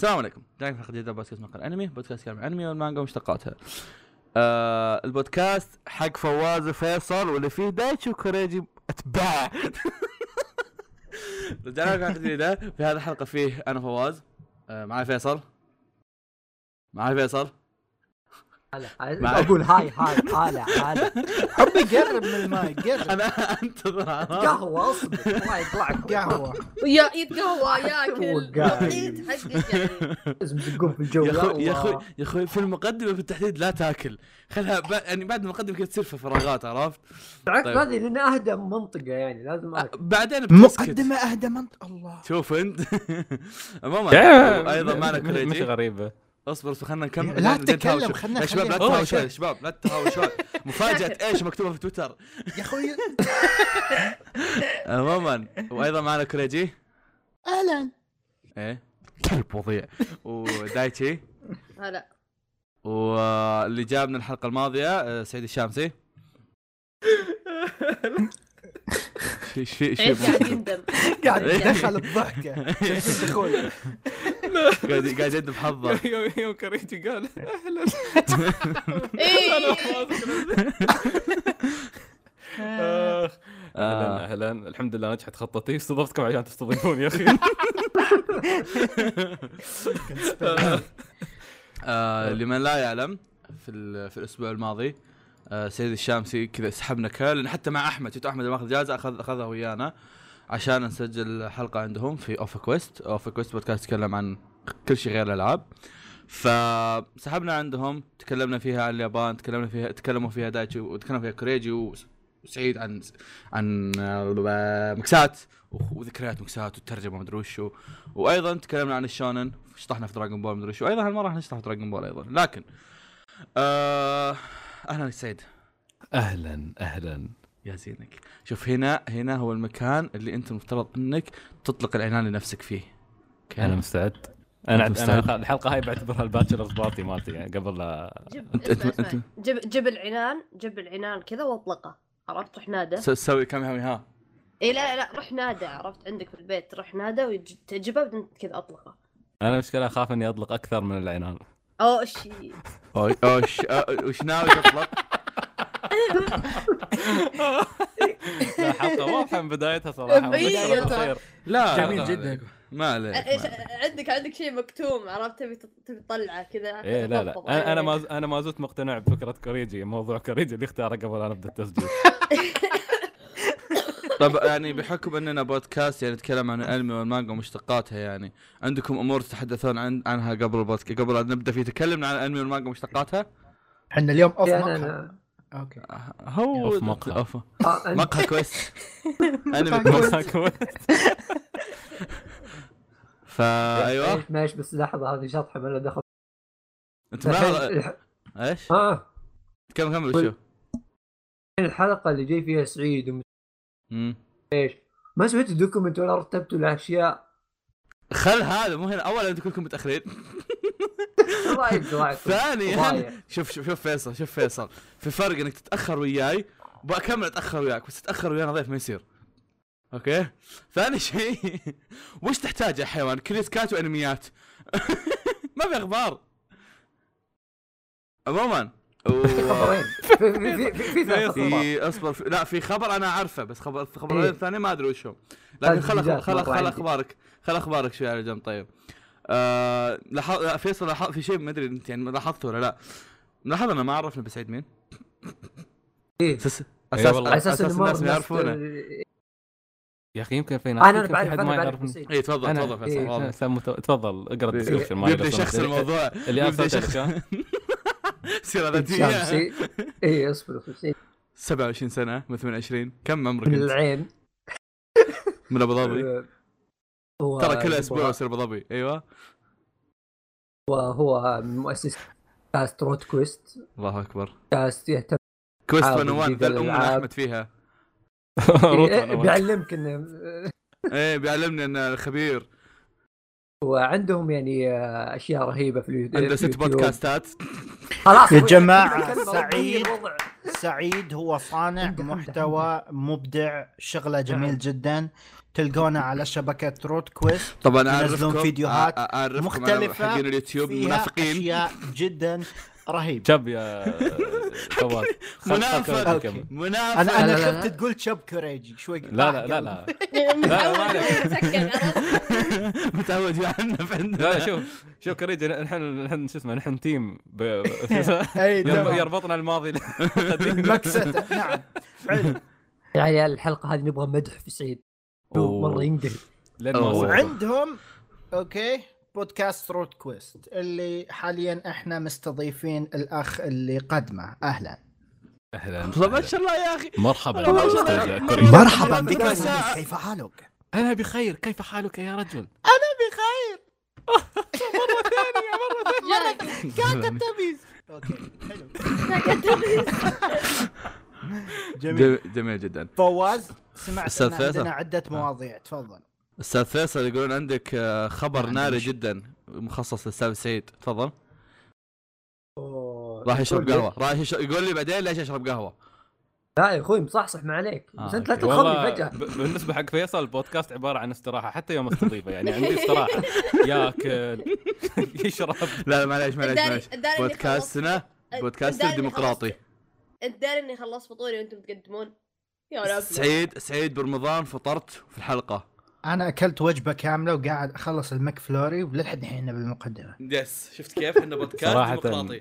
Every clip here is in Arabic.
السلام عليكم. جايين في حلقه بودكاست مقال أنمي. بودكاست كلام الانمي والمانجا ومشتقاتها. آه البودكاست حق فواز وفيصل واللي فيه دايتشي وكوريجي أتباع. رجعنا لكم حلقه جديدة. في هذه الحلقة فيه أنا فواز. آه معي فيصل. معي فيصل. هلا أقول هاي هاي هلا هلا حبي قرب من الماي قرب. أنا أنتظر؟ قهوة أصبر. الله يطلعك. قهوة. ويا يتقهوى ياكل. وقيت حقك يعني. لازم تقوم في الجو يا أخوي يا أخوي. يا في المقدمة في التحديد لا تاكل. خلها ب... يعني بعد المقدمة كذا تصير في فراغات عرفت؟ بالعكس طيب. هذه لأن أهدى منطقة يعني لازم أكل. بعدين بتسكت. مقدمة أهدى منط الله. شوف أنت. عموما يا- أيضا معنا كوريجي غريبة. اصبر اصبر خلينا نكمل. لا تتكلم،. خلنا يا شباب لا. يا شباب لا تتهاوشوا. مفاجأة إيش مكتوبة في تويتر؟ يا أخوي. عموما وأيضا معنا كوريجي. أهلا. إيه. كلب وضيع ودايتشي. هلا. واللي جابنا الحلقة الماضية آه، سعيد الشامسي. إيش في في قاعد يندم قاعد إيه. يدخل الضحكة. جالس يدخل. قاعد قاعد يدب حظه يوم يوم كريتي قال أهلا. إيه. آخ. آه. أهلا أهلا. الحمد لله نجحت خطتي. استضفتكم عشان تستضيفوني يا أخي. آه لمن لا يعلم في ال- في الأسبوع الماضي آه سيد الشامسي كذا سحبنا كل حتى مع أحمد تيتو أحمد لما أخذ جائزة؟ اخذ أخذها ويانا عشان نسجل حلقة عندهم في Off Quest Off Quest بودكاست يتكلم عن كل شيء غير الألعاب. فسحبنا عندهم تكلمنا فيها عن اليابان تكلمنا فيها تكلموا فيها دايتشي وتكلموا فيها كوريجي وس- وسعيد عن عن آه، مكسات وذكريات مكسات والترجمة مدري وشو وأيضا تكلمنا عن الشونن. شطحنا في Dragon Ball مدري شو أيضا هالمرة راح نشطح في Dragon Ball أيضا. لكن آه أهلا سعيد أهلا أهلا. يا زينك. شوف هنا هنا هو المكان اللي أنت المفترض إنك تطلق العنان لنفسك فيه. okay؟ أنا مستعد. أنا أنت أنا مستعد؟ الحلقة هاي بعتبرها ال bachelor's party مالتي يعني قبل لا جيب أنت- اسمع أنت- اسمع. جيب جيب العنان جيب العنان كذا واطلقه. عرفت؟ روح نادى. سوي كم هم ها. إي لا لا روح نادى. عرفت؟ عندك في البيت. روح نادى وتجيبه بعدين كذا أطلقه. أنا مشكله أخاف إني أطلق أكثر من العنان. أو شيء أو- أوش أو- وش ناوي تطلق؟ لا حلقه واضحه من بدايتها صراحة. خير لا جميل جدا. ما عليك. عندك عندك شيء مكتوم عرفت تبي تبي تطلعه كذا إيه لا لا أنا أنا. ما أنا ما زلت مقتنع بفكرة كوريجي موضوع كوريجي اللي اختاره قبل لا نبدا التسجيل طب يعني بحكم اننا بودكاست يعني نتكلم عن الانمي والمانجا ومشتقاتها يعني عندكم امور تتحدثون عن عنها قبل البودكاست قبل أن نبدأ فيه؟ تكلمنا عن الانمي والمانجا ومشتقاتها؟ إحنا اليوم off مقهى. okay. هو off مقهى. off. آه، مقهى كويس. أنمي مقهى كويس. فايوه ماشي- ماشي بس لحظة هذه شطحة ما له دخل. أنت الحين إيش؟ آه. كمل كمل شو؟ الحلقة اللي جاي فيها سعيد وم- مم. ما سويتوا document ولا رتبتوا الاشياء خل هذا مو هنا. أولا أنتم كلكم متأخرين. ثانيا شوف شوف شوف فيصل شوف فيصل. في فرق إنك تتأخر وياي وبكمل أتأخر وياك بس تتأخر ويانا ضيف ما يصير. أوكي؟ ثاني شيء وش تحتاج يا حيوان؟ كريسكات وأنميات. ما في أخبار. عموما خبرين في في أصبر. لا في خبر أنا عارفه بس خبر الخبرين إيه. الثانيين ما أدري وش هم لكن خل تجهيزات خل خل عندي. أخبارك خل أخبارك شوي على جنب طيب آه لاحظ لا فيصل لاحظ في شيء ما أدري أنت يعني لاحظته ولا لا ملاحظ ما عرفنا بسعيد مين؟ إيه. أساس إيه أساس الناس ما يعرفونه يا أخي يمكن في ناس أنا أنا بعرف حد أنا ما اي تفضل تفضل فيصل إيه. تفضل اقرأ ال description ما يبدأ سمع. الموضوع اللي يبدأ لك سيرة ذاتية. اي اصبر اصبر سعيد 27 سنة من 28 كم عمرك من؟ العين من أبو ظبي؟ ترى كل أسبوع يصير أبو ظبي. أيوه. وهو من مؤسس كاست روت كويست. الله أكبر. كاست يهتم كويست حاضر، 101 جديد ذا الأم. أحمد فيها. إيه،. بيعلمك انه إيه بيعلمنا إنه خبير وعندهم يعني آه، أشياء رهيبة في اليوتيوب عنده ست. بودكاستات. خلاص يا كلمة سعيد. سعيد هو صانع محتوى مبدع شغلة جميل جدا. تلقونه على شبكة روت كويست طبعا اعرفكم فيديوهات أعرفكم مختلفة حقين اليوتيوب فيها منافقين. أشياء جدا. رهيبه شب يا فواز. منافق. منافق. أنا أنا. خفت تقول شب كوريجي. شوي لا لا لا لا. متعود؟ متعود يعنف لا عندنا لا شوف شوف كريجي نحن نحن شو اسمه نحن تيم. يربطنا الماضي. مكسته نعم. حلو يا عيال الحلقة هذه نبغى مدح في سعيد. مره ينقهر. وصل. وعندهم okay. بودكاست روت كويست اللي حاليا إحنا مستضيفين الأخ اللي قدمه. أهلا. أهلا. ما شاء الله يا أخي. مرحبا. مرحبا. بك. كيف حالك؟ أنا بخير. كيف حالك يا رجل؟ بخير. كاتب تمييز okay حلو. جميل جميل- جميل جدا. فواز سمعت. عندنا عدة مواضيع. تفضل. أستاذ فيصل يقولون عندك آه، خبر عندي ناري مش- جدا مخصص للاستاذ سعيد. تفضل. راح يشرب قهوة. راح يشرب يقول لي بعدين ليش اشرب قهوة؟ لا يا أخوي مصحصح ما عليك. آه، بس أنت لا. تدخلني والله فجأة. بالنسبة حق فيصل البودكاست عبارة عن استراحة حتى يوم استضيفه يعني عندي استراحة. ياكل يشرب. لا لا معليش معليش معليش. بودكاستنا إني ديمقراطي. انت داري إني خلصت فطوري وأنتم تقدمون. يا سعيد سعيد برمضان فطرت في الحلقة. أنا أكلت وجبة كاملة وقاعد أخلص المك فلوري وللحد الحين بالمقدمة yes شفت كيف إحنا بودكاست صراحة. ديمقراطي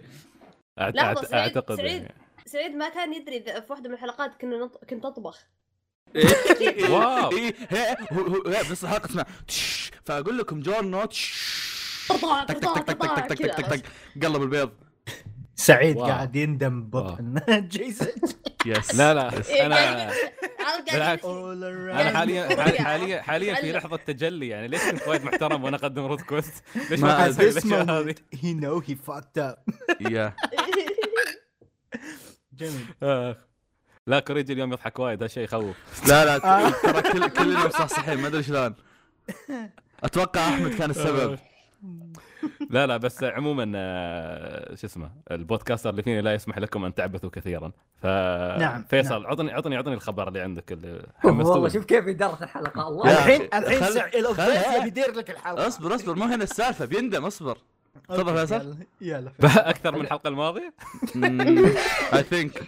أعت- أعتقد سعيد. سعيد ما كان يدري إذا في واحدة من الحلقات كنا نط... كنت اطبخ إيه. واو. إيه، هي هو- هو- هي بس الحلقة اسمها فأقول لكم جون نوت تك تك تك تك تك تك. تك تك قلب البيض سعيد واو. قاعد يندم ببطن جيسون. يس لا لا. إيه، أنا بالعكس. أنا حاليا حال- حاليا حاليا في. لحظة تجلي يعني. ليش كنت وايد محترم وأنا أقدم رود كويست؟ ليش ما. أسوي الاشياء هذه؟ he know he fucked up. يا جميل. آه. لا كوريجي اليوم يضحك وايد. هذا شيء يخوف. لا لا. ترى كل كلنا مصحصحين ما أدري شلون. أتوقع أحمد كان السبب. لا لا بس عموما آه، شو اسمه البودكاستر اللي فيني لا يسمح لكم أن تعبثوا كثيرا. ف نعم، فيصل نعم. عطني عطني عطني الخبر اللي عندك اللي والله شوف كيف اداره الحلقة. الله. الحين الحين يبي يدير لك الحلقة. اصبر اصبر مو هنا السالفة بيندم اصبر. تفضل فيصل. يلا. أكثر من الحلقة الماضية؟ اي ثينك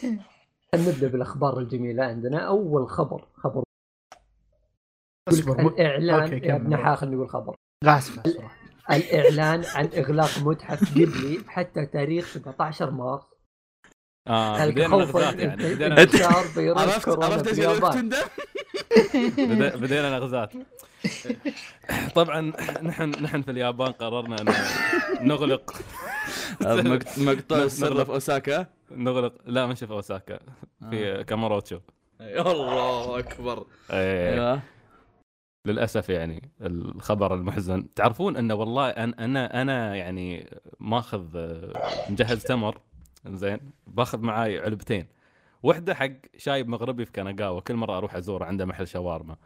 نبدأ بالأخبار الجميلة عندنا. أول خبر خبر اصبر الإعلان. يا. ابن حاخل نقول خبر. غاسمه صراحة الإعلان عن إغلاق متحف قبلي حتى تاريخ 17 مارس. آه بدينا نغزات يعني بدينا إنتشار فيروس عرفت عرفت إيش تندم بدينا نغزات. طبعا نحن نحن في اليابان قررنا إن نغلق. مقط- مقطوع السر نغلق. في أوساكا؟ نغلق. لا مش في أوساكا. في كاماروتشو. الله أكبر. إيه. للأسف يعني الخبر المحزن. تعرفون انه والله أنا أنا أنا يعني ماخذ آه، مجهز تمر زين باخذ معاي علبتين. واحدة حق شايب مغربي في كنقاوه كل مرة أروح أزوره عنده محل شاورما.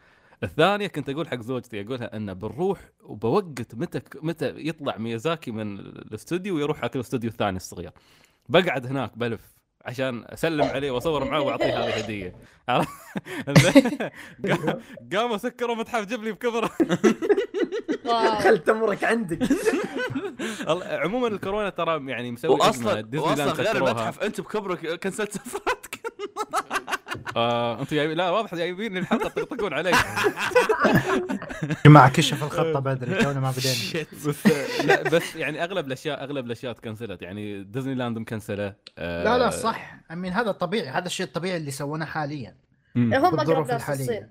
الثانية كنت أقول حق زوجتي أقولها انه بنروح وبوقت متى متى يطلع ميازاكي من الأستوديو ويروح على الأستوديو الثاني الصغير. بقعد هناك بلف عشان اسلم عليه واصور معاه واعطيه هذه هديه؟ قام- قاموا سكروا متحف جبلي بكبره. خل تمرك عندك عموما الكورونا ترى يعني مسوي. واصلا ديزني واصلا لاند غير. المتحف أنت بكبرك كنسلت سفراتك آه أنتم جايبين لا واضح جايبين الحلقة تطقطقون علي. جماعة كشف الخطة بدري تونا ما بدينا. بس لا بس يعني أغلب الاشياء أغلب الأشياء تكنسلت. يعني ديزني لاند مكنسلة. آه لا لا صح. امين هذا طبيعي. هذا الشيء الطبيعي اللي سوونه حاليا. مم. هم الحالية. الصين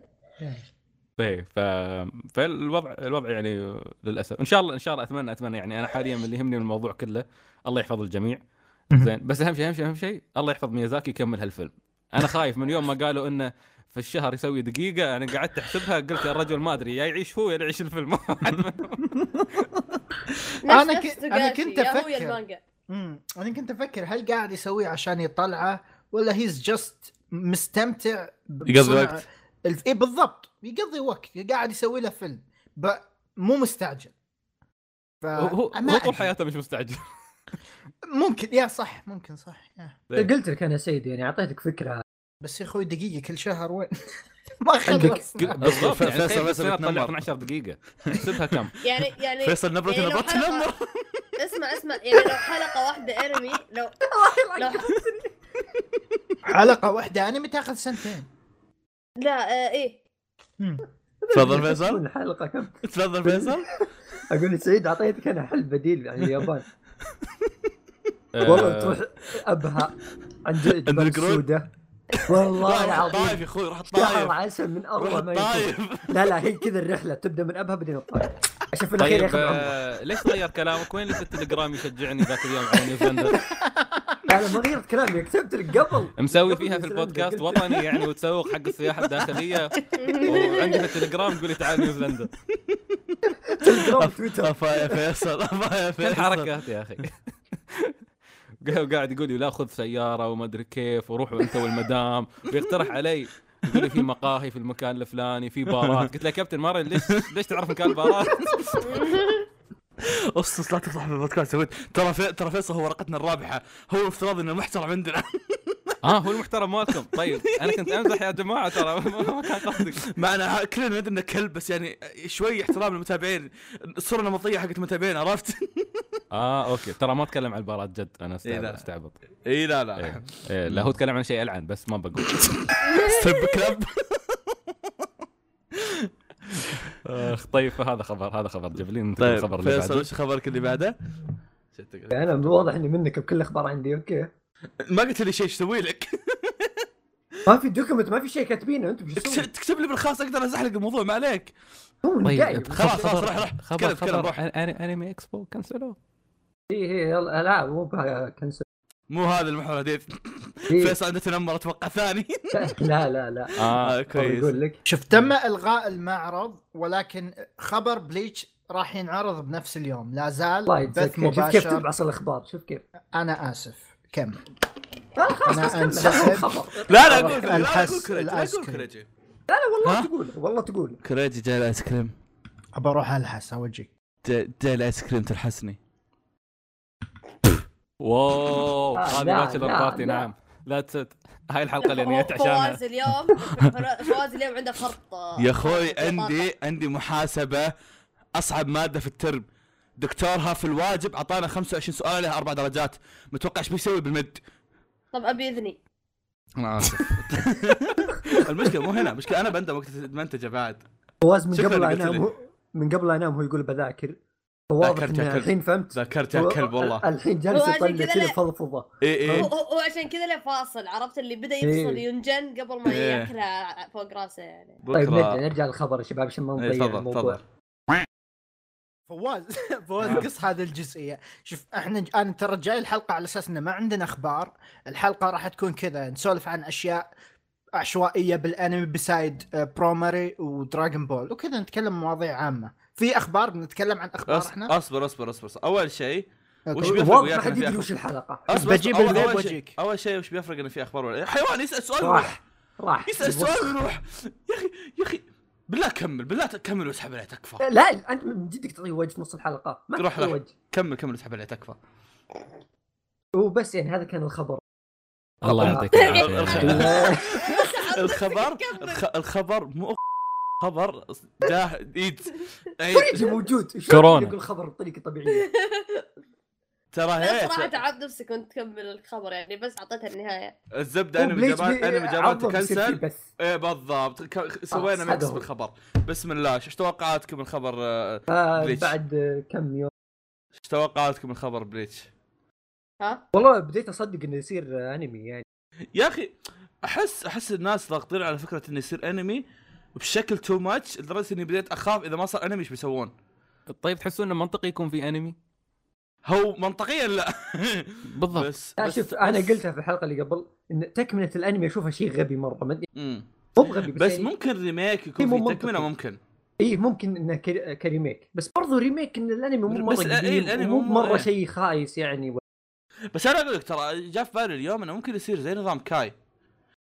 إيه ف... فالوضع الوضع يعني للأسف. إن شاء الله إن شاء الله اتمنى أتمنى يعني أنا حاليا من اللي يهمني من الموضوع كله. الله يحفظ الجميع. زين بس أهم شيء أهم شيء أهم شيء الله يحفظ ميازاكي يكمل هالفيلم. أنا خايف من يوم ما قالوا إنه في الشهر يسوي دقيقة أنا قعدت أحسبها قلت يا الرجل ما أدري يا يعيش هو يا يعيش الفيلم. ك- أنا توغاشي، كنت امم أنا كنت أفكر هل قاعد يسويه عشان يطلعه ولا هيز جاست مستمتع يقضي وقت. اي بالضبط. يقضي وقت قاعد يسوي له فيلم ب... مو مستعجل. ف... هو هو ما هو طول. حياته مش مستعجل. ممكن يا صح ممكن صح يا. قلت لك أنا سيد يعني أعطيتك فكرة. بس يا أخوي دقيقة كل شهر وين؟ ما خلص بالضبط فيصل- يعني فيصل يتنمر. 12 دقيقة. احسبها كم؟ يعني يعني فيصل نبرة يعني لو نبرة حلقة- تنمر. اسمع اسمع يعني لو حلقة واحدة انمي لو لو حلقة واحدة انمي تاخذ سنتين. لا آه إيه. تفضل فيصل. من حلقة كم؟ تفضل فيصل. أقول لسعيد أعطيتك أنا حل بديل يعني اليابان. والله تروح أبها عند؟ السوداء والله العظيم. الطايف يا أخوي روح شهر الطايف عسل من اروع ما لا لا هي كذا الرحلة تبدأ من أبها بعدين الطايف عشان في الأخير طيب ياخذ آه، ليش غير كلامك؟ وين اللي في التليجرام يشجعني ذاك اليوم على نيوزيلندا؟ لا لا ما غيرت كلامي كتبت لك قبل. مسوي فيها في البودكاست وطني يعني وتسوق حق السياحة الداخلية. وعندي في التليجرام تقول لي تعال نيوزيلندا. تليجرام تويتر. افا يا فيصل افا يا كل فيصل. حركات يا أخي. وقاعد يقول لي لا خذ سيارة وما أدري كيف وروحوا انت والمدام. ويقترح علي يقول لي في مقاهي في المكان الفلاني في بارات. قلت له يا كابتن ماري ليش ليش تعرف مكان البارات؟ اصص لا تفضح في البودكاست. سويت ترى في... ترى فيصل هو ورقتنا الرابحة. هو افتراض إنه محترم عندنا. آه هو المحترم مالكم. طيب أنا كنت أمزح يا جماعة ترى. ما كان قصدي. معنا كلنا ندري إنه كلب بس يعني شوي احترام للمتابعين. الصورة النمطية حقت المتابعين عرفت؟ آه أوكي. ترى ما أتكلم عن البارات جد. أنا إيه، أستعبط. اي لا لا. إيه. إيه، لا هو تكلم عن شيء العن بس ما بقول. ستريب كلب. أخ طيب فهذا خبر هذا خبر جبلين طيب الخبر اللي فيصل بعده. وش خبرك اللي بعده؟ أنا واضح إني منك بكل الاخبار عندي أوكي. ما قلت لي شيء إيش أسوي لك؟ ما في دوكيمنت ما في شيء كاتبينه أنتم إيش تكس- تسوون؟ تكتب لي بالخاص أقدر أزحلق الموضوع ما عليك. هو طيب خلاص، خلاص، روح، روح. خبر خبر انمي اكسبو كنسلوه اي اي إيه، يلا لا مو كنسل. مو هذا المحور الحديث إيه. فيصل عنده تنمر أتوقع ثاني لا لا لا آه آه، كويس يقول لك شوف تم الغاء المعرض ولكن خبر بليتش راح ينعرض بنفس اليوم لا زال الله بث خير. شوف كيف مباشر تبعص الاخبار شوف كيف أنا اسف كمل لا خلاص أنا بس كمل. أنسحب. خبر. لا لا أقول لا أقول الحس- لا أقول كريم. لا لا والله؟ تقول والله تقول كريجي جاي الايس كريم ابى أروح الحس اوجيك جاي الايس كريم تلحسني واو آه، هذه باتشلر لا، بارتي لا. نعم. لا تسد هاي الحلقة اللي نيت عشانها. فواز اليوم. فواز اليوم عنده خرط يا أخوي عندي عندي محاسبة أصعب مادة في الترم. دكتورها في الواجب أعطانا 25 سؤال عليها أربع درجات. متوقع إيش بيسوي بالمد؟ طب أبي إذني. أنا آسف. المشكلة مو هنا المشكلة أنا بندم وقت المنتجه بعد. فواز من قبل انام من قبل انام هو يقول بذاكر. إنه كلب. الحين فهمت؟ ذاكرت يا كلب والله. الحين جالس يطلع كذا فضفضة. اي هو, اي هو, هو عشان كذا له فاصل عرفت اللي بدأ إيه. يفصل ينجن قبل ما إيه. ياكلها فوق راسه يعني. طيب نرجع نرجع للخبر يا شباب عشان ما إيه، نضيع تفضل الموضوع. تفضل. فواز فواز قص هذه الجزئية. شوف إحنا أنا ترى جاي الحلقة على أساس إنه ما عندنا أخبار. الحلقة راح تكون كذا نسولف عن أشياء عشوائية بالأنمي بسايد بروماري ودراغون بول وكذا نتكلم مواضيع عامة. في أخبار بنتكلم عن أخبار أص- إحنا؟ أصبر أصبر أصبر. أول شيء وش أوكي. بيفرق وياك ما حد يدري أخبار؟ وش الحلقة. أصبر بجيب أصبر. أول- أول شيء-. أول شيء وش بيفرق انه في أخبار؟ ولا حيوان يسأل سؤال راح راح. يسأل سؤال ويروح يا أخي يا أخي بالله كمل بالله كمل واسحب عليه تكفى. لا أنت من جدك تعطيه وجه في نص الحلقة. ما روح. وجه. كمل كمل واسحب عليه تكفى. وبس يعني هذا كان الخبر. الله يعطيك العافية. الخبر الخ- الخبر مو خبر جاه إيد. فريجي موجود. كورونا. يقول خبر بطريقه طبيعيه ترى هي صراحة تعبت نفسي كنت تكمل الخبر يعني بس أعطيتها النهاية. الزبدة عرضه بيصير فيه تكنسل. بس. إيه بالضبط. ك- سوينا mix. بالخبر. بسم الله. إيش توقعاتكم من خبر آه، آه بليتش. بعد كم يوم؟ إيش توقعاتكم من خبر بليتش؟ ها؟ والله بديت أصدق إنه يصير أنمي يعني. يا أخي احس أحس الناس ضاغطين على فكرة إنه يصير أنمي. بشكل too much لدرجة إني بديت أخاف إذا ما صار انمي إيش بيسوون طيب تحسون إنه منطقي يكون في انمي؟ هو منطقيا لا بالضبط بس لا بس شوف أنا بس- قلتها في الحلقة اللي قبل إن تكملة الانمي أشوفها شيء غبي مرة ما مم. مو بغبي بس يعني ممكن remake يكون مو في. تكملة ممكن اي ممكن إنه كر- كريميك بس برضو ريميك إن الانمي مو مرة بس إيه، قديم الأنمي مو مره إيه. شيء خايس يعني بس أنا أقول لك ترى جاء في بالي اليوم إنه ممكن يصير زي نظام كاي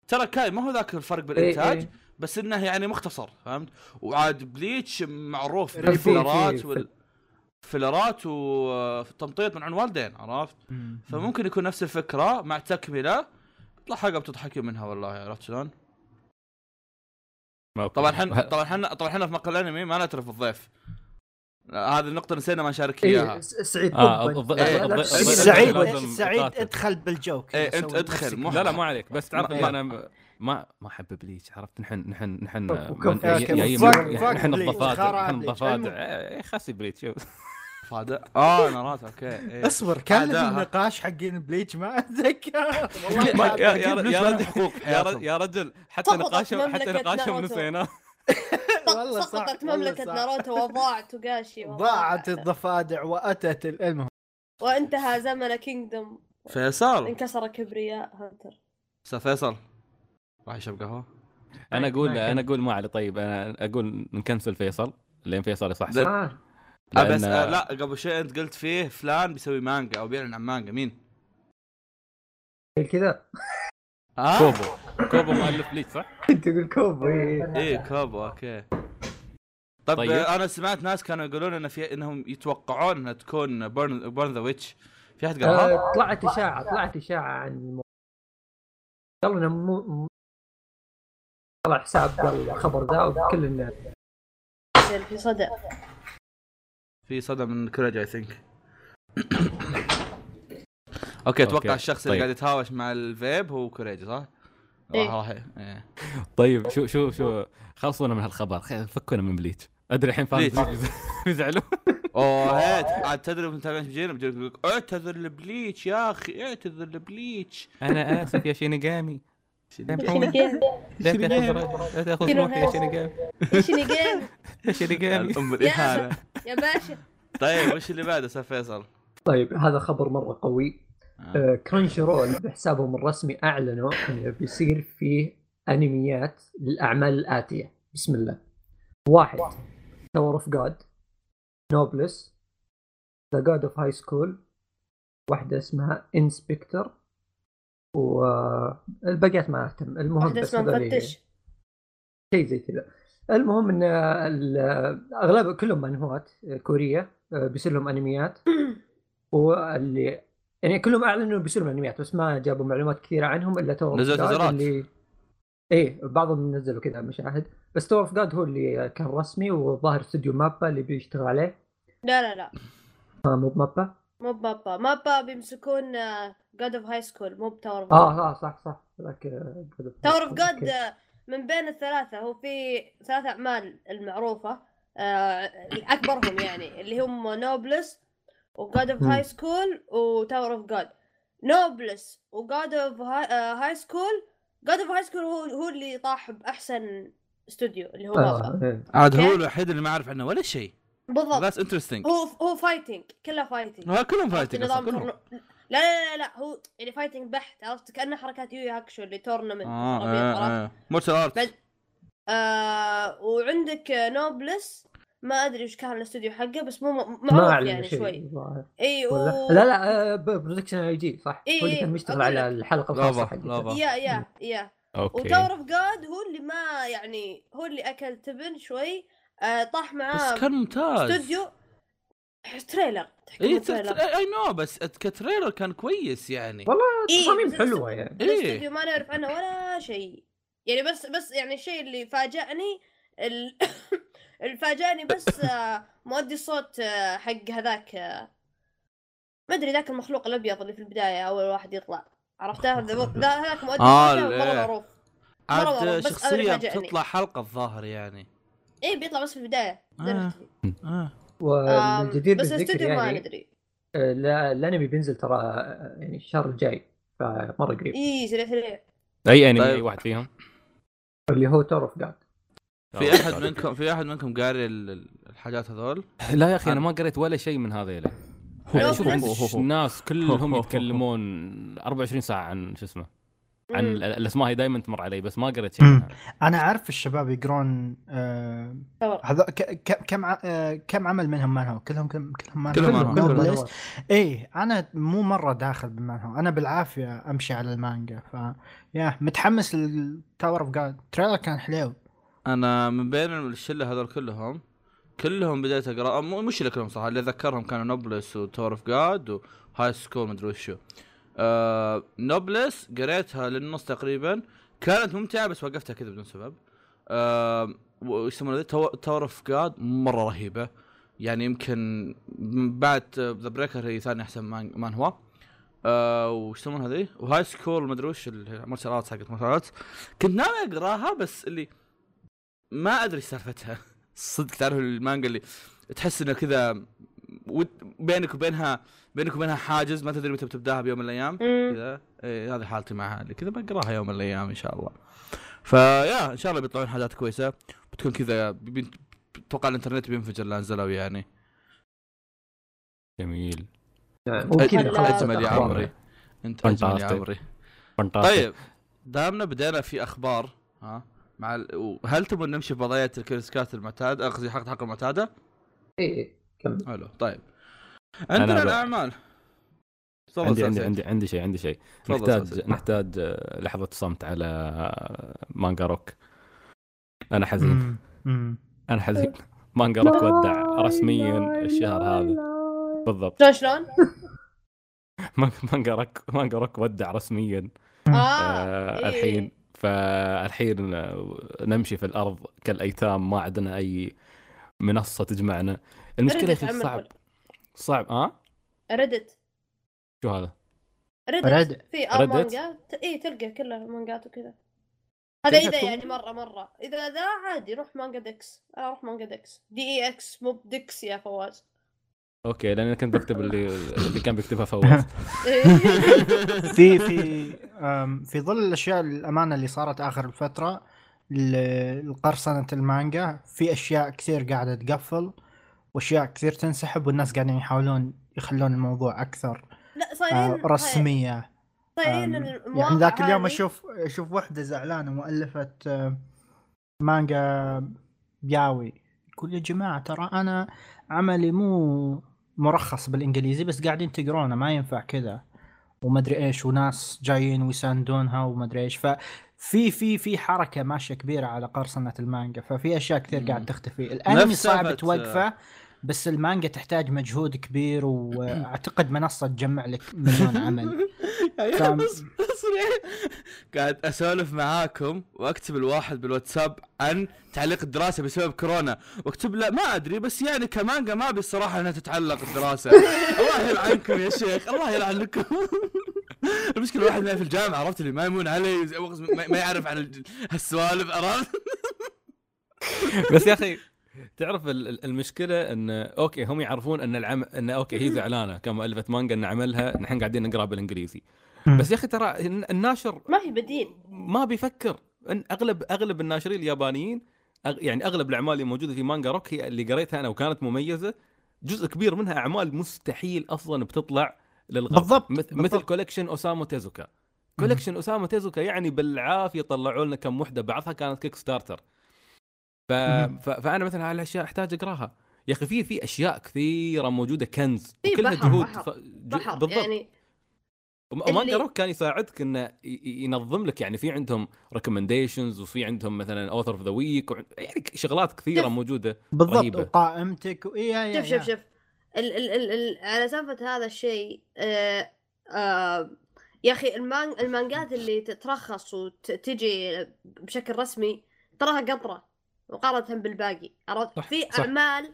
ترى كاي ما هو ذاك الفرق بالإنتاج إيه. بس إنه يعني مختصر فهمت؟ وعاد بليتش معروف في- وال فيلرات وتمطيط من عند والدين عرفت فممكن يكون نفس الفكرة مع تكمله تطلع حلقه بتضحكي منها والله عرفت شلون؟ طبعا إحنا وه- طبعا إحنا طبعا إحنا في مقال الأنمي ما نعترف الضيف هذه النقطة نسينا ما نشارك إياها. إيه سعيد. آه، سعيد. سعيد. ادخل بالجوك إيه، أنت سوي ادخل، لا لا ما عليك بس تعرف أنا ما ما أحب بليتش عرفت؟ نحن نحن نحن نحن الضفادع نحن. إيه، خاسي بليتش شوف. فادة آه نارات أوكي. إيه. اصبر كان أداها. النقاش حقين بليتش ما أتذكر. والله يا- رجل حقوق يا. رجل, حتى نقاشهم حتى نقاشهم. نسيناه والله سقطت مملكة. ناروتو وضاعت وقاشي ضاعت الضفادع وأتت المهم. وانتهى زمن Kingdom فيصل. انكسر كبرياء Hunter. أستاذ فيصل. راح يشرب قهوة؟ أنا أقول ما أنا أقول ما علي طيب أنا أقول نكنسل فيصل لين فيصل يصحصح. آه، آه بس لأن- آه لا قبل شيء أنت قلت فيه فلان بيسوي مانجا أو بيعلن عن مانجا مين؟ كذا. آه كوبو كوبو مؤلف Bleach صح؟ تقول كوب إيه. إيه كوبو okay طيب, طيب. آه أنا سمعت ناس كانوا يقولون إن في إنهم يتوقعون إنها تكون Burn Burn the Witch في أحد قالها؟ آه، طلعت إشاعة طلعت إشاعة عن الموضوع قالوا إنه مو طلع حساب قال الخبر ذا وكل الناس في صدى في صدى من كوريج I think okay أتوقع الشخص اللي طيب. قاعد يتهاوش مع الفيب هو كوريج صح؟ إيه. راح راح إيه. طيب شو شو شو خلصونا من هالخبر. فكونا من Bleach. أدري الحين فاهم بيزعلوا أوه hate. عاد تدري المتابعين بيجينا؟ لك اعتذر ل Bleach يا أخي اعتذر ل Bleach. أنا آسف يا شينيغامي. سامحوني شينيجامي لا تأخذ لا تأخذ كيلو روحي يا هاس. شينيغامي. شينيجامي يا شينيغامي. ام الإهانة. يا باشا. طيب وش اللي بعده أستاذ فيصل؟ طيب هذا خبر مرة قوي. آه. آه، Crunchyroll بحسابهم الرسمي أعلنوا إنه بيصير فيه أنميات للأعمال الآتية. بسم الله. واحد. Tower of God Noblesse The God of High School واحدة اسمها Inspector والباقيات ما أهتم. المهم واحدة بس اسمها مفتش. شيء زي كذا. المهم إن ال- أغلب كلهم مانهوات كورية آه، بيصير لهم أنميات. واللي يعني كلهم أعلنوا إنه بيصير لهم انميات بس ما جابوا معلومات كثيرة عنهم إلا Tower نزلوا تيزرات. اللي إيه بعضهم نزلوا كذا مشاهد. بس Tower of God هو اللي كان رسمي وظاهر استوديو MAPPA اللي بيشتغل عليه. لا لا لا. آه مو ب MAPPA؟ مو ب MAPPA. MAPPA بيمسكون God of High School مو ب Tower of آه آه صح صح. Tower of. God. من بين الثلاثة. هو في ثلاث أعمال المعروفة آه، أكبرهم يعني اللي هم Noblesse و God of. High School و Tower of God Noblesse و God of High School God of High School هو هو اللي طاح بأحسن استوديو اللي هو آه إيه. عاد هو. الوحيد اللي ما أعرف عنه ولا شيء. بالضبط. That's interesting هو هو fighting كله fighting كلهم عرفت fighting كلهم. tourn... لا لا لا لا هو يعني fighting بحت عرفت؟ كأنه حركات يويو هاكشو اللي tournament آه عرفت؟ آه آه. martial art بعد- آه وعندك Noblesse ما أدري وش كان الاستوديو حقه بس مو معروف يعني شيء شوي. إي و... لا لا Production I.G صح. إيه، هو اللي كان إيه، بيشتغل أقول على. الحلقة الخاصة حقته. لافا. yeah yeah yeah. okay. و Tower of God هو اللي ما يعني هو اللي أكل تبن شوي آه طاح معاه بس كان ممتاز. استوديو. trailer اي اي no بس ك trailer كان كويس يعني. والله إيه، تصاميم بس- حلوة يعني. إيه. الاستوديو ما نعرف عنه ولا شيء. يعني بس بس يعني الشيء اللي فاجأني ال... اللي فاجأني بس آه، مؤدي الصوت آه، حق هذاك آه، ما أدري ذاك المخلوق الأبيض اللي في البداية أول واحد يطلع. عرفته ذا ذا- هذاك مؤدي آه، مره. معروف. عاد فاجأني. بتطلع حلقة الظاهر يعني. إيه بيطلع بس في ما آه. آه. آم، والجدير بس الاستوديو ما يعني ندري آه، لا- الأنمي بينزل ترى آه، يعني الشهر الجاي فمرة قريب. اي سريع سريع أي أنمي طيب. اي واحد فيهم؟ اللي هو Tower of God في أحد منكم في أحد منكم قاري ال- ال- الحاجات هذول؟ لا يا أخي أنا ما قريت ولا شيء من هذيلا. شوف كلهم يتكلمون 24 ساعة عن شو اسمه عن الأسماء هي دائما تمر علي بس ما قريت شيء. أنا أعرف الشباب يقرون آه. هذا كم آه كم عمل منهم مانهو كلهم كلهم كلهم مانهو كلهم مانهو. إيه أنا مو مرة داخل بالمانهو أنا بالعافية أمشي على المانجا. ف yeah متحمس لل Tower of God trailer كان حلو. أنا من بين الشلة هذول كلهم كلهم بديت أقرأ. مش كلهم صراحة اللي أتذكرهم كانوا Noblesse و Tower of God و High School مدري وشو آه Noblesse قريتها للنص تقريبا. كانت ممتعة بس وقفتها كذا بدون سبب. آه وش يسمونه ذي؟ Tower of God مرة رهيبة. يعني يمكن بعد The Breaker هي ثاني أحسن مانهو. آه وش يسمونها ذي؟ و High School مدري وش ال martial arts حقت martial arts كنت ناوي أقراها بس اللي ما أدري سالفتها. صدق تعرف المانجا اللي تحس إنه كذا بينك وبينها بينك وبينها حاجز ما تدري متى بتبدأها بيوم من الأيام. كذا. إيه هذه حالتي معها اللي كذا بقراها يوم من الأيام إن شاء الله. فيا إن شاء الله بيطلعون حاجات كويسة. بتكون كذا أتوقع الإنترنت بينفجر لا نزلوا يعني. جميل. اجمل يا. عمري. أنت اجمل يا. عمري. طيب دامنا بدينا في أخبار ها؟ مع ال... هل تبون نمشي بقضايا الكريسكات المعتاده قصدي حلقه حلقه المعتاده؟ إيه كمل حلو طيب عندنا الأعمال عندي عندي. عندي عندي شيء عندي شيء نحتاج سعيد. نحتاج آه، لحظة صمت على آه، مانجا روك أنا حزين. أنا حزين مانجا روك ودع رسميا الشهر هذا بالضبط شلون؟ مانجا روك مانجا روك ودع رسميا آه آه إيه. الحين فالحين آه، نمشي في الأرض كالأيتام ما عندنا أي منصة تجمعنا. المشكلة عمل صعب. صعب آه Reddit. شو هذا؟ Reddit. في r Reddit؟ مانجا اي تلقى كلها مانجات وكذا. هذا إذا يعني مرة مرة. إذا ذا عادي روح MangaDex. أنا أروح MangaDex. D E X مو بديكس يا فواز. okay لأن أنا كنت بكتب اللي اللي كان بيكتبها فواز. في في في ظل الأشياء الأمانة اللي صارت آخر الفترة القرصنه المانجا في أشياء كثير قاعدة تقفل وأشياء كثير تنسحب والناس قاعدين يحاولون يخلون الموضوع أكثر لا آه، صايرين رسمية. صايرين يعني ذاك اليوم أشوف أشوف واحدة زعلانة مؤلفة آه، مانجا بياوي. تقول يا جماعة ترى أنا عملي مو مرخص بالإنجليزي بس قاعدين تقرونه ما ينفع كذا. ومدري إيش وناس جايين ويساندونها ومدري إيش. ففي في في حركة ماشية كبيرة على قرصنة المانجا ففي أشياء كثير. قاعد تختفي. الأنمي صعب توقفه بس المانجا تحتاج مجهود كبير وأعتقد منصة تجمع لك مليون عمل. يعني قاعد أسولف معاكم وأكتب الواحد بالواتساب عن تعليق الدراسة بسبب كورونا. وأكتب له ما أدري بس يعني كمانجا ما أبي الصراحة إنها تتعلق الدراسه الله يلعنكم يا شيخ الله يلعنكم المشكلة الواحد ما في الجامعة عرفت اللي ما يمون علي ما يعرف عن هالسوالف عرفت؟ بس يا أخي تعرف ال- ال- المشكلة إن okay هم يعرفون إن العمل إن okay هي زعلانة كمؤلفه مانجا إن عملها نحن قاعدين نقرا بالإنجليزي. بس يا أخي ترى الن- الناشر ما في بديل. ما بيفكر. إن أغلب أغلب الناشرين اليابانيين أغ- يعني أغلب الأعمال اللي موجودة في Manga Rock هي اللي قريتها أنا وكانت مميزة. جزء كبير منها أعمال مستحيل أصلا بتطلع للغرب. بالضبط، مث- مثل بالضبط. collection اوسامو تيزوكا collection اوسامو تيزوكا يعني بالعافية طلعوا لنا كم وحدة بعضها كانت Kickstarter ف... ف... فأنا مثلا على الأشياء أحتاج أقراها. يا أخي في في أشياء كثيرة موجودة كنز في وكلها بحر- جهود. بحر- ف... ج... بحر بالضبط. يعني وم- ومانجا اللي- روك كان يساعدك إنه ينظم لك. يعني في عندهم recommendations وفي عندهم مثلا author of the week يعني شغلات كثيرة شوف. موجودة بالضبط رهيبة. وقائمتك و... يا يا شوف شوف يا. شوف. ال ال ال ال على سالفة هذا الشيء آه آه يا أخي المان المانجات اللي تترخص وتجي بشكل رسمي تراها قطرة. مقارنة بالباقي عرفت؟ صح، في صح. أعمال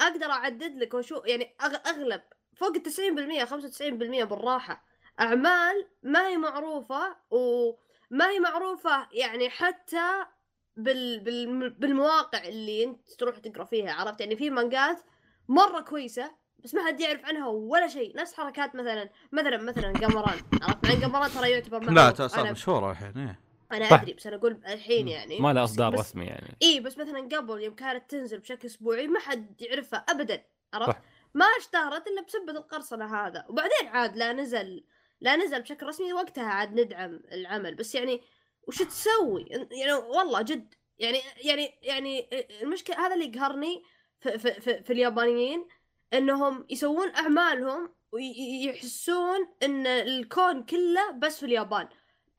أقدر أعدد لك وشو يعني أغلب فوق ال 90% 95% بالراحة أعمال ما هي معروفة وما هي معروفة يعني حتى بال بال بالمواقع اللي أنت تروح تقرأ فيها عرفت يعني في مانجات مرة كويسة بس ما حد يعرف عنها ولا شيء نفس حركات مثلا مثلا مثلا قمران عرفت مع قمران ترى يعتبر لا ترى صار مشهورة الحين إيه. أنا صح. أدري بس أنا أقول الحين يعني. ما لها أصدار رسمي يعني. إي بس مثلا قبل يوم كانت تنزل بشكل أسبوعي ما حد يعرفها ابدا عرفت؟ صح. ما اشتهرت إلا بسبه القرصنة هذا. وبعدين عاد لا نزل لا نزل بشكل رسمي وقتها عاد ندعم العمل. بس يعني وش تسوي؟ يعني والله جد يعني يعني يعني المشكلة هذا اللي يقهرني في, في, في, في اليابانيين إنهم يسوون أعمالهم ويحسون إن الكون كله بس في اليابان.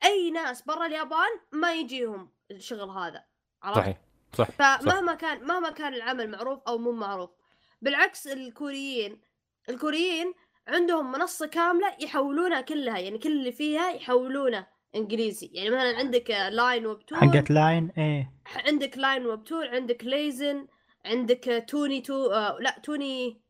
أي ناس برا اليابان ما يجيهم الشغل هذا عرفت؟ صحيح صح صح. فمهما كان مهما كان العمل معروف أو مو معروف بالعكس الكوريين الكوريين عندهم منصة كاملة يحولونها كلها يعني كل اللي فيها يحولونه إنجليزي. يعني مثلا عندك LINE Webtoon حقت LINE إيه. عندك LINE Webtoon عندك Lezhin عندك توني تو آه لا توني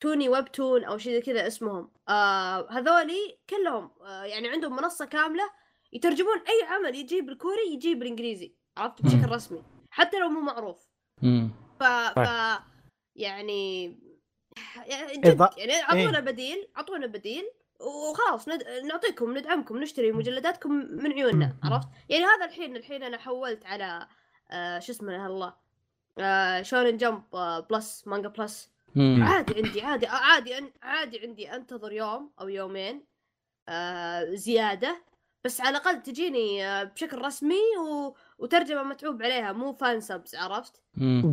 توني webtoon أو شيء زي كذا اسمهم. آه هذولي كلهم آه يعني عندهم منصة كاملة يترجمون أي عمل يجي بالكوري يجي بالإنجليزي عرفت بشكل رسمي حتى لو مو معروف. ف, ف يعني يعني جد يعني أعطونا بديل أعطونا بديل وخلاص ند... نعطيكم ندعمكم نشتري مجلداتكم من عيوننا. عرفت؟ يعني هذا الحين الحين أنا حولت على آه شو اسمه الله آه Shonen Jump آه Plus Manga Plus مم. عادي عندي عادي عادي أن- عادي عندي أنتظر يوم أو يومين آه زيادة بس على الأقل تجيني آه بشكل رسمي و... وترجمة متعوب عليها مو fan subs عرفت؟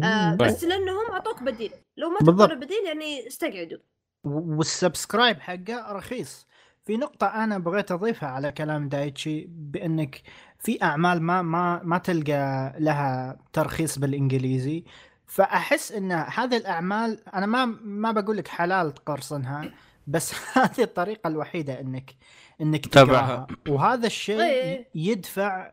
آه طيب. بس لأنهم أعطوك بديل لو ما. تعطونا بديل يعني استقعدوا وال subscribe حقه رخيص في نقطة أنا بغيت أضيفها على كلام دايتشي بأنك في أعمال ما ما ما تلقى لها ترخيص بالإنجليزي فأحس أن هذه الأعمال أنا ما ما بقول لك حلال تقرصنها بس هذه الطريقة الوحيدة أنك أنك تتابعها. وهذا الشيء إيه. يدفع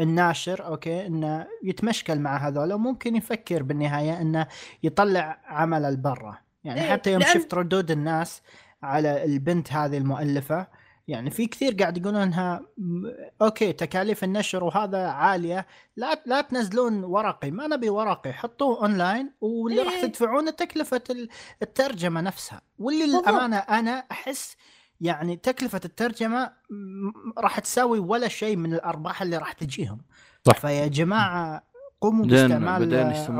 الناشر okay إنه يتمشكل مع هذول وممكن يفكر بالنهاية إنه يطلع عمل البرة يعني إيه، حتى يوم لأن- شفت ردود الناس على البنت هذه المؤلفة يعني في كثير قاعد يقولون إنها okay تكاليف النشر وهذا عالية لا لا تنزلون ورقي ما نبي ورقي حطوه أونلاين واللي راح إيه. تدفعونه تكلفة ال- الترجمة نفسها واللي. للأمانة أنا أحس يعني تكلفة الترجمة راح تساوي ولا شيء من الأرباح اللي راح تجيهم صح. فيا جماعة قوموا باستعمال؟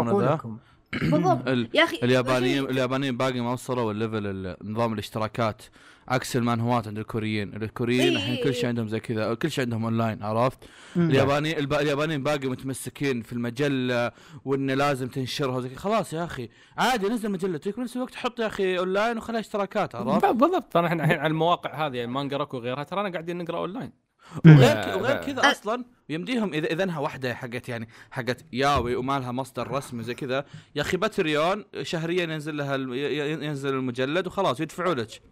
عقولكم بالضبط. ال- يا أخي اليابانيين اليابانيين باقي ما وصلوا ال level ال- نظام الاشتراكات. عكس المانهوات عند الكوريين. الكوريين إي الحين إي كل إي. شيء عندهم زي كذا. كل شيء عندهم اونلاين عرفت. الياباني الب... اليابانيين باقي متمسكين في المجلة وإنه لازم تنشرها كذا. خلاص يا أخي. عادي نزل مجلتك بنفس الوقت حط يا أخي اونلاين وخليها اشتراكات عرفت؟ بالضبط. ترى إحنا الحين على المواقع هذه Manga Rock وغيرها ترانا قاعدين نقرأ اونلاين وغير آه،. وغير آه. كذا أصلا يمديهم اذا إذا إنها واحدة حقت يعني حقت ياوي وما لها مصدر رسمي زي كذا يا أخي Patreon شهريا ينزل لها الم... ي- ي- ينزل المجلد وخلاص يدفعوا لك.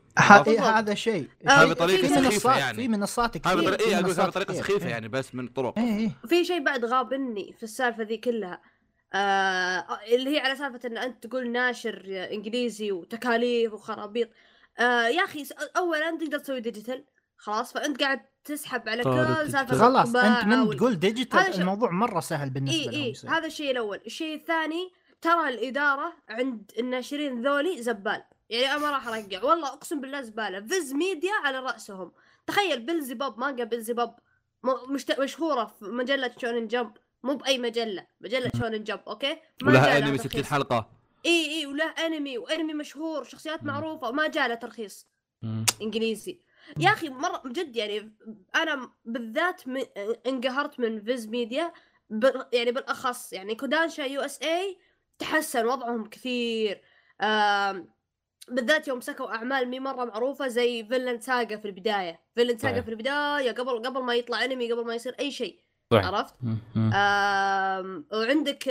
إيه هذا شيء آه، هذه في طريقة في منصات- سخيفه يعني في منصات كثير هذا اي أقول لك هذه منصات طريقة كثير. سخيفة إيه. يعني بس من طرق إيه إيه في شيء بعد غابني في السالفة ذي كلها آه اللي هي على سالفة إن أنت تقول ناشر إنجليزي وتكاليف وخرابيط آه يا أخي اولا تقدر تسوي digital خلاص فأنت قاعد تسحب على كل. سالفة خلاص أنت من تقول هذا digital الموضوع مرة سهل بالنسبة إي يصير. هذا الشيء الأول. الشيء الثاني ترى الإدارة عند الناشرين ذولي زبال. يعني أنا ما راح أرجع. والله أقسم بالله زبالة. Viz Media على رأسهم. تخيل Beelzebub مانجا Beelzebub م- مشت... مشهورة في مجلة Shonen Jump مو بأي مجلة. مجلة Shonen Jump okay؟ ما ولها أنمي 60 ترخيص. حلقة. إي إي وله أنمي وأنمي مشهور شخصيات. معروفة وما جاء له ترخيص. إنجليزي. يا أخي مرة جد يعني أنا بالذات من انقهرت من Viz Media. يعني بالأخص يعني Kodansha USA تحسن وضعهم كثير. بالذات يوم مسكوا أعمال مي مرة معروفة زي Vinland Saga في البداية Vinland Saga. في البداية قبل قبل ما يطلع انمي قبل ما يصير أي شيء صحيح. عرفت. وعندك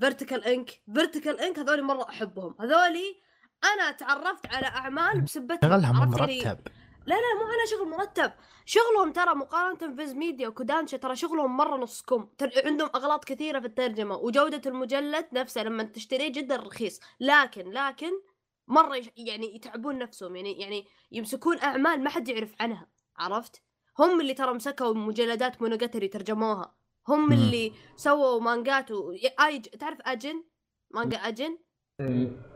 Vertical Inc Vertical Inc هذول مرة أحبهم هذولي أنا تعرفت على أعمال بسبتهم شغلها مرتب. لا لا مو على شغل مرتب. شغلهم ترى مقارنة Viz Media و Kodansha ترى شغلهم مرة نص كم تر... عندهم أغلاط كثيرة في الترجمة وجودة المجلد نفسه لما تشتريه جدا رخيص. لكن لكن مرة. يعني يتعبون نفسهم يعني يعني يمسكون أعمال ما حد يعرف عنها عرفت؟ هم اللي ترى مسكوا مجلدات مونوجاتاري ترجموها. هم. اللي سووا مانجات و... تعرف أجن؟ مانجا أجن؟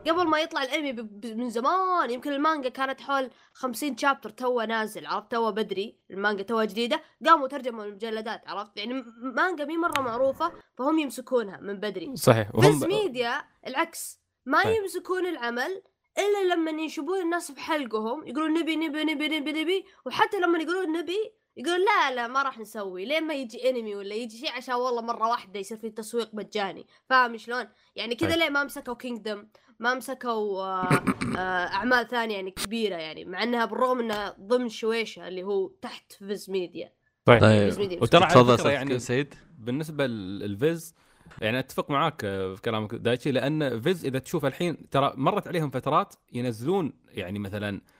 قبل ما يطلع الانمي من زمان يمكن المانجا كانت حول 50 chapter توه نازل عرفت؟ توه بدري المانجا توه جديدة قاموا ترجموا المجلدات عرفت؟ يعني مانجا مي مرة معروفة فهم يمسكونها من بدري. صحيح وفيز ميديا العكس ما صحيح. يمسكون العمل إلا لما ينشبون الناس في حلقهم يقولون نبي نبي نبي نبي نبي وحتى لما يقولون نبي يقول لا لا ما راح نسوي لين ما يجي انمي ولا يجي شيء عشان والله مرة واحدة يصير في تسويق مجاني فاهم شلون؟ يعني كذا طيب. ليه ما مسكوا كينجدم ما مسكوا آه آه أعمال ثانية يعني كبيرة يعني مع إنها بالرغم إنها ضمن شويشا اللي هو تحت فيز ميديا. طيب. فيز طيب. ميديا. وترى تفضل يعني سيد بالنسبة للفيز يعني أتفق معاك في كلامك دايتشي لأن فيز إذا تشوف الحين ترى مرت عليهم فترات ينزلون يعني مثلا آه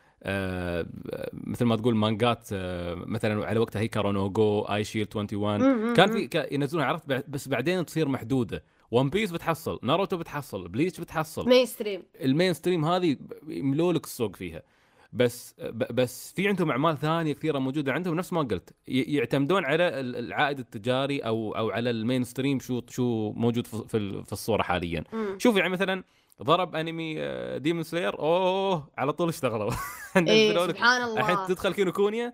مثل ما تقول مانجات آه مثلا على وقتها هيكارو نو جو آي شيلد 21 مم، كان. في ينزلون عرفت؟ بس بعدين تصير محدودة. ون بيس بتحصل ناروتو بتحصل بليتش بتحصل. mainstream ال mainstream هذه يملوا لك السوق فيها. بس بس في عندهم أعمال ثانية كثيرة موجودة عندهم نفس ما قلت. يعتمدون على ال- العائد التجاري أو أو على ال mainstream شو شو موجود في في ال- في الصورة حاليا. شوف يعني مثلا ضرب انمي ديمون سلاير أوه على طول اشتغلوا. لك سبحان الحين الله تدخل كينوكونيا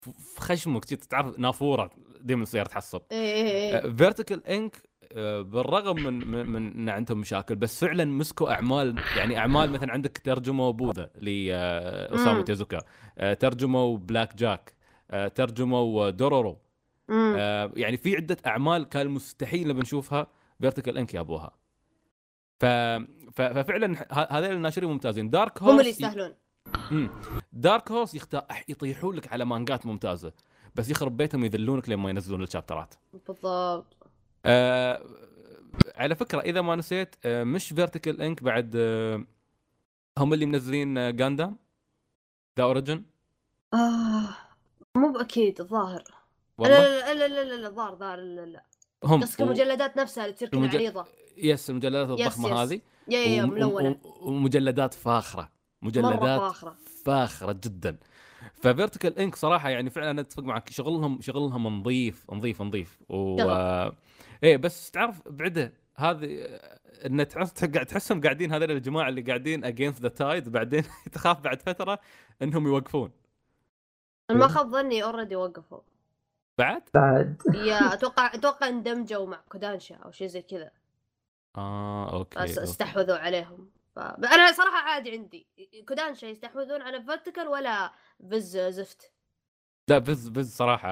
في خشمك تعرف نافورة ديمون سلاير إيه إيه فيرتيكال انك بالرغم من من, إن عندهم مشاكل بس فعلا مسكوا أعمال يعني أعمال مثلا عندك ترجموا بوذا لأوسامو تيزوكا آه، ترجموا بلاك جاك آه، ترجموا دورورو. آه، يعني في عدة أعمال كان مستحيل نبي نشوفها. فيرتيكال انك يابوها ف... ف... ففعلا هذول الناشرين ممتازين. دارك هورس هم اللي يستاهلون. دارك هورس يخت... يطيحون لك على مانجات ممتازة بس يخرب بيتهم يذلونك لما ينزلون الشابترات. بالضبط. آه على فكرة إذا ما نسيت آه مش فيرتيكال انك بعد آه هم اللي منزلين آه جاندام ذا اوريجن آه مو باكيد الظاهر. لا لا لا لا لا الظاهر ظاهر لا لا هم قصدك المجلدات نفسها اللي تصير كذا المج- عريضة. yes المجلدات الضخمة yes. هذه. yeah yeah ملونة. وم- ومجلدات فاخرة. مجلدات فاخرة. فاخرة جدا. ففيرتيكال إنك صراحة يعني فعلا أنا أتفق معك. شغلهم شغلهم نظيف نظيف نظيف. و. آه، إيه بس تعرف بعده هذه إن تحس قاعد تحسهم قاعدين هذول الجماعة اللي قاعدين against the tide بعدين تخاف بعد فترة إنهم يوقفون. أنا ما خاب ظني already وقفوا. بعد؟ بعد. yeah أتوقع أتوقع اندمجوا مع كودانشا أو شيء زي كذا. آه okay, بس okay. استحوذوا عليهم. ف... أنا صراحة عادي عندي. كودانشا يستحوذون على فيرتيكال ولا فيز زفت؟ لا بس بس صراحة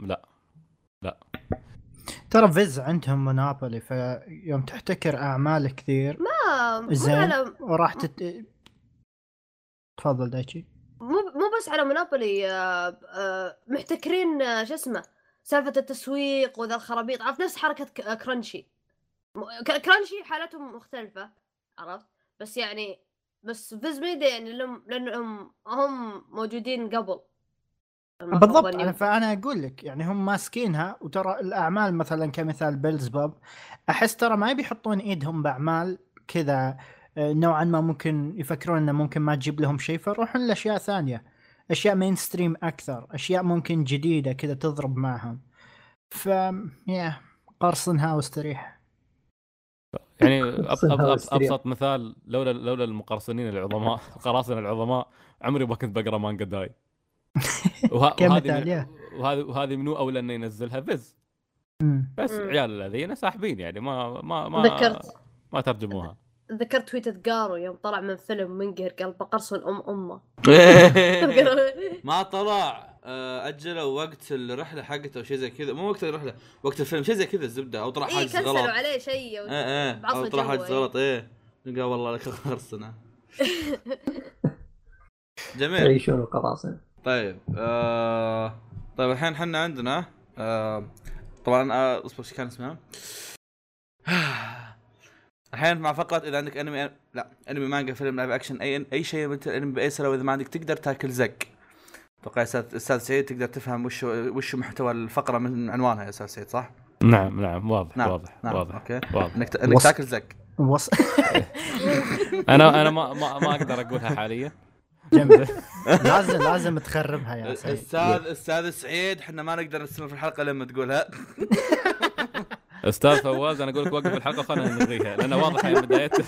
لا ترى فيز عندهم monopoly فيوم تحتكر أعمال كثير ما مو زين. على وراح تت... تفضل دايتشي. مو مو بس على monopoly آه، آه، محتكرين آه، شو اسمه سالفة التسويق وذا الخرابيط. عرفت نفس حركة ك- آه، كرانشي م- ك- كرانشي حالتهم مختلفة عرفت؟ بس يعني بس فيز ميديا يعني لهم لأنهم هم موجودين قبل. بالضبط. انا فأنا أقول لك يعني هم ماسكينها وترى الأعمال مثلا كمثال بيلزبوب أحس ترى ما يبي يحطون إيدهم بأعمال كذا آه، نوعا ما ممكن يفكرون إنه ممكن ما تجيب لهم شيء فيروحون لأشياء ثانية. أشياء mainstream أكثر أشياء ممكن جديدة كذا تضرب معهم. ف يا قرصنها واستريح يعني أب أب. أبسط مثال لولا لولا المقرصنين العظماء القراصنه العظماء عمري ما كنت بقرأ مانجا داي وهذه. وهذه وهذه منو أولى انه ينزلها فيز. بس. عيال الذين ساحبين يعني ما ما ما ذكرت ما ترجموها ذكرت تويتة جارو يوم طلع من فيلم منقهر قال بقرصن أم أمه ما طلع اجلوا وقت الرحلة حقته أو شيء زي كذا. مو وقت الرحلة وقت الفيلم شيء زي كذا الزبدة أو طلع اي حاجز غلط. عليه شيء إيه إيه أو طلع جو، حاجز إيه. غلط إيه. قال والله لك خرصنا جميل. يعيشون القراصنة. طيب آه طيب الحين إحنا عندنا آه طبعا آه اصبر إيش كان اسمها؟ الحين مع فقرة إذا عندك أنمي لا أنمي مانجا فيلم live action أي أي شيء مثل انمي بأي سنة وإذا ما عندك تقدر تاكل زق. أتوقع أستاذ أستاذ سعيد تقدر تفهم وش وش محتوى الفقرة من عنوانها يا أستاذ سعيد صح؟ نعم نعم واضح نعم، واضح نعم واضح okay. واضح. إنك إنك تاكل زق وص... أنا أنا ما ما, ما أقدر أقولها حاليا. جنبه لازم لازم تخربها يا سعيد. أستاذ أستاذ سعيد إحنا ما نقدر نستمر في الحلقة لما تقولها. أستاذ فواز أنا أقول لك وقف الحلقة خلينا نلغيها لأن واضح من بدايتها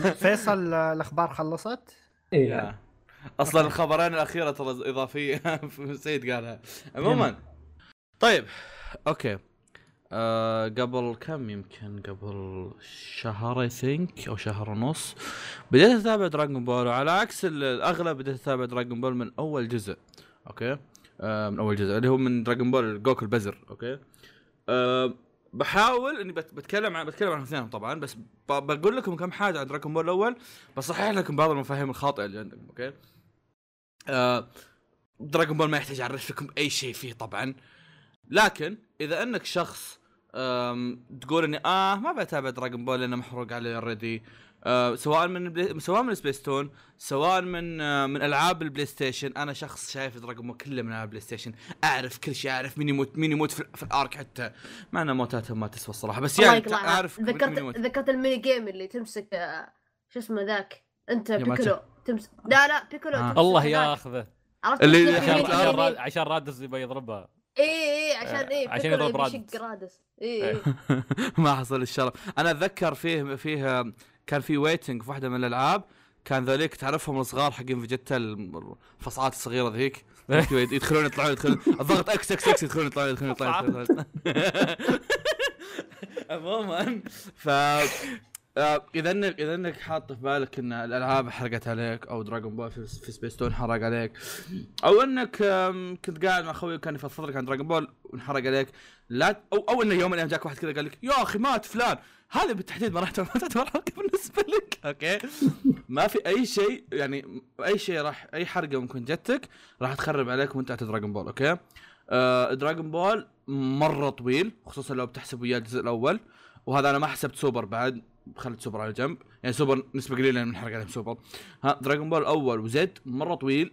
فيصل الأخبار خلصت؟ إيه. yeah. أصلا الخبرين الأخيرة ترى إضافية. سيد قالها. عموما. طيب. okay. آه قبل كم يمكن؟ قبل شهر I think أو شهر ونص. بديت أتابع دراغون بول وعلى عكس ال- الأغلب بديت أتابع دراغون بول من أول جزء. okay؟ آه من أول جزء. اللي هو من دراغون بول جوكو البزر. okay؟ آه بحاول إني بت- بتكلم عن بتكلم عن اثنينهم طبعا بس بقول لكم كم حاجة عن دراغون بول الأول بصحح لكم بعض المفاهيم الخاطئة اللي عندكم. أوكي؟ آه دراغون بول ما يحتاج أعرف لكم أي شيء فيه طبعا. لكن إذا أنك شخص تقول إني آه ما بتابع دراجون بول لأنه محروق علي already آه سواء من البلاي... سواء من سبيستون سواء من آه من ألعاب البلاي ستيشن أنا شخص شايف دراجون بول كله من ألعاب البلاي ستيشن أعرف كل شيء أعرف مين يموت مين يموت في, في ال arc حتى. مع ان موتاتهم ما تسوى الصراحة. بس يعني أعرف ذكرت ذكرت ال mini game اللي تمسك آه، شو اسمه ذاك؟ انت بيكولو تمسك لا لا بيكولو آه. الله. ياخذه عرفت اللي- عشان- عشان؟ راد- رادس يبغى يضربها اي اي عشان اي عشان يضرب رادس. يشق رادس اي إيه. اي ما حصل الشرف أنا أتذكر فيه فيه كان في waiting في واحدة من الألعاب كان ذوليك تعرفهم الصغار حقين فيجيتا الفصعات الصغيرة ذيك يدخلون يطلعون يدخلون الضغط X X X يدخلون يطلعون يدخلون يطلعون يدخلون. عموما ف آه، إذا انك إذا إنك حاط في بالك إن الألعاب حرقت عليك أو دراغون بول في, في سبيستون حرق عليك أو إنك كنت قاعد مع أخوي وكان يفضفض لك عن دراغون بول وانحرق عليك لا أو أو إنه يوم من الأيام جاك واحد كذا قال لك يا أخي مات فلان. هذا بالتحديد ما راح تعتبر حرقه بالنسبة لك. أوكي. ما في أي شيء يعني أي شيء راح أي حرقة ممكن جتك راح تخرب عليك وأنت على دراغون بول أوكي؟ آه دراغون بول مرة طويل خصوصا لو بتحسب وياه الجزء الأول وهذا أنا ما حسبت سوبر بعد. خليت سوبر على جنب. يعني سوبر نسبة قليلة من حرق عليهم سوبر. ها دراغون بول الأول وزد مرة طويل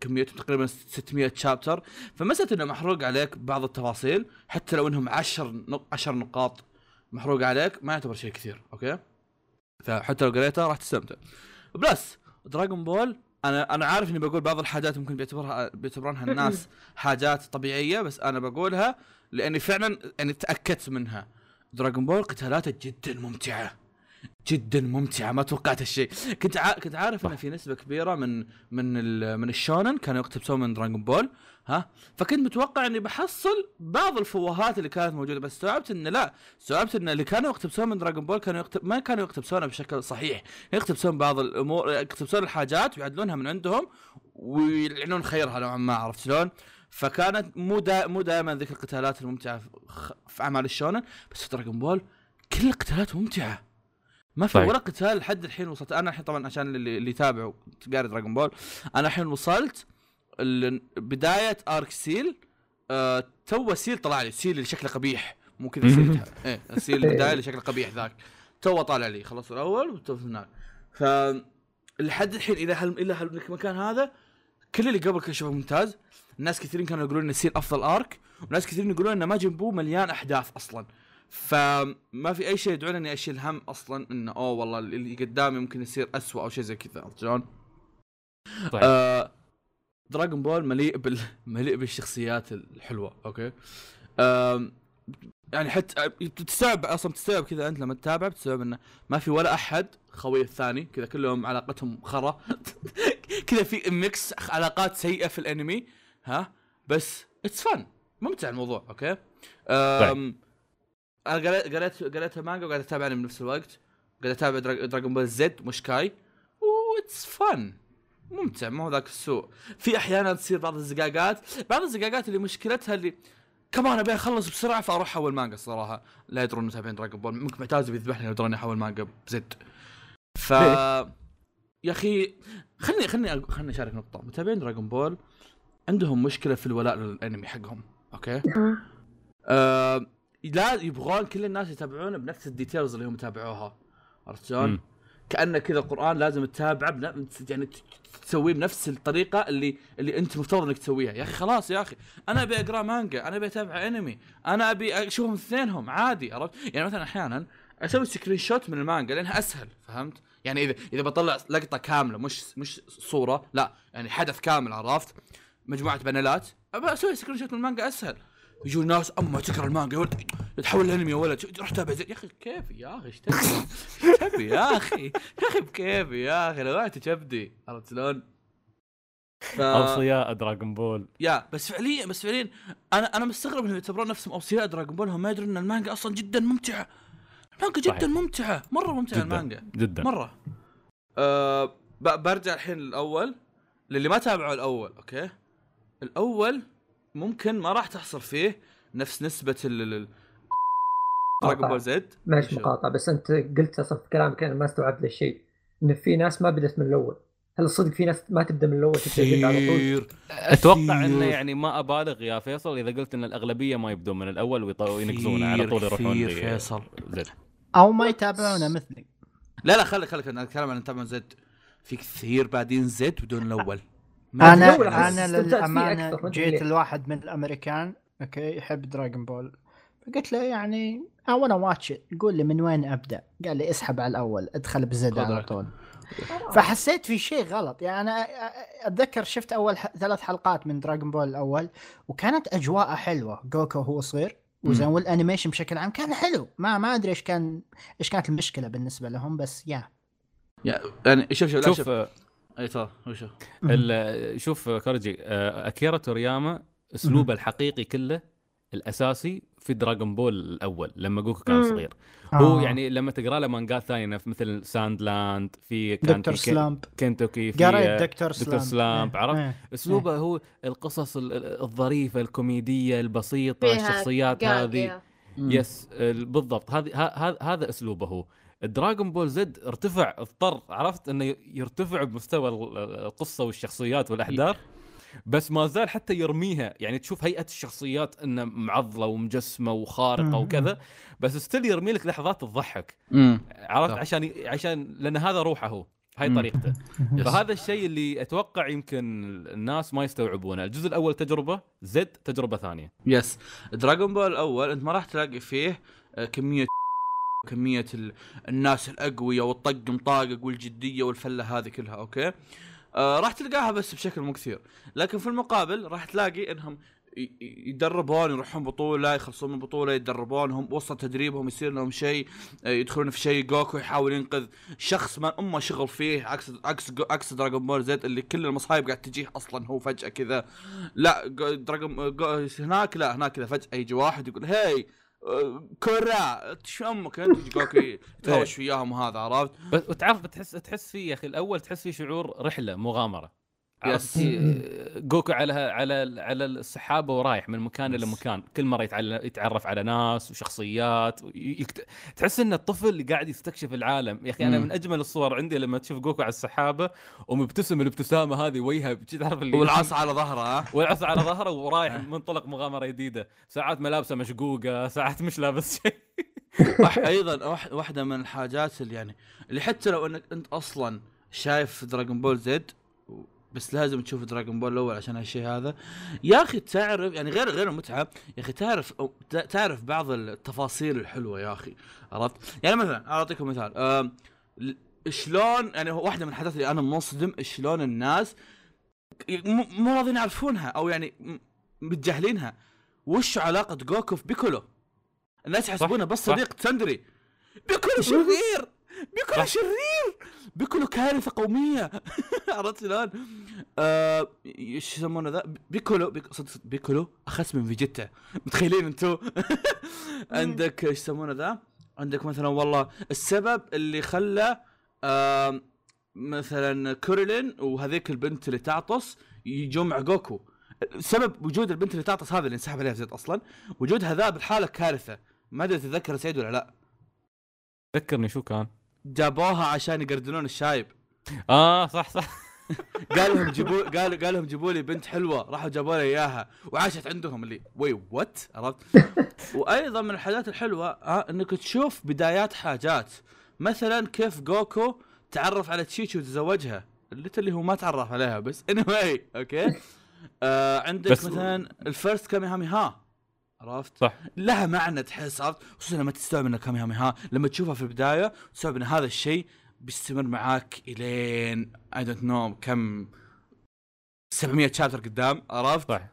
كميته تقريبا 600 chapter فمسألة إنه محروق عليك بعض التفاصيل حتى لو إنهم 10 نق... 10 نقاط محروق عليك ما يعتبر شيء كثير أوكي؟ فحتى لو قريتها راح تستمتع. plus دراغون بول أنا أنا عارف إني بقول بعض الحاجات ممكن بيعتبرها بيعتبرونها الناس حاجات طبيعية بس أنا بقولها لأني فعلا يعني تأكدت منها. دراغون بول قتالاته جدا ممتعة. جدا ممتعة ما توقعت هالشيء. كنت ع... كنت عارف ان في نسبة كبيرة من من ال... من الشونن كانوا يقتبسون من دراغون بول ها؟ فكنت متوقع إني بحصل بعض الفوهات اللي كانت موجودة بس استوعبت إن لا. استوعبت إن اللي كانوا يقتبسون من دراغون بول كانوا يقتب... ما كانوا يقتبسونها بشكل صحيح. يقتبسون بعض الأمور يقتبسون الحاجات ويعدلونها من عندهم ويلعنون خيرها نوعا ما عرفت شلون؟ فكانت مو دا مو دائما ذيك القتالات الممتعة في, في أعمال الشونن بس في دراغون بول كل القتالات ممتعة. ما في صحيح. ولا قتال لحد الحين وصلت. أنا الحين طبعا عشان اللي, اللي يتابع قاري دراغون بول أنا الحين وصلت بداية arc سيل آه تو سيل طلع لي. سيل اللي شكله قبيح. مو كذا سيل إيه السيل البدايه اللي شكله قبيح ذاك. تو طالع لي. خلص الأول وتو هناك. ف لحد الحين إلى هل إلى هالمكان هذا كل اللي قبل كان شوفه ممتاز. ناس كثيرين كانوا يقولون إن السيل أفضل arc وناس كثيرين يقولون ان ماجن بو مليان أحداث أصلا. فما في أي شيء يدعوني إني أشيل هم أصلا إنه أوه والله اللي قدامي ممكن يصير أسوأ أو شيء زي كذا عرفت شلون؟ طيب. آه دراغون بول مليء بال مليء بالشخصيات الحلوة أوكي؟ آم، يعني حتى تستوعب أصلا تستوعب كذا أنت لما تتابع بتستوعب إنه ما في ولا أحد خوي الثاني كذا كلهم علاقتهم خرا. كذا في mix علاقات سيئة في الأنمي ها؟ بس it's fun ممتع الموضوع أوكي؟ أم أنا قريت قريت قريت المانجا وقاعد أتابع أنمي بنفس الوقت. قاعد أتابع دراج- دراغون بول زد مش كاي و it's fun ممتع ما هو ذاك السوء. في أحيانا تصير بعض الزقاقات. بعض الزقاقات اللي مشكلتها اللي كمان أبي أخلص بسرعة فأروح احول مانجا الصراحه لا يدرون متابعين دراغون بول ممكن معتاز بيذبحني لو دراني أحول مانجا بزد ف يا أخي خلني خلني خلني أشارك نقطة. متابعين دراغون بول عندهم مشكلة في الولاء للأنمي حقهم أوكي؟ آه لا يبغون كل الناس يتابعونه بنفس ال details اللي هم تابعوها. عرفت شلون؟ كانه كذا القرآن لازم تتابعه بن... يعني تسويه بنفس الطريقة اللي اللي أنت مفترض إنك تسويها. يا أخي خلاص يا أخي أنا أبي أقرأ مانجا أنا أبي أتابع أنمي أنا أبي أشوفهم اثنينهم عادي عرفت؟ يعني مثلا أحيانا أسوي screenshot من المانجا لأنها أسهل فهمت؟ يعني إذا إذا بطلع لقطة كاملة مش مش صورة لا يعني حدث كامل عرفت؟ مجموعة بانلات أبى أسوي screenshot من المانجا أسهل. يجون ناس أما تقرأ المانجا يا ولد تحول الانمي يا ولد. روح تابع يا أخي كيفي يا أخي؟ إيش تبي؟ يا أخي؟ يا أخي بكيفي يا أخي؟ لو كبدي. عرفت شلون؟ ف... اوصياء دراغون بول. يا بس فعليا بس فعليا أنا أنا مستغرب إنهم يعتبرون نفسهم اوصياء دراجون بول. هم ما يدرون إن المانجا أصلا جدا ممتعة. المانجا جدا صحيح. ممتعة. مرة ممتعة جدا. المانجا. جدا. مرة. أه ب- برجع الحين للأول للي ما تابعوا الأول أوكي؟ الأول ممكن ما راح تحصل فيه نفس نسبة ال دراجون بول زد ماشي مقاطعة بس أنت قلت أصلا في كلامك أنا ما استوعبت ذا الشيء إن في ناس ما بدت من الأول. هل الصدق في ناس ما تبدأ من الأول تبدأ على طول؟ كثير أتوقع إنه. يعني ما أبالغ يا فيصل إذا قلت إن الأغلبية ما يبدون من الأول وينقزونه على طول يروحون كثير فيصل. زد أو ما يتابعونه مثلي. لا لا خليك خليك أنا أتكلم عن تابع زد. في كثير بعدين زد بدون الأول. أنا أنا للامانه جيت. الواحد من الأمريكان أوكي يحب دراغون بول فقلت له يعني I wanna watch it. يقول لي من وين أبدأ؟ قال لي اسحب على الأول ادخل بزد على طول. فحسيت في شيء غلط. يعني أنا أتذكر شفت أول ح... ثلاث حلقات من دراغون بول الأول وكانت أجواءه حلوة. جوكو هو صغير وزين. وال animation بشكل عام كان حلو. ما ما أدري إيش كان إيش كانت المشكلة بالنسبة لهم بس يا يا- يعني شوف شوف شوف. آه، اي ترى وشو؟ ال- شوف كورجي آه، أكيرا تورياما أسلوبه الحقيقي كله الأساسي في دراغون بول الأول لما جوكو كان. صغير. هو آه. يعني لما تقرأ له مانجات ثانية مثل ساند لاند في دكتور سلامب. كنتوكي في قريت آه، دكتور سلامب دكتور سلامب. عرفت؟ إيه. أسلوبه هو القصص ال- ال- الظريفة الكوميدية البسيطة الشخصيات هذه. yes ال- بالضبط هذه ه- ه- هذا أسلوبه هو. دراغون بول زد ارتفع اضطر عرفت إنه يرتفع بمستوى ال- القصة والشخصيات والأحداث بس ما زال حتى يرميها يعني تشوف هيئة الشخصيات إنه معضلة ومجسمة وخارقة مم. وكذا بس still يرمي لك لحظات تضحك. عرفت. عشان عشان لأن هذا روحه هو هاي. طريقته. فهذا الشيء اللي أتوقع يمكن الناس ما يستوعبونه الجزء الأول تجربة زد تجربة ثانية yes دراغون بول الأول أنت ما راح تلاقي فيه آه، كمية كمية ال... الناس الأقوياء والطق مطاقق والجدية والفلة هذه كلها أوكي؟ آه راح تلقاها بس بشكل مو كثير. لكن في المقابل راح تلاقي إنهم يدربون يروحون بطولة يخلصون من بطولة يتدربون هم وسط تدريبهم يصير لهم شيء آه، يدخلون في شيء. جوكو يحاول ينقذ شخص ما أمه شغل فيه عكس عكس عكس دراغون بول زد اللي كل المصايب قاعد تجيه أصلا هو فجأة كذا. لا جو- دراغون جو- هناك لا هناك كذا فجأة يجي واحد يقول هاي آه، شو أمك؟ أنت يجي جوكو يتهاوش وياهم وهذا عرفت؟ وتعرف تحس تحس فيه يا أخي الأول تحس فيه شعور رحلة مغامرة. عرفت؟ yes. جوكو على على على السحابة ورايح من مكان إلى. مكان كل مرة يتعرف على ناس وشخصيات ويكت... تحس إن الطفل قاعد يستكشف العالم يا أخي أنا. من أجمل الصور عندي لما تشوف جوكو على السحابة ومبتسم الابتسامة هذه وجهه تعرف اللي والعصا على ظهره والعصا على ظهره ورايح منطلق مغامرة جديدة ساعات ملابسه مشقوقة ساعات مش لابس شيء أيضا واح- واحدة من الحاجات اللي يعني اللي حتى لو إنك أنت أصلا شايف دراغون بول زد بس لازم تشوف دراغون بول الأول عشان هالشيء هذا. يا أخي تعرف يعني غير غير المتعة يا أخي تعرف تعرف بعض التفاصيل الحلوة يا أخي عرفت؟ يعني مثلا أعطيكم مثال شلون يعني واحدة من الحاجات اللي أنا منصدم شلون الناس مو راضيين يعرفونها أو يعني متجاهلينها. وش علاقة جوكو في بيكولو؟ الناس يحسبونه بس. صديق تندري. بيكولو شرير! بيكولو. شرير بيكولو كارثة قومية عرفت شلون؟ آه، إيش يسمونه ذا؟ بيكولو بيك- صدق بيكولو أخس من فيجيتا متخيلين أنتم؟ عندك إيش يسمونه ذا؟ عندك مثلا والله السبب اللي خلى مثلا كوريلين وهذيك البنت اللي تعطس يجون مع جوكو سبب وجود البنت اللي تعطس هذا اللي انسحب عليها زيت أصلا وجودها ذا بالحالة كارثة ما أدري تتذكر سعيد ولا لا ذكرني شو كان جابوها عشان يقردنون الشايب. آه صح صح. قال لهم جيبوا قال قال لهم جيبوا لي بنت حلوة راحوا جابوا لي إياها. وعاشت عندهم اللي وي وات عرفت؟ وأيضا من الحاجات الحلوة ها إنك تشوف بدايات حاجات. مثلا كيف جوكو تعرف على تشيتشو وتزوجها اللي اللي هو ما تعرف عليها بس any- anyway, أوكي آه عندك مثلا ال first كاميهاميها عرفت؟ صح. لها معنى تحس عرفت؟ خصوصا لما تستوعب إنها كاميهاميها لما تشوفها في البداية تستوعب إن هذا الشيء بيستمر معاك إلين I don't know كم 700 chapter قدام عرفت؟ صح.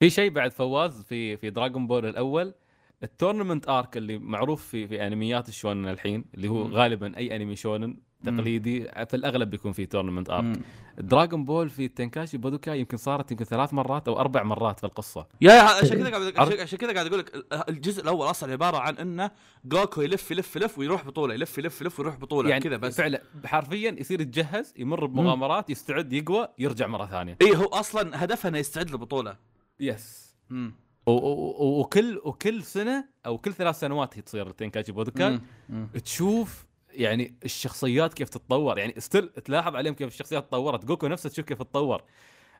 في شيء بعد فواز في في دراغون بول الأول ال tournament arc اللي معروف في في أنميات الشونن الحين اللي هو. غالبا أي أنمي شونن تقليدي في الأغلب بيكون في tournament arc. دراغون بول في تنكاشي بودوكا يمكن صارت يمكن ثلاث مرات أو أربع مرات في القصة. يا عشان كذا قاعد؟ عشان- كذا قاعد أقول لك الجزء الأول أصلا عبارة عن إنه جوكو يلف يلف يلف ويروح بطولة يلف يلف يلف ويروح بطولة يعني كذا بس. فعلا حرفيا يصير يتجهز يمر بمغامرات يستعد يقوى يرجع مرة ثانية. اي هو أصلا هدفها إنه يستعد للبطولة. yes وكل وكل سنة أو كل ثلاث سنوات هي تصير تنكاشي بودوكا مم. مم. تشوف يعني الشخصيات كيف تتطور. يعني still تلاحظ عليهم كيف الشخصيات تطورت. جوكو نفسه تشوف كيف تطور.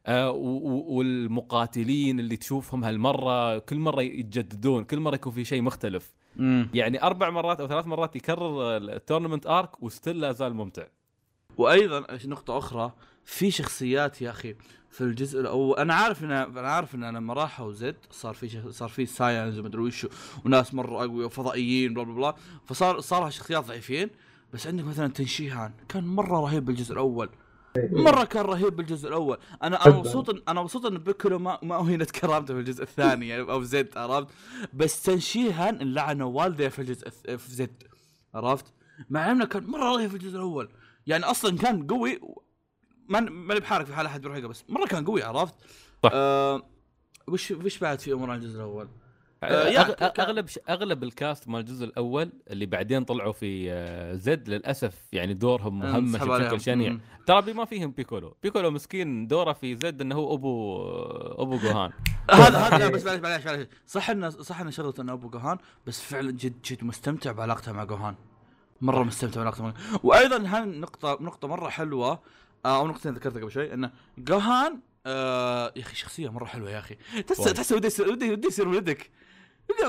آه والمقاتلين اللي تشوفهم هالمرة كل مرة يتجددون كل مرة يكون في شيء مختلف. مم. يعني أربع مرات أو ثلاث مرات يكرر ال tournament arc و still لا زال ممتع. وأيضا نقطة أخرى في شخصيات يا أخي في الجزء الأول أنا عارف ان أنا عارف إن لما راحوا زد صار في شخ... صار في سايانز ومدري وش وناس مره أقوياء وفضائيين بلا بلا بلا فصار صار شخصيات ضعيفين. بس عندك مثلا تنشيهان. كان مرة رهيب بالجزء الأول. مرة كان رهيب بالجزء الأول. أنا أنا. مبسوط أنا مبسوط إن بيكولو ما ما اهينت كرامته في الجزء الثاني يعني أو زد عرفت؟ بس تنشيهان لعنوا والده في الجزء في زد عرفت؟ مع إنه كان مرة رهيب في الجزء الأول. يعني أصلا كان قوي ما ماني بحارك في حال أحد بيروح يلقى، بس مرة كان قوي عرفت؟ صح. آه وش وش بعد في امور عن الجزء الأول؟ أغلب أغلب الكاست مال الجزء الأول اللي بعدين طلعوا في آه، زد للأسف يعني دورهم مهمش. بشكل شنيع. ترى بما فيهم بيكولو بيكولو مسكين دوره في زد إنه هو أبو أبو جوهان هذا هذا لا بس معلش معلش معلش صح انه صح انه شغلته إنه أبو جوهان بس فعلا جد جد مستمتع بعلاقته مع جوهان مرة مستمتع بعلاقته مع وأيضا هاي نقطة نقطة مرة حلوة آه، أو نقطتين ذكرتها قبل شوي إنه جوهان آه يا أخي شخصية مرة حلوة يا أخي تحس. تحس ودي يصير ودي ودي يصير ولدك.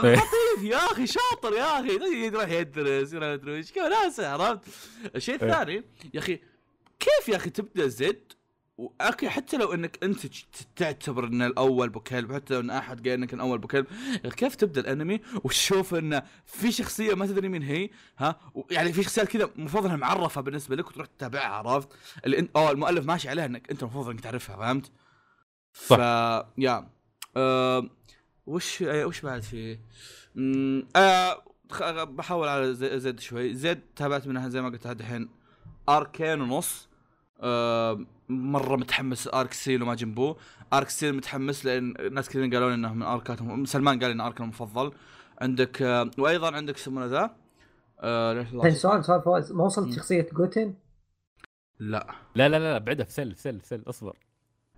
لطيف يا أخي شاطر يا أخي. يروح يدرس يروح يدري كذا ناس عرفت؟ الشيء إيه. الثاني يا أخي كيف يا أخي تبدأ زد؟ أوكي حتى لو إنك أنت تعتبر ان الأول ابو كلب حتى لو إن أحد قال إنك الأول ابو كلب يا أخي كيف تبدأ الأنمي وتشوف إنه في شخصية ما تدري مين هي ها؟ يعني في شخصيات كذا المفروض انها معرفة بالنسبة لك وتروح تتابعها عرفت؟ اللي انت أو المؤلف ماشي عليها إنك أنت المفروض إنك تعرفها فهمت؟ ف صح. Yeah. آه وش آه وش بعد في؟ آه خ- بحاول على زد شوي. زد تابعت منها زي ما قلت لهالحين أركين ونص. آه مرة متحمس arc سيل وماجين بو. arc سيل متحمس لأن ناس كثيرين قالوا لي إنه من أركاتهم. سلمان قال انه اركه المفضل. عندك آه وأيضا عندك يسمونه ذا؟ آه ليش الحين الله- سؤال سؤال فواز. ما وصلت. شخصية جوتن؟ لا. لا لا لا بعدها في سل في سل في سل اصبر.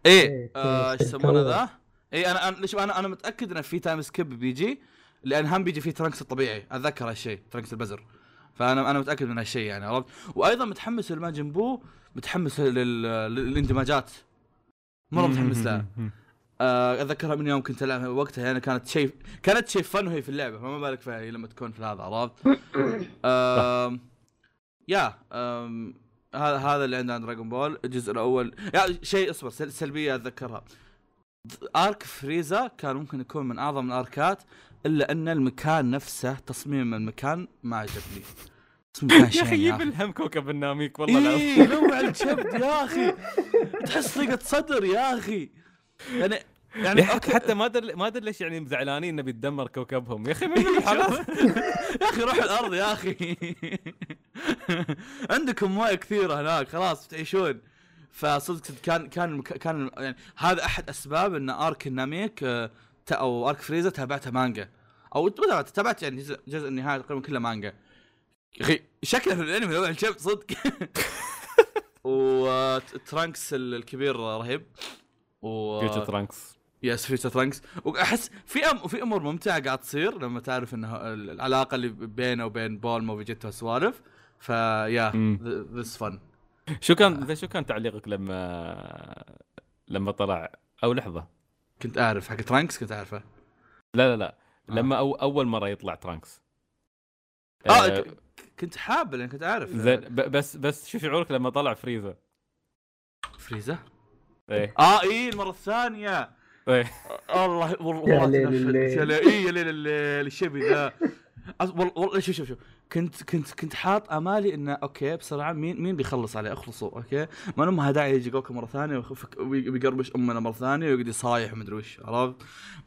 إيه إيه، آه، إيش كان- يسمونه ذا؟ اي أنا أنا شوف أنا أنا متأكد انه في time skip بيجي لأن هم بيجي فيه ترانكس الطبيعي. أتذكر هالشيء ترانكس البزر. فانا أنا متأكد من هالشيء يعني عرفت؟ وأيضا متحمس لل Majin Buu متحمس لل- للإندماجات. مرة متحمس لها. آه، أتذكرها من يوم كنت ألعب وقتها يعني كانت شيء كانت شيء فن وهي في اللعبة. فما بالك فيها لما تكون في هذا عرفت؟ يا هذا هذا اللي عندنا عن دراجون بول الجزء الأول يا شيء اصبر سل- سلبية أتذكرها. arc فريزا كان ممكن يكون من أعظم ال arcات إلا أن المكان نفسه تصميم المكان ما عجبني. يا أخي يجيب الهم كوكب الناميك والله العظيم. إيه نوع الكبد يا أخي. تحس ضيقه صدر يا أخي. يعني يعني okay. حتى ما أدري ما أدري ليش يعني زعلانين انه بيتدمر كوكبهم. يا أخي من يا أخي روح الأرض يا أخي. عندكم مويه كثيرة هناك خلاص بتعيشون فصدق كان كان كان يعني هذا أحد أسباب إن arc الناميك آه، ت- أو arc فريزا تابعتها مانجا. أو تابعت تابعت يعني جزء, جزء النهاية تقريبا كله مانجا. يا أخي شكله في الأنمي لو الشب صدق. وترانكس الكبير رهيب. و future ترانكس yes future ترانكس وأحس في أم في أمور ممتعة قاعد تصير لما تعرف إنه العلاقة اللي بينه وبين بولما وفيجيتا والسوالف فيا. that's fun شو كان زين شو كان تعليقك لما لما طلع؟ أو لحظة. كنت أعرف حق ترانكس كنت أعرفه. لا لا لا. آه. لما أو أول مرة يطلع ترانكس. آه آه، كنت حاب لأن كنت أعرف. زين بس بس شو شعورك لما طلع فريزا؟ فريزا؟ إيه. آه إي المرة الثانية. إيه. الله والله يا والله ليل. الليل. يا ليل إي يا ليل الليل الشبي ذا والله شوف شوف شوف. كنت كنت كنت حاط أمالي إنه okay بسرعة مين مين بيخلص عليه؟ اخلصوا okay؟ ما لهم داعي يجي جوكو مرة ثانية ويقربش أمنا مرة ثانية ويقعد يصايح ومدري وش عرفت؟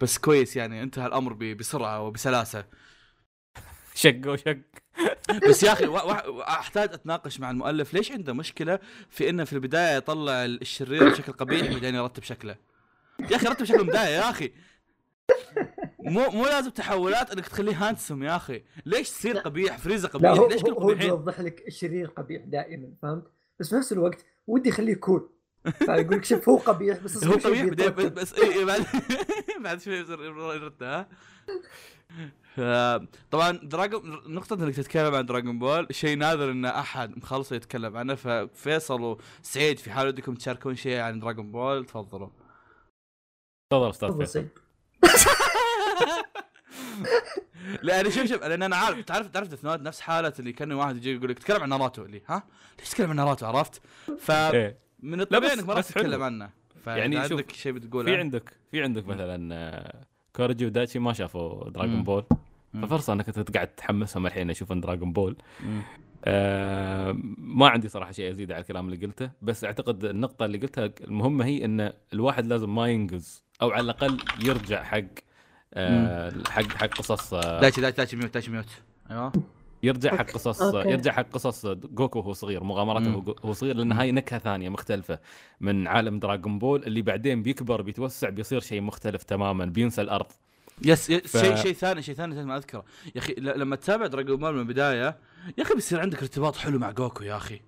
بس كويس يعني انتهى الامر بسرعة وبسلاسة. شق وشق. بس يا أخي أحتاج أتناقش مع المؤلف. ليش عنده مشكلة في إنه في البداية يطلع الشرير بشكل قبيح بعدين يرتب شكله؟ يا أخي رتب شكله من البدايه يا أخي. مو مو لازم تحولات إنك تخليه handsome يا أخي. ليش تصير قبيح؟ فريزا لا قبيح هو ليش هو, هو بيوضح لك الشرير قبيح دائما فهمت؟ بس في نفس الوقت ودي يخليه cool فيقول لك شوف هو قبيح بس هو قبيح بيترتب. بس اي إي، بعد بعد شوي يصير ها؟ طبعا دراجون نقطة إنك تتكلم عن دراجون بول شيء نادر إن أحد مخلص يتكلم عنه. ففيصل وسعيد في حال ودكم تشاركون شيء عن دراجون بول تفضلوا. تفضل أستاذ فيصل. سعيد. لأن شوف شوف لأن أنا عارف تعرف تعرف ديث نوت نفس حالة اللي كان واحد يجي يقول لك تكلم عن ناروتو اللي ها؟ ليش تتكلم عن ناروتو عرفت؟ فمن إيه. الطبيعي بس- إنك ما راح. تتكلم عنه. يعني يعني شوف، عندك شيء بتقوله في عندك في عندك مثلا آه، كوريجي ودايتشي ما شافوا دراغون. بول. ففرصة إنك أنت قاعد تحمسهم الحين يشوفون دراغون بول. آه ما عندي صراحة شيء أزيد على الكلام اللي قلته بس أعتقد النقطة اللي قلتها المهمة هي إن الواحد لازم ما ينقز أو على الأقل يرجع حق آه حق حق قصص آه دايتشي دايتشي دايتشي mute دايتشي mute أيوه يرجع حق. قصص okay. يرجع حق قصص جوكو وهو صغير مغامراته. وهو- صغير لأن هاي نكهة ثانية مختلفة من عالم دراغون بول اللي بعدين بيكبر بيتوسع بيصير شيء مختلف تماما بينسى الأرض yes, yes ف- شيء شيء ثاني شيء ثاني لازم أذكره يا أخي لما تتابع دراجون بول من البداية يا أخي بيصير عندك ارتباط حلو مع جوكو يا أخي.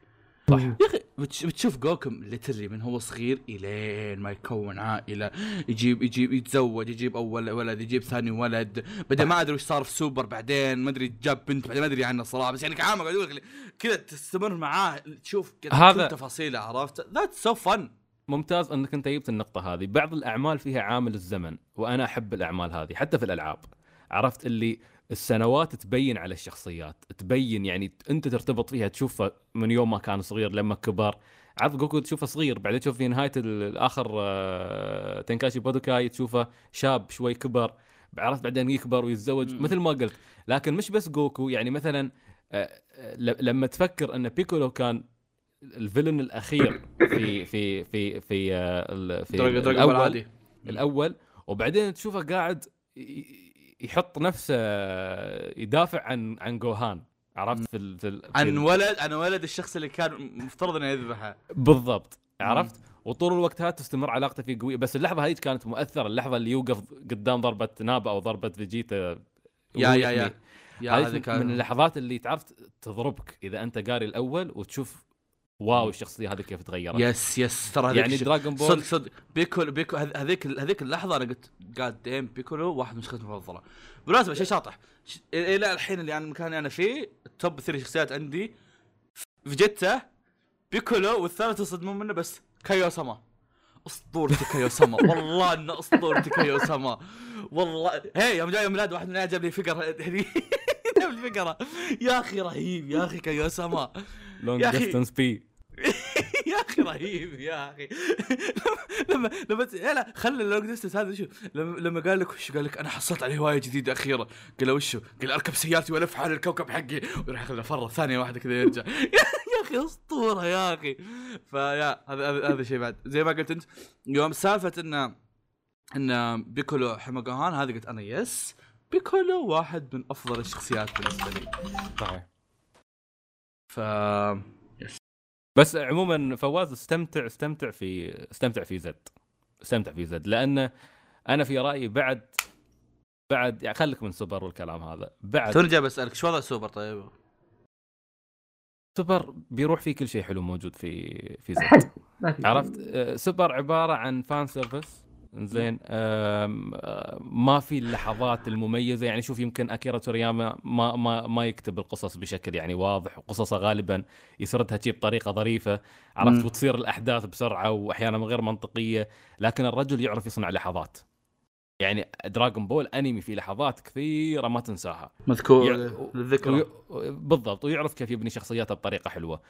صح. يا أخي بتش- بتشوف جوكو literally من هو صغير إلين ما يكون عائلة. يجيب يجيب يتزوج يجيب أول ولد يجيب ثاني ولد. بعدين ما أدري وش صار في سوبر بعدين ما أدري جاب بنت بعدين ما أدري عنها الصراحه بس يعني كعامة قاعد أقول لك كذا تستمر معاه تشوف هذا- تفاصيله عرفت؟ that's so fun ممتاز إنك أنت جبت النقطة هذه. بعض الأعمال فيها عامل الزمن وأنا أحب الأعمال هذه حتى في الألعاب. عرفت اللي السنوات تبين على الشخصيات تبين يعني انت ترتبط فيها تشوفه من يوم ما كان صغير لما كبر. عرفت جوكو تشوفه صغير بعدين تشوف في نهاية الآخر آه، تنكاشي بودوكاي تشوفه شاب شوي كبر عرفت بعدين يكبر ويتزوج. مثل ما قلت. لكن مش بس جوكو يعني مثلا آه، آه، لما تفكر أن بيكولو كان الفيلن الأخير في في في في ال- في الأول الأول وبعدين تشوفه قاعد يحط نفسه يدافع عن عن جوهان. عرفت؟ في ال- في, ال- في عن ولد عن ولد الشخص اللي كان مفترض انه يذبحه. بالضبط. عرفت؟ وطول الوقت هذا تستمر علاقته فيه قوية. بس اللحظة هذه كانت مؤثرة. اللحظة اللي يوقف قدام ضربة نابا أو ضربة فيجيتا يا يا يا. يحمي. يا هذه من اللحظات اللي تعرف تضربك إذا أنت قاري الأول وتشوف واو الشخصية هذه كيف تغيرت. yes yes ترى يعني دراغون بول صدق صدق بيكولو بيكو هذ- هذيك هذيك اللحظة أنا قلت god damn بيكولو واحد من شخصياتي المفضلة. بالمناسبة شيء شاطح. إلى الحين اللي أنا المكان اللي أنا فيه ال top three شخصيات عندي. فيجيتا بيكولو والثالث يصدمون منه بس كايو سما اسطورتي كايو سما والله انه اسطورتي كايو سما والله هي يوم جاي يوم ميلاد واحد من جاب لي فقرة هذه جاب لي فقرة. يا أخي رهيب يا أخي كايو سما long. distance بي يا أخي رهيب يا أخي. لما لما لا خلي ال long distance هذا شو لما لما قال لك وش قال لك؟ أنا حصلت عليه هوايه جديده أخيرا. قال له وشو؟ قال أركب سيارتي وألف حول الكوكب حقي. ويروح ياخذ فرة ثانية واحدة كذا يرجع. يا أخي أسطورة يا أخي. فيا هذا هذا شيء بعد. زي ما قلت أنت يوم سالفة ان إن بيكولو حمى قوهان هذه قلت أنا yes بيكولو واحد من أفضل الشخصيات بالنسبة لي. صحيح. ف بس عموما فواز استمتع استمتع في استمتع في زد. استمتع في زد لأن أنا في رأيي بعد بعد يعني خليك من سوبر والكلام هذا بعد جاي بسألك شو وضع سوبر طيب؟ سوبر بيروح فيه كل شيء حلو موجود في في زد. عرفت؟ آه، سوبر عبارة عن fan service. زين ما في اللحظات المميزة. يعني شوف يمكن أكيرا تورياما ما ما ما يكتب القصص بشكل يعني واضح وقصصه غالبا يسردها شي بطريقة ظريفة عرفت. وتصير الأحداث بسرعة واحيانا غير منطقية لكن الرجل يعرف يصنع لحظات. يعني دراغون بول انمي في لحظات كثيرة ما تنساها. مذكور يع- للذكرى وي- بالضبط ويعرف كيف يبني شخصياته بطريقة حلوة.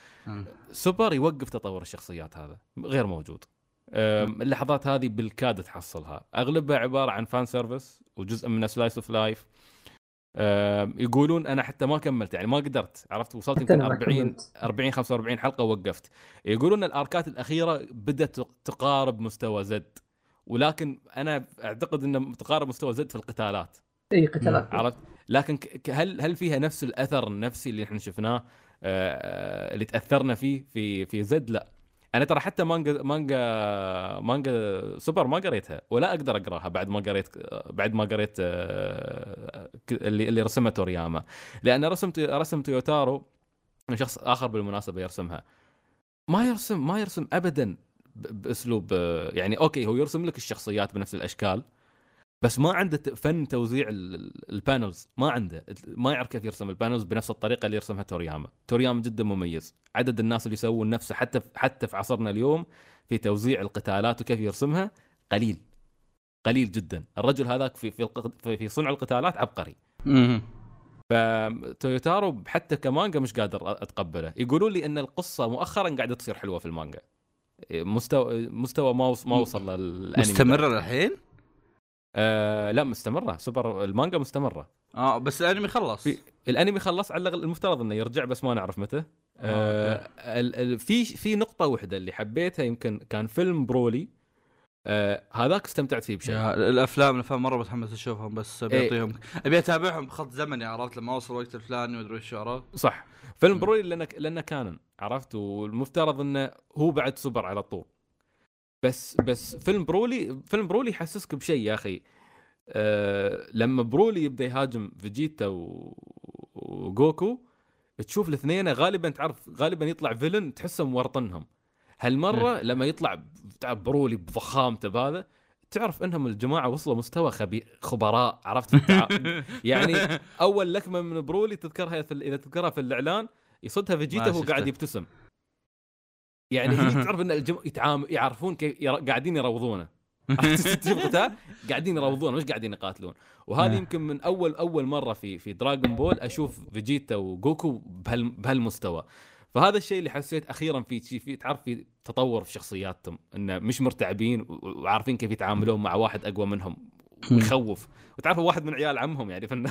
سوبر يوقف تطور الشخصيات هذا غير موجود. اللحظات هذه بالكاد تحصلها. أغلبها عبارة عن fan service وجزء من slice of life يقولون أنا حتى ما كملت يعني ما قدرت عرفت؟ وصلت يمكن أنا ما 40 كملت. 40 45 حلقة ووقفت. يقولون الأركات الأخيرة بدأت تقارب مستوى زد ولكن أنا أعتقد ان تقارب مستوى زد في القتالات. إي قتالات. عرفت؟ لكن هل هل فيها نفس الأثر النفسي اللي إحنا شفناه؟ آه، آه، اللي تأثرنا فيه في في زد لا. أنا ترى حتى مانجا مانجا مانجا سوبر ما قريتها ولا أقدر أقراها بعد ما قريت بعد ما قريت آه، اللي اللي رسمها تورياما. لأن رسم رسم تويوتارو شخص آخر بالمناسبة يرسمها. ما يرسم ما يرسم ابدا بأسلوب آه، يعني okay هو يرسم لك الشخصيات بنفس الأشكال بس ما عنده فن توزيع ال- ال- ال panels ما عنده. ما يعرف كيف يرسم ال panels بنفس الطريقة اللي يرسمها تورياما. تورياما جدا مميز. عدد الناس اللي يسوون نفسه حتى في حتى في عصرنا اليوم في توزيع القتالات وكيف يرسمها قليل. قليل جدا. الرجل هذاك في في في في صنع القتالات عبقري. فتويوتارو حتى كمانجا مش قادر أتقبله. يقولون لي إن القصة مؤخرا قاعدة تصير حلوة في المانجا. مستوى مستوى ما وص- ما وصل للأنمي مستمرة الحين؟ آه لا مستمرة. سوبر المانجا مستمرة. آه بس الأنمي خلص. في الأنمي خلص على المفترض إنه يرجع بس ما نعرف متى. آه ال- ال- في في نقطة واحدة اللي حبيتها يمكن كان فيلم برولي. آه هذاك استمتعت فيه بشيء. الأفلام الافلام مرة متحمس أشوفهم بس إيه. أعطيهم أبي أتابعهم بخط زمني عرفت؟ لما أوصل الوقت الفلاني وادري إيش عرفت صح. فيلم. برولي لأنه لأنه canon عرفت؟ والمفترض إنه هو بعد سوبر على طول. بس بس فيلم برولي فيلم برولي يحسسك بشيء يا أخي أه لما برولي يبدأ يهاجم فيجيتا و... وجوكو تشوف الاثنين غالبا تعرف غالبا يطلع villain تحسه مورطنهم هالمرة لما يطلع تعرف برولي بضخامته بهذا تعرف إنهم الجماعة وصلوا مستوى خبي... خبراء عرفت. يعني أول لكمة من برولي تذكرها في إذا تذكرها في الإعلان يصدها فيجيتا وهو. قاعد يبتسم يعني هني تعرف إن الجم... يتعام... يعرفون كيف ير... قاعدين يروضونه. عرفت تشوف قتال قاعدين يروضونه مش قاعدين يقاتلون. وهذه آه. يمكن من اول أول مرة في في دراغون بول أشوف فيجيتا وجوكو بهال... بهالمستوى. فهذا الشيء اللي حسيت أخيرا في في تعرف في تطور في شخصياتهم إنه مش مرتعبين وعارفين كيف يتعاملون مع واحد أقوى منهم ويخوف. وتعرف واحد من عيال عمهم يعني فن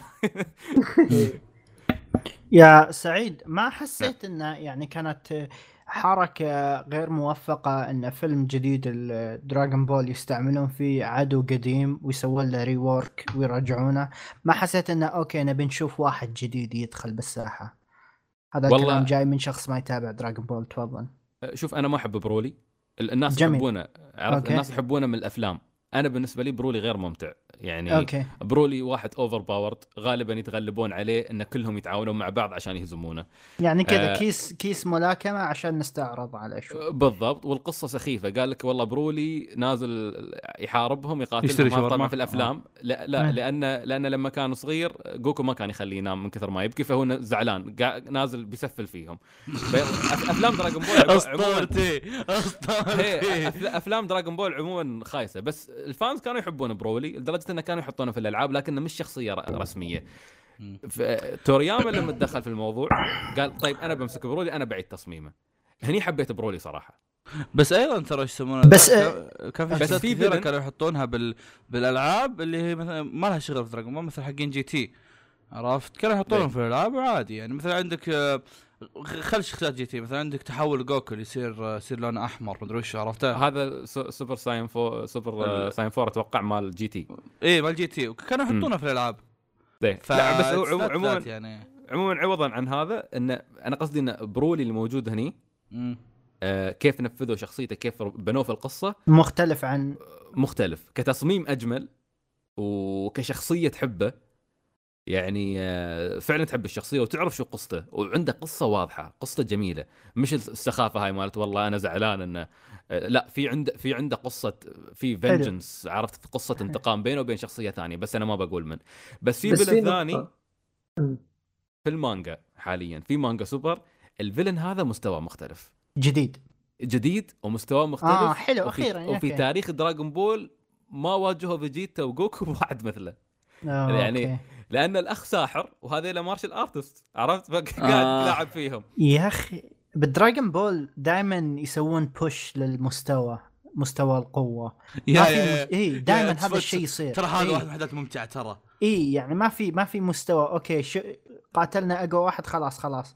يا سعيد ما حسيت إنه يعني كانت حركة غير موفقة إن فيلم جديد الدراغون بول يستعملون فيه عدو قديم ويسوون له rework ويرجعونه. ما حسيت إنه okay نبي نشوف واحد جديد يدخل بالساحة. هذا والله- الكلام جاي من شخص ما يتابع دراغون بول تفضل شوف أنا ما أحب برولي. ال- الناس. يحبونه. عرفت. الناس يحبونه من الأفلام. أنا بالنسبة لي برولي غير ممتع. يعني okay. برولي واحد overpowered غالبا يتغلبون عليه إن كلهم يتعاونون مع بعض عشان يهزمونه. يعني كذا آه. كيس كيس ملاكمة عشان نستعرض على شو بالضبط. والقصة سخيفة. قال لك والله برولي نازل يحاربهم يقاتلهم. طبعا في الافلام لا لا آه. لأن لأن لما كان صغير جوكو ما كان يخليه ينام من كثر ما يبكي فهو زعلان. نازل بيسفل فيهم. أفلام دراغون بول عموما أسطورتي. أسطورتي. أفلام دراغون بول عموما خايسة. بس ال fans كانوا يحبون برولي لدرجة إنه كانوا يحطونه في الألعاب لكنه مش شخصية رسمية. تورياما لما تدخل في الموضوع قال طيب أنا بمسك برولي أنا بعيد تصميمه. هني حبيت برولي صراحة. بس أيضا ترى إيش يسمونه؟ بس- كان- كان في بس شخصيات في كثيرة villain- كانوا يحطونها بال... بالألعاب اللي هي مثلا ما لها شغل في دراجون بول مثل حقين GT عرفت؟ كانوا يحطونهم ليه؟ في الألعاب وعادي. يعني مثلا عندك آه، خل شخصيات GT مثلا عندك تحول جوكو اللي يصير آه، يصير لونه أحمر مدري وش عرفته؟ هذا Super Saiyan four Super آه، Saiyan four أتوقع مال GT. إيه مال GT. كانوا يحطونه في الألعاب؟ ف لا بس عموما يعني. عموما عوضا عن هذا إن أنا قصدي إن برولي اللي موجود هني. آه، كيف نفذوا شخصيته كيف بنوه في القصة؟ مختلف عن مختلف. كتصميم أجمل وكشخصية تحبه يعني آه، فعلا تحب الشخصية وتعرف شو قصته وعنده قصة واضحة قصته جميلة. مش السخافة هاي مالت والله أنا زعلان إنه آه، لا في عنده في عنده قصة في vengeance عرفت؟ قصة انتقام بينه وبين شخصية ثانية بس أنا ما بقول من. بس في villain ثاني. في المانجا حاليا في مانجا سوبر ال villain هذا مستوى مختلف. جديد. جديد ومستوى مختلف آه حلو وفي, أخيرا وفي okay. تاريخ دراغون بول ما واجهوا فيجيتا وجوكو بواحد مثله. آه، يعني okay. لأن الأخ ساحر وهذيلا martial artist عرفت؟ فقاعد آه. يلاعب فيهم. يا أخي بالدراجون بول دائما يسوون push للمستوى مستوى القوة. يا ما في. يا- اي دائما هذا الشيء يصير. ترى هذا إيه. واحد من الحاجات الممتعة ترى. اي يعني ما في ما في مستوى. okay ش... قاتلنا أقوى واحد خلاص خلاص.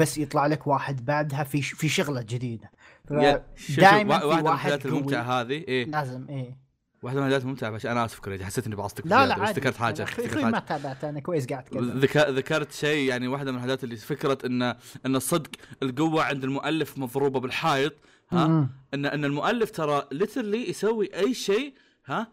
بس يطلع لك واحد بعدها في ش... في شغلة جديدة. ف... يا- شوف- شوف، دايماً وا- في واحدة من واحد الحاجات قوي. الممتعة هذه إيه. لازم إيه. واحدة من الحاجات الممتعه بس أنا آسف كريدي حسيت إني بعصتك لا لا ذكرت حاجة أخوي ذكرت ما تابعت أنا كويس قاعد اتكلم ذك... ذكرت شيء يعني واحدة من الحاجات اللي فكرة ان إن الصدق القوة عند المؤلف مضروبة بالحائط ها. ان إن المؤلف ترى literally يسوي أي شيء ها؟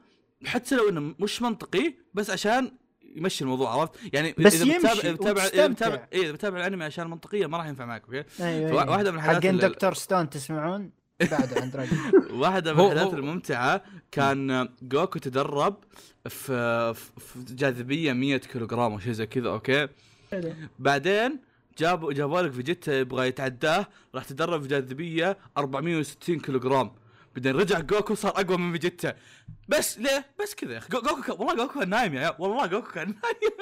حتى لو إنه مش منطقي بس عشان يمشي الموضوع عرفت؟ يعني بس اذا يمشي إذا بتتابع إذا. بتتابع إيه إذا بتتابع الأنمي عشان منطقية ما راح ينفع معك أوكي؟ أيوه فوا- أيوة. واحدة من الحاجات حقين Dr. Stone تسمعون؟ بعد عن Dragon واحدة من الأحداث الممتعة كان جوكو تدرب في في جاذبية 100 كيلوغرام أو شيء زي كذا أوكي؟ بعدين جابوا جابوا لك فيجيتا يبغى يتعداه راح تدرب في جاذبية 460 كيلوغرام. بعدين رجع جوكو صار أقوى من فيجيتا. بس ليه؟ بس كذا يا أخي. جو- جوكو كان والله جوكو كان نايم يا عيال. والله جوكو كان نايم.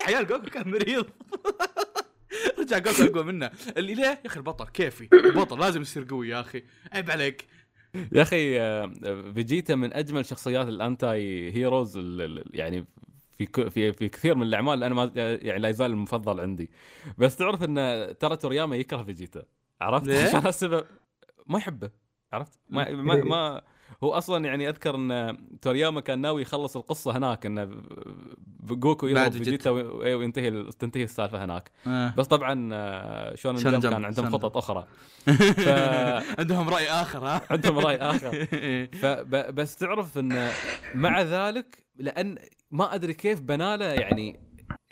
يا عيال جوكو كان مريض. رجع جوكو اقوى منه. اللي ليه؟ يا أخي البطل كيفي. البطل لازم يصير قوي يا أخي. عيب عليك. يا أخي آه، فيجيتا من أجمل شخصيات ال anti-heroes يعني في في في كثير من الأعمال. أنا ما يعني لا يزال المفضل عندي. بس تعرف إن ترى تورياما يكره فيجيتا. عرفت؟ عشان هالسبب ما يحبه. عرفت؟ ما ما, ما هو أصلا يعني أذكر إن تورياما كان ناوي يخلص القصة هناك انه جوكو يضرب فيجيتا. وينتهي تنتهي السالفة هناك. آه. بس طبعا آه، Shonen Jump كان عندهم خطط أخرى. عندهم رأي آخر ها؟ عندهم رأي آخر. فبس تعرف إن مع ذلك لأن ما أدري كيف بناله يعني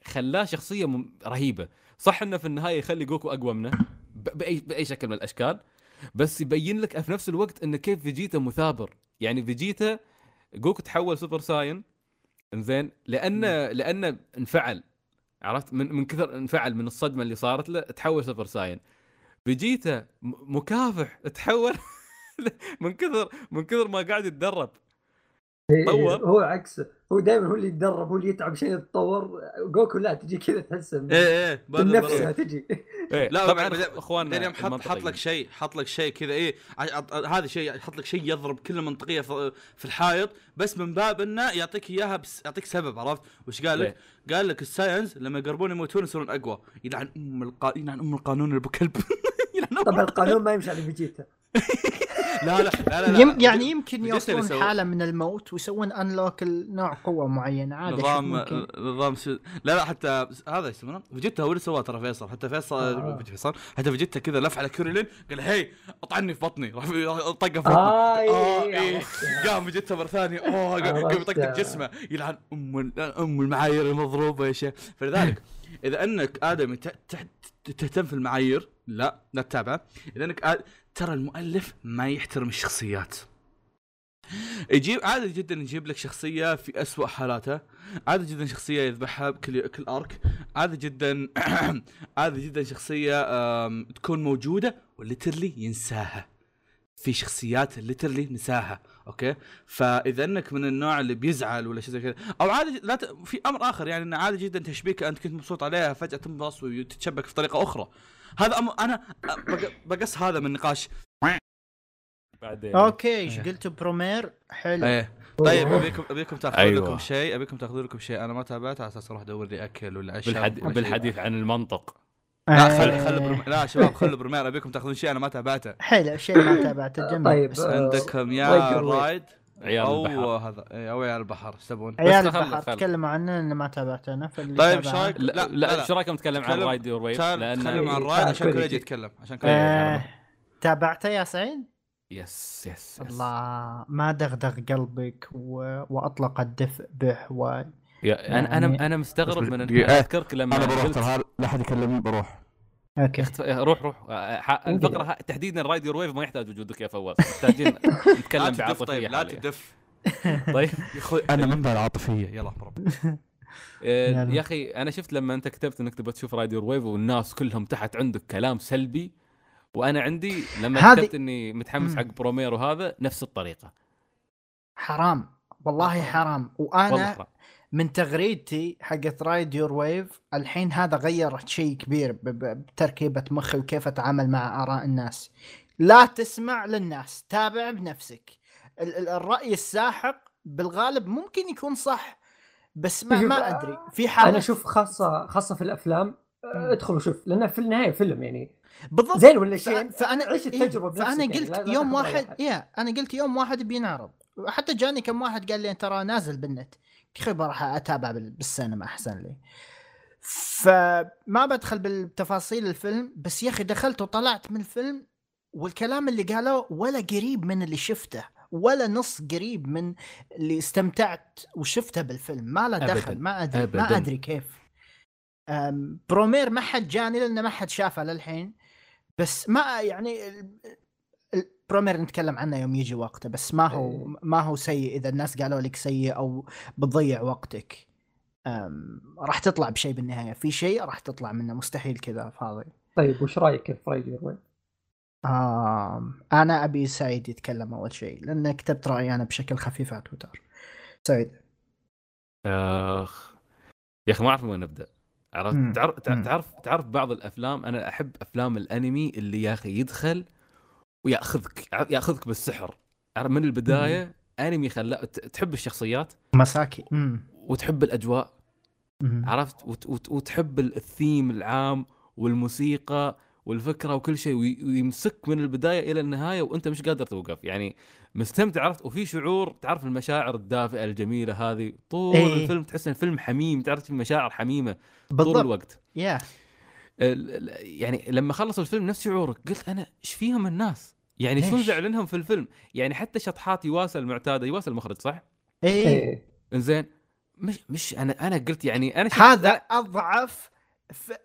خلاه شخصية رهيبة. صح إنه في النهاية يخلي جوكو أقوى منه؟ باي بأي شكل من الأشكال. بس يبين لك في نفس الوقت انه كيف فيجيتا مثابر. يعني فيجيتا جوكو تحول Super Saiyan إنزين لأنه لأنه انفعل. عرفت؟ من من كثر انفعل من الصدمة اللي صارت له تحول Super Saiyan. فيجيتا مكافح تحول من كثر من كثر ما قاعد يتدرب. طور. هو عكسه هو دائما هو اللي يتدرب هو اللي يتعب عشان يتطور جوكو لا تجي كذا تحس من إيه إيه نفسها تجي إيه لا طبعا بعدين يوم حط حط. لك شيء حط لك شيء كذا إيه هذا شيء حط لك شيء يضرب كل المنطقيه في في الحائط بس من باب إنه يعطيك إياها بس يعطيك سبب عرفت وش قال لك؟ قال لك ال Saiyans لما يقربون يموتون يصيرون أقوى يلعن أم القا... يلعن أم القانون اللي بكلب يلعن. طبعا القانون ما يمشي على فيجيتا لا لا لا لا, لا. يعني يمكن فيجيتا يوصلون حالة من الموت ويسوون unlock لنوع قوة معينة عادي نظام. نظام شو... لا لا حتى هذا يسمونه فيجيتا هو اللي سواه ترى فيصل حتى فيصل آه. فيصل حتى فيجيتا كذا لف على كوريلين قال هي اطعني في بطني راح طقه في بطني آه آه إيه،. قام جته مرة ثانية أوه قام. يطقطق جسمه يلعن أم أم المعايير المضروبة يا شيخ فلذلك إذا أنك آدمي تهتم في المعايير لا لا تتابعه إذا أنك. ترى المؤلف ما يحترم الشخصيات. يجيب عادي جدا يجيب لك شخصية في أسوأ حالاتها عادي جدا شخصية يذبحها بكل كل arc. عادي جدا عادي جدا شخصية آم، تكون موجودة و literally ينساها. في شخصيات literally نساها أوكي؟ فإذا إنك من النوع اللي بيزعل ولا شيء زي كذا أو عادي لا ت... في أمر آخر يعني انه عادي جدا تشبيكة أنت كنت مبسوط عليها فجأة تنبسط وتتشبك في طريقة أخرى. هذا أمر أنا بق- بقص هذا من النقاش بعدين. أوكي إيش قلت Promare؟ حلو. إيه. طيب ابيكم أبيكم تاخذون أيوة. لكم شيء أبيكم تاخذون لكم شيء. أنا ما تابعته على أساس أروح أدور لي أكل ولا اشياء بالحد... ولا شيء. بالحديث عن المنطق. لا خل آه، خل برم... لا شباب خلوا Promare أبيكم تاخذون شيء أنا ما تابعته. حلو شيء ما تابعته. جميل. طيب آه، عندكم يا Ride Your. Ride عيال أو البحر هذا إيه، أو عيال البحر إيش تبون؟ عيال البحر. تكلموا عنه إنه ما تابعته أنا طيب، إيش رأيك؟ لا لا،. إيش رأيكم نتكلم عن Ride Your Wave نتكلم عن إيه، Ride عشان كل كوريجي. يتكلم عشان كل آه، يتكلم تابعته يا سعيد؟ yes yes, yes. الله ما دغدغ قلبك و... وأطلق الدفء به و يا أنا يعني- أنا أنا مستغرب من أذكرك لما أنا بروح ترى لا أحد يكلمني بروح أوكي. اخت- روح روح. آه، ح- الفقرة ه- تحديدا Ride Your Wave ما يحتاج وجودك يا فواز. محتاجين لا نتكلم بعاطفية طيب لا. تدف. طيب. يا أخوي أنا منبع العاطفية. يلا آه، يلا. يا أخي أنا شفت لما أنت كتبت إنك تبغى تشوف Ride Your Wave والناس كلهم تحت عندك كلام سلبي وأنا عندي لما هذه- كتبت إني متحمس. حق Promare وهذا نفس الطريقة. حرام. والله حرام. والله وأنا حرام. من تغريدتي حقت Ride Your Wave الحين هذا غير شيء كبير بتركيبة مخي وكيف أتعامل مع آراء الناس. لا تسمع للناس تابع بنفسك. ال- ال- الرأي الساحق بالغالب ممكن يكون صح بس ما, ما أدري. في حالة أنا أشوف خاصه خاصة في الأفلام ادخل وشوف لأنه في النهايه فيلم يعني. بالضبط. زين ولا شيء؟ فأنا عيش إيه، التجربة بنفسك فانا يعني، قلت لا يوم واحد. يا أنا قلت يوم واحد بينعرض. حتى جاني كم واحد قال لي ترى نازل بالنت. بروح أتابع بال- بالسينما أحسن لي فما بدخل بالتفاصيل الفيلم بس يا أخي دخلت وطلعت من الفيلم والكلام اللي قالوه ولا قريب من اللي شفته ولا نص قريب من اللي استمتعت وشفته بالفيلم ما له دخل. ما أدري أبداً. ما أدري كيف برومير ما حد جاني لأنه ما حد شافه للحين بس ما يعني برومير نتكلم عنه يوم يجي وقته بس ما هو ما هو سيء. إذا الناس قالوا لك سيء أو بتضيع وقتك راح تطلع بشيء بالنهاية. في شيء راح تطلع منه. مستحيل كذا فاضي. طيب وش رأيك في وين؟ آم أنا أبي سعيد يتكلم أول شيء لأن كتبت رأيي أنا بشكل خفيف على تويتر. سعيد. أخ يا أخي ما أعرف من وين أبدأ. عرفت. تعرف تعرف بعض الأفلام؟ أنا أحب أفلام الأنمي اللي يا أخي يدخل وياخذك ياخذك بالسحر. من البداية أنمي خلا تحب الشخصيات. مساكي. امم وتحب الأجواء. أمم. عرفت؟ وت- وت- وتحب الثيم العام والموسيقى والفكرة وكل شيء وي- ويمسك من البداية إلى النهاية وأنت مش قادر توقف. يعني مستمتع عرفت؟ وفي شعور تعرف المشاعر الدافئة الجميلة هذه؟ طول إيه. الفيلم تحس إن الفيلم حميم تعرف في مشاعر حميمة طول بالضبط. الوقت. يا ال- ال- يعني لما خلص الفيلم نفس شعورك. قلت أنا إيش فيهم الناس؟ يعني شو ليش؟ زعلنهم في الفيلم؟ يعني حتى شطحات يواسى المعتادة يواسى المخرج صح؟ إيه. إيه. إنزين. مش مش أنا أنا قلت يعني أنا هذا أضعف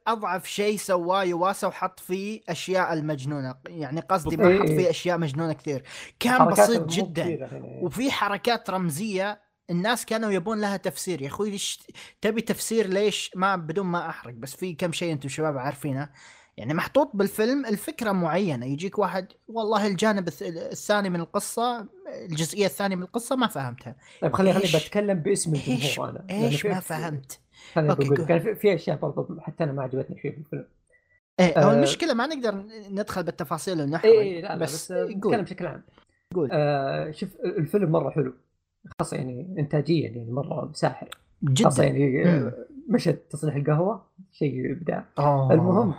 أضعف شيء سواه يواسا وحط فيه أشياء المجنونة. يعني قصدي ما. حط إيه. فيه أشياء مجنونة كثير. كان بسيط جدا. يعني. وفي حركات رمزية الناس كانوا يبون لها تفسير. يا أخوي ليش تبي تفسير ليش ما بدون ما أحرق بس في كم شيء أنتم شباب عارفينه. يعني محطوط بالفيلم الفكرة معينة يجيك واحد والله الجانب الث- الثاني من القصة الجزئية الثانية من القصة ما فهمتها. طيب خليني خليني بتكلم باسم الجمهور أنا. إيش ما فهمت؟ خليني go كان في, في أشياء برضو حتى أنا ما عجبتني فيه في الفيلم. إيه هو آه. المشكلة ما نقدر ندخل بالتفاصيل ونحرق اي إيه، لا لا بس, بس, نتكلم بشكل عام. قول. آه شوف الفيلم مرة حلو خاصة يعني انتاجيا يعني مرة ساحر. جدا يعني. آه، مشهد تصليح القهوة شيء ابداع أوه. المهم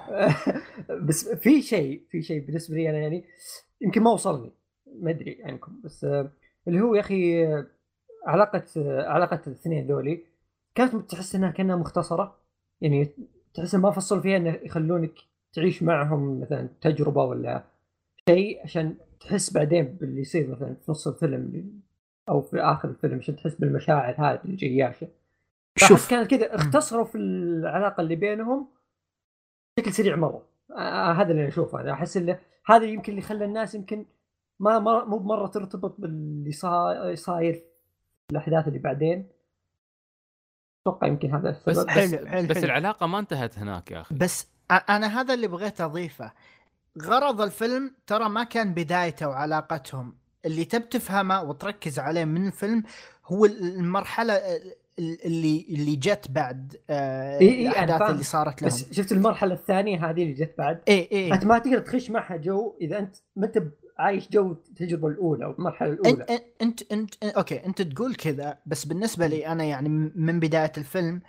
بس في شيء في شيء بالنسبة لي أنا يعني يمكن ما وصلني ما أدري عنكم بس آه، اللي هو يا أخي آه، علاقة آه، علاقة الاثنين ذولي كانت تحس إنها كأنها مختصرة يعني تحس ما فصلوا فيها إنه يخلونك تعيش معهم مثلا تجربة ولا شيء عشان تحس بعدين باللي يصير مثلا في نص الفيلم أو في آخر الفيلم عشان تحس بالمشاعر هذه الجياشة شوف. كان كذا اختصروا في العلاقة اللي بينهم بشكل سريع مرة. آه هذا اللي أشوفه. أنا أحس إنه هذا يمكن اللي خلى الناس يمكن ما مو بمرة ترتبط باللي صا- صاير الأحداث اللي بعدين. أتوقع يمكن هذا بس السبب بس, حلو، حلو، بس حلو. العلاقة ما انتهت هناك يا أخي. بس أنا هذا اللي بغيت أضيفه. غرض الفيلم ترى ما كان بدايته وعلاقتهم. اللي تب تفهمه وتركز عليه من الفيلم هو المرحلة ال- اللي اللي جت بعد آه إي إي، أنا الأحداث. اللي صارت لهم. بس شفت المرحلة الثانية هذه اللي جت بعد؟ إي إي. أنت ما تقدر تخش معها جو إذا أنت ما أنت عايش جو التجربة الأولى أو المرحلة الأولى. انت انت انت أوكي أنت تقول كذا بس بالنسبة لي أنا يعني من بداية الفيلم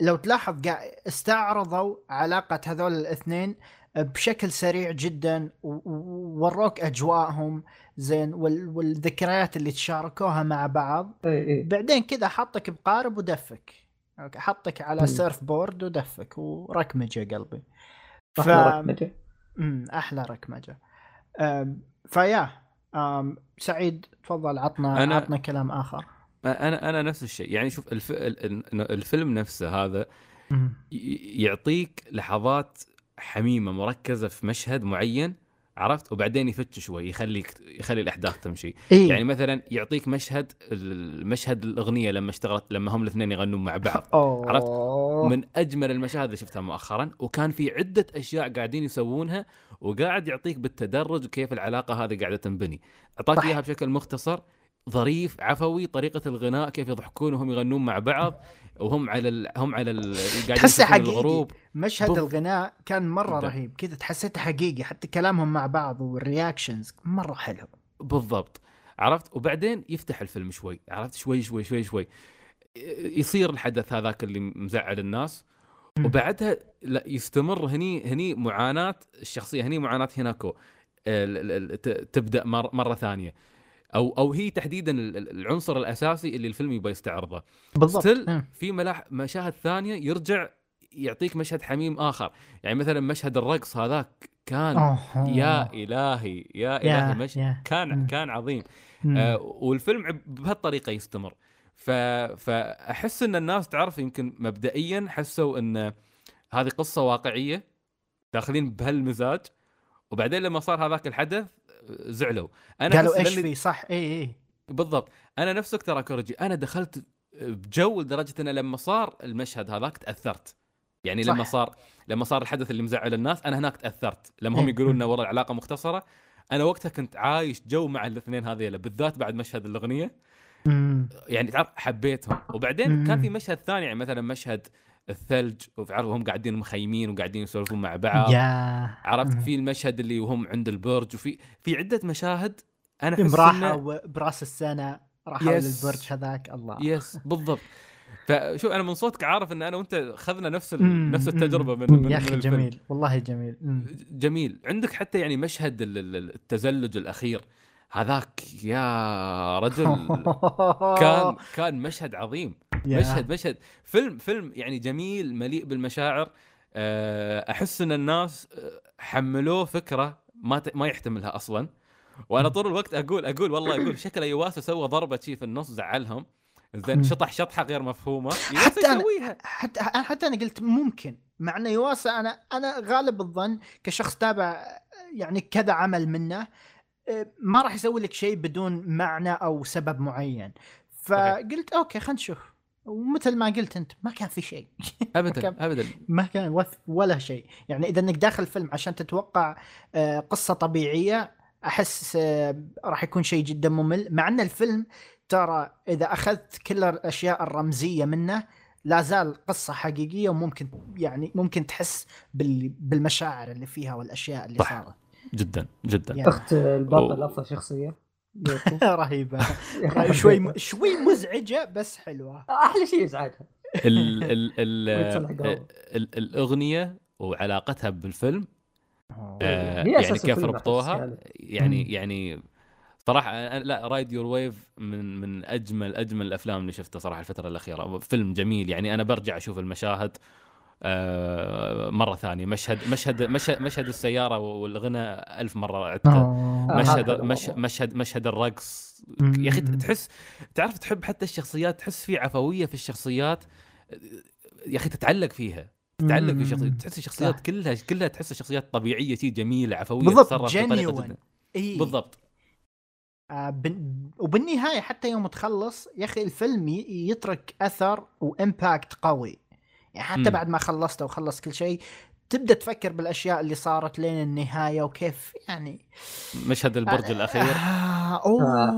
لو تلاحظ استعرضوا علاقة هذول الاثنين بشكل سريع جدا ووروك أجواءهم زين وال- والذكريات اللي تشاركوها مع بعض. إي إي. بعدين كذا حطك بقارب ودفك. أوكي حطك على. surfboard ودفك وركمجة قلبي. ف... أحلى ركمجة. امم أحلى ركمجة. فيا سعيد تفضل عطنا أنا- عطنا كلام آخر. أنا أنا نفس الشيء. يعني شوف الف... ال- ال- الفيلم نفسه هذا يعطيك لحظات حميمة مركزة في مشهد معين عرفت وبعدين يفتش شوي يخليك يخلي الأحداث تمشي إيه؟ يعني مثلا يعطيك مشهد المشهد الأغنية لما اشتغلت لما هم الاثنين يغنون مع بعض أوه. عرفت؟ من أجمل المشاهد اللي شفتها مؤخرا وكان في عدة أشياء قاعدين يسوونها وقاعد يعطيك بالتدرج كيف العلاقة هذه قاعدة تنبني أعطاك. إياها بشكل مختصر ظريف عفوي طريقة الغناء كيف يضحكون وهم يغنون مع بعض وهم على ال... هم على ال... تحسه حقيقي. الغروب. مشهد بف- الغناء كان مرة جداً. رهيب. كذا تحسيته حقيقي. حتى كلامهم مع بعض والرياكشنز مرة حلو. بالضبط. عرفت؟ وبعدين يفتح الفيلم شوي. عرفت؟ شوي شوي شوي شوي. يصير الحدث هذاك اللي مزعل الناس. وبعدها لا يستمر هني هني معاناة الشخصية. هني معاناة ت- تبدأ مر- مرة ثانية. أو أو هي تحديدا ال- ال- العنصر الأساسي اللي الفيلم يبغى يستعرضه بالضبط ستيل مم. في ملاح مشاهد ثانية يرجع يعطيك مشهد حميم آخر يعني مثلا مشهد الرقص هذاك كان أوه. يا إلهي يا إلهي مش يا. كان. كان عظيم. آه والفيلم بهالطريقة يستمر ف... فأحس إن الناس تعرف يمكن مبدئيا حسوا إن هذه قصة واقعية داخلين بهالمزاج وبعدين لما صار هذاك الحدث زعلوا. أنا قالوا إيش في؟ صح. اي اي بالضبط. أنا نفسك ترى كورجي أنا دخلت بجو لدرجة ان لما صار المشهد هذاك تأثرت. يعني صح. لما صار لما صار الحدث اللي مزعل الناس أنا هناك تأثرت. لما هم إيه. يقولون لنا والله العلاقه مختصرة أنا وقتها كنت عايش جو مع الاثنين هذيلا بالذات بعد مشهد الأغنية. يعني تعرف حبيتهم. وبعدين كان في. مشهد ثاني يعني مثلا مشهد الثلج وتعرف وهم قاعدين مخيمين وقاعدين يسولفون مع بعض يا عرفت. في المشهد اللي وهم عند البرج وفي في عدة مشاهد أنا أحس براحه إنه- براس السنة راح حول yes. البرج هذاك الله yes بالضبط فشوف أنا من صوتك عارف إن أنا وأنت أخذنا نفس ال... مم، نفس التجربة. من, من يا أخي. جميل والله جميل مم. جميل عندك حتى يعني مشهد ال- ال- التزلج الأخير هذاك يا رجل كان كان مشهد عظيم. مشهد مشهد. فيلم فيلم يعني جميل مليء بالمشاعر. آه، أحس إن الناس آه، حملوه فكرة ما ما يحتملها أصلا. وأنا طول الوقت أقول أقول والله أقول شكل ايواسا سوى ضربة شي في النص زعلهم. زين. شطح شطحة غير مفهومة. حتى يواسا أنا- حتى حتى أنا قلت ممكن مع ان يواسا أنا أنا غالب الظن كشخص تابع يعني كذا عمل منه ما راح يسوي لك شيء بدون معنى أو سبب معين. فقلت أوكي خلينا نشوف. ومثل ما قلت أنت ما كان في شيء. ابدا ابدا. ما كان ولا شيء. يعني إذا إنك داخل الفيلم عشان تتوقع آه، قصة طبيعية أحس آه، راح يكون شيء جدا ممل. مع إن الفيلم ترى إذا أخذت كل الأشياء الرمزية منه لا زال قصة حقيقية وممكن يعني ممكن تحس بال- بالمشاعر اللي فيها والأشياء اللي. صارت. جدا جدا. يعني. اخت البطل أوه. أفضل شخصية. رهيبة. شوي شوي مزعجة بس حلوة. أحلى شيء يزعجها. ال ال ال ويتصلح جو. ال الأغنية وعلاقتها بالفيلم آه، يعني كيف ربطوها؟ يعني. يعني صراحة لا Ride Your Wave من من أجمل أجمل الأفلام اللي شفتها صراحة الفترة الأخيرة. فيلم جميل يعني أنا برجع أشوف المشاهد آه، مرة ثانية مشهد مشهد مشهد, مشهد السيارة والغنى ألف مرة عدته آه. مشهد هذا مش والله. مشهد مشهد الرقص. يا أخي تحس تعرف تحب حتى الشخصيات تحس في عفوية في الشخصيات يا أخي تتعلق فيها تتعلق في الشخصيات تحس الشخصيات. كلها كلها تحس الشخصيات طبيعية شيء جميله عفوية بالضبط،. جدا إيه. بالضبط آه، بن... وبالنهاية حتى يوم تخلص يا أخي الفيلم. يترك أثر وامباكت قوي يعني حتى مم. بعد ما خلصت وخلص كل شيء تبدأ تفكر بالأشياء اللي صارت لين النهاية وكيف يعني مشهد البرج آه، الأخير آه أوه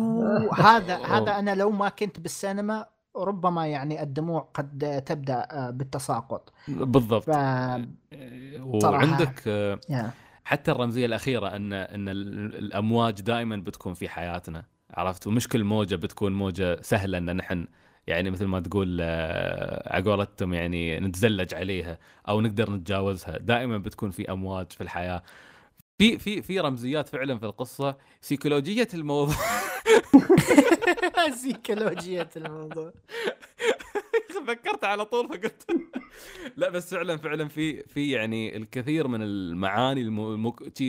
هذا أوه. هذا أنا لو ما كنت بالسينما ربما يعني الدموع قد تبدأ آه، بالتساقط بالضبط ف وعندك آه،. حتى الرمزية الأخيرة ان أن ال- الأمواج دائما بتكون في حياتنا عرفت ومش كل موجة بتكون موجة سهلة إن نحن يعني مثل ما تقول آه، على قولتهم يعني نتزلج عليها أو نقدر نتجاوزها. دائما بتكون في أمواج في الحياة. في في في رمزيات فعلا في القصة. سيكولوجية الموضوع. سيكولوجية الموضوع. فكرت على طول فقلت لا بس فعلا فعلا في في يعني الكثير من المعاني الم... المك...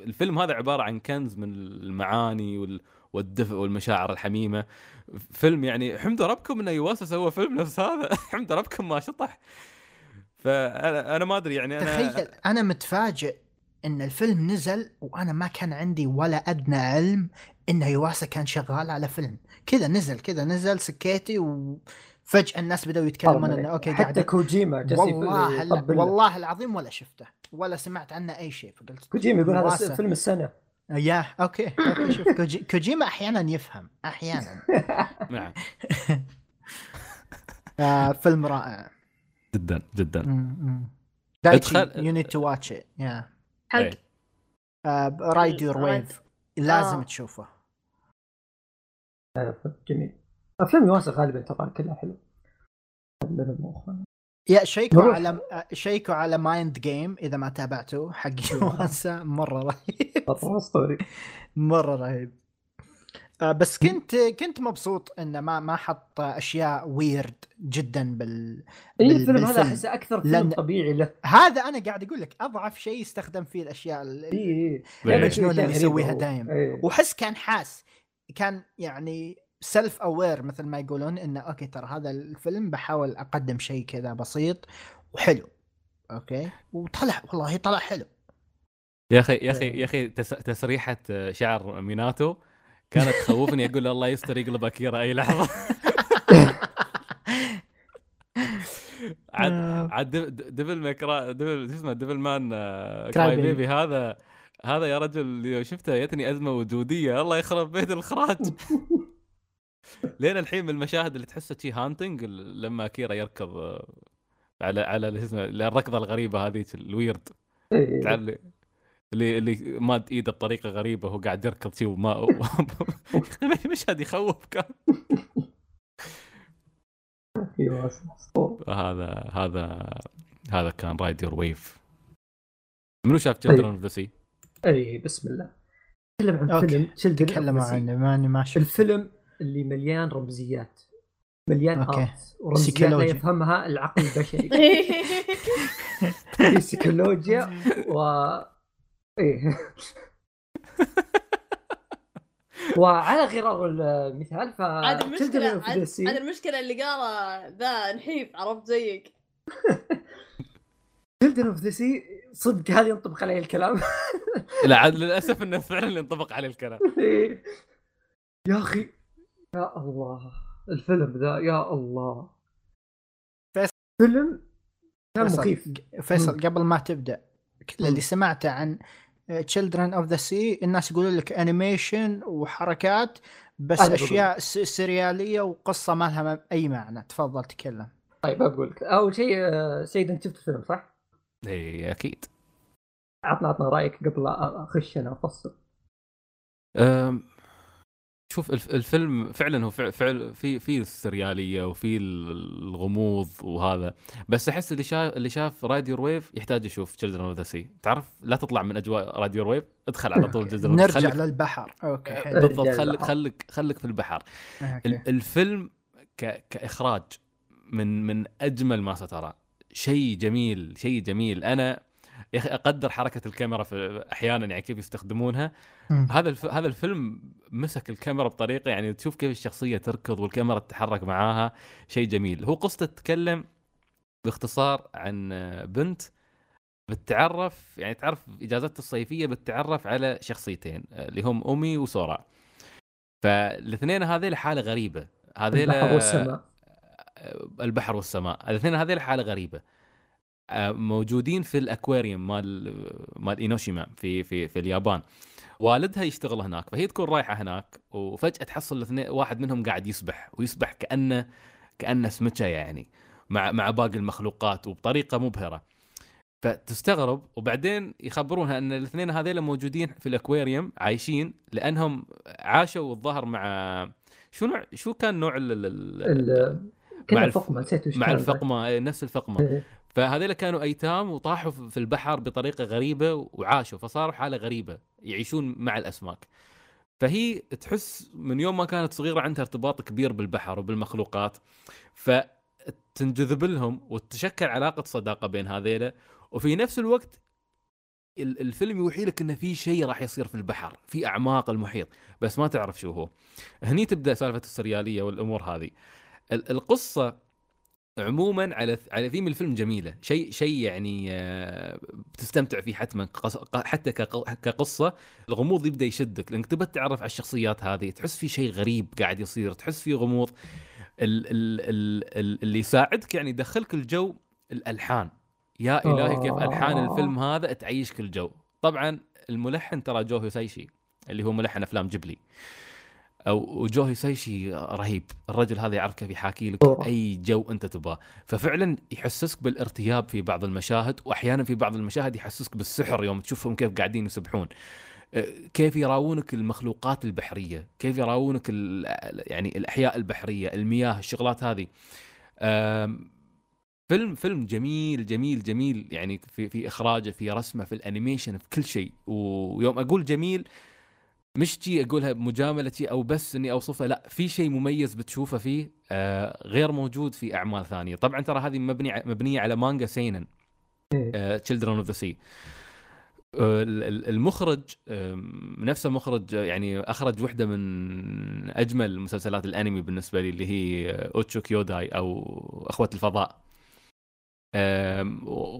الفيلم هذا عبارة عن كنز من المعاني وال... والدفء والمشاعر الحميمة. فيلم يعني حمد ربكم إنه يواسا سوى فيلم نفس هذا. حمد ربكم ما شطح. فأنا أنا ما أدري يعني أنا تخيل أنا متفاجئ إن الفيلم نزل وأنا ما كان عندي ولا أدنى علم إن يواسا كان شغال على فيلم. كذا نزل كذا نزل سكيتي وفجأة الناس بدأوا يتكلمون إنه okay حتى قاعد كوجيما والله. والله العظيم ولا شفته ولا سمعت عنه أي شيء فقلت كوجيما يقول هذا. فيلم السنة. يا okay okay شوف كوجي... كوجيما أحيانا يفهم أحيانا. نعم. آه فيلم رائع. جدا جدا. ادخل- you need to watch it يا حق. Ride Your. Wave لازم آه. تشوفه. جميل. أفلام يواسا غالبا ترى كلها لنا مؤخرا. يا شيكوا. على شيكوا على Mind Game إذا ما تابعته حق يواسا مرة رهيب مرة رهيب آه، بس كنت كنت مبسوط إنه ما ما حط أشياء weird جدا بال, اي الفيلم هذا. أحسه أكثر فيلم لأن- طبيعي له هذا أنا قاعد أقول لك أضعف شيء يستخدم فيه الأشياء ال- اي اي إيه. المجنون اللي يسويها دايم. إيه. وحس كان حاس كان يعني self aware مثل ما يقولون انه okay ترى هذا الفيلم بحاول أقدم شيء كذا بسيط وحلو. okay؟ وطلع والله طلع حلو. يا أخي يا أخي يا أخي تس- تسريحة شعر ميناتو كانت تخوفني أقول الله يستر يقلب أكيرا أي لحظة. عاد عاد دب- Devilman Cry Devil شو اسمه Devilman آه، Crybaby. هذا هذا يا رجل شفته جتني أزمة وجودية الله يخرب بيت الاخراج لين الحين من المشاهد اللي تحسها شي haunting لما كيرا يركض آه، على على الركضة الغريبة هذيك ال weird إيه. تعال اللي اللي ماد إيده بطريقة غريبة وهو قاعد يركض شي وما مشهد يخوف كان أيوه. هذا هذا هذا كان Ride Your Wave منو شاف. Children of the Sea؟ اي بسم الله تكلم عن. فيلم تكلم. عنه ماني ما شفت الفيلم اللي مليان رمزيات. مليان أوكي. آرت. ورمزيات لا. يفهمها العقل البشري. في سيكولوجيا و إيه. وعلى غرار المثال ف عاد Children المشكلة of the عاد Sea عاد المشكلة اللي قاله ذا نحيف عرفت زيك؟ Children of the Sea صدق هذا ينطبق عليه الكلام. لا عاد للأسف إنه فعلا ينطبق عليه الكلام. إيه. يا أخي يا الله الفيلم ذا يا الله فيصل. فيلم كان مخيف فيصل. قبل ما تبدأ كل اللي سمعته عن Children of the Sea الناس يقولون لك animation وحركات بس. أشياء س- سريالية وقصة ما لها أي معنى تفضل تكلم طيب أقول لك أول شيء آه، سيد أنت شفت الفيلم صح؟ إي أكيد عطنا عطنا رأيك قبل لا أخش أنا أفصل أم، شوف الف- الفيلم فعلا هو فعل, فعل في في السريالية وفي الغموض وهذا بس أحس اللي شاف اللي شاف Ride Your Wave يحتاج يشوف Children of the Sea تعرف؟ لا تطلع من أجواء Ride Your Wave ادخل على طول جزر نرجع خليك للبحر. okay. حلو. بالضبط للبحر. خليك خليك في البحر. أوكي. ال- الفيلم ك... كإخراج من من أجمل ما سترى شيء جميل شيء جميل. أنا يا أخي أقدر حركة الكاميرا في أحيانا يعني كيف يستخدمونها. مم. هذا الف... هذا الفيلم مسك الكاميرا بطريقة يعني تشوف كيف الشخصية تركض والكاميرا تتحرك معاها شيء جميل. هو قصته تتكلم باختصار عن بنت بتتعرف يعني تعرف إجازتها الصيفية بتتعرف على شخصيتين اللي هم أمي وسورا فالاثنين هذيل حاله غريبة. هذيل البحر والسماء. البحر والسماء. الاثنين هذيل حاله غريبة. موجودين في الأكواريوم مال مال إينوشيما في في في اليابان والدها يشتغل هناك فهي تكون رايحة هناك وفجأة تحصل الاثنين واحد منهم قاعد يسبح ويسبح كأنه كأنه سمكة يعني مع مع باقي المخلوقات وبطريقة مبهرة فتستغرب وبعدين يخبرونها أن الاثنين هذيل موجودين في الأكواريوم عايشين لأنهم عاشوا الظهر مع شو نوع شو كان نوع ال- مع الف- الفقمه نسيت مع. الفقمة نفس الفقمة إيه. فهذول كانوا أيتام وطاحوا في البحر بطريقة غريبة وعاشوا فصاروا حالة غريبة يعيشون مع الأسماك. فهي تحس من يوم ما كانت صغيرة عندها ارتباط كبير بالبحر وبالمخلوقات فتنجذب لهم وتشكل علاقة صداقة بين هذيلا وفي نفس الوقت ال- الفيلم يوحي لك انه في شيء راح يصير في البحر في أعماق المحيط بس ما تعرف شو هو. هني تبدأ سالفة السريالية والأمور هذه. ال- القصة عموما على على ثيم الفيلم جميلة. شيء شيء يعني آه، بتستمتع فيه حتما حتى كق- كقصة. الغموض يبدأ يشدك لأنك تبى تتعرف على الشخصيات هذه. تحس في شيء غريب قاعد يصير. تحس في غموض. ال ال ال ال اللي يساعدك يعني يدخلك الجو الألحان. يا إلهي كيف ألحان آه. الفيلم هذا تعيشك الجو. طبعا الملحن ترى جو هيسايشي اللي هو ملحن أفلام جبلي أو وجو هيسايشي رهيب. الرجل هذا يعرف كيف يحاكي لك. أي جو أنت تبغاه. ففعلا يحسسك بالارتياب في بعض المشاهد واحيانا في بعض المشاهد يحسسك بالسحر يوم تشوفهم كيف قاعدين يسبحون. أه، كيف يراونك المخلوقات البحرية؟ كيف يراونك يعني الأحياء البحرية المياه الشغلات هذه؟ فيلم فيلم جميل جميل جميل. يعني في في إخراجه في رسمه في ال animation في كل شيء. ويوم أقول جميل مش جي أقولها بمجاملة شي أو بس إني اوصفه لا في شيء مميز بتشوفه فيه آه غير موجود في أعمال ثانية طبعا ترى هذه مبني مبنية على مانجا seinen. Children of the Sea المخرج آم، نفسه مخرج آه، يعني أخرج واحدة من أجمل مسلسلات الأنمي بالنسبة لي اللي هي آه، أوتشو كيوداي أو أخوة الفضاء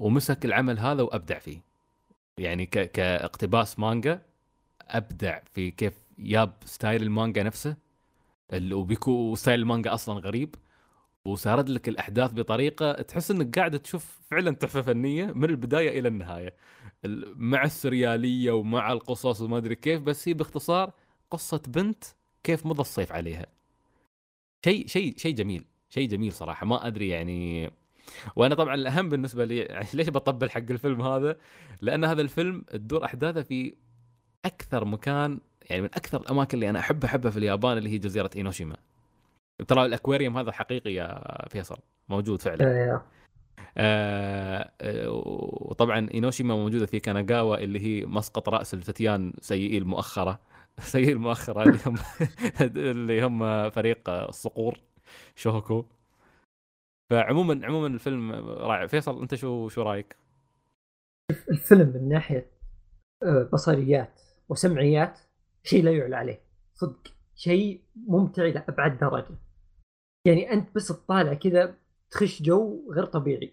ومسك العمل هذا وأبدع فيه يعني. كاقتباس مانجا أبدع في كيف جاب style المانجا نفسه و because style المانجا أصلا غريب وسارد لك الأحداث بطريقة تحس إنك قاعد تشوف فعلا تحفة فنية من البداية إلى النهاية. ال- مع السريالية ومع القصص وما أدري كيف بس هي باختصار قصة بنت كيف مضى الصيف عليها. شيء شيء شيء جميل شيء جميل صراحة ما أدري يعني. وأنا طبعا الأهم بالنسبة لي ليش بطبل حق الفيلم هذا؟ لأن هذا الفيلم تدور أحداثه في أكثر مكان يعني من أكثر الأماكن اللي أنا أحب أحبها في اليابان اللي هي جزيرة إينوشيما. ترى الأكواريوم هذا حقيقي يا فيصل موجود فعلا. آه، آه وطبعا إينوشيما موجودة في كاناغاوا اللي هي مسقط رأس الفتيان سيئي المؤخرة سيئي المؤخرة اللي هم اللي هم فريق الصقور شوهوكو فعموما عموما الفيلم رائع فيصل أنت شو شو رأيك؟ الفيلم من ناحية آه، بصريات وسمعيات شيء لا يعلى عليه صدق شيء ممتع إلى أبعد درجة يعني أنت بس تطالع كذا تخش جو غير طبيعي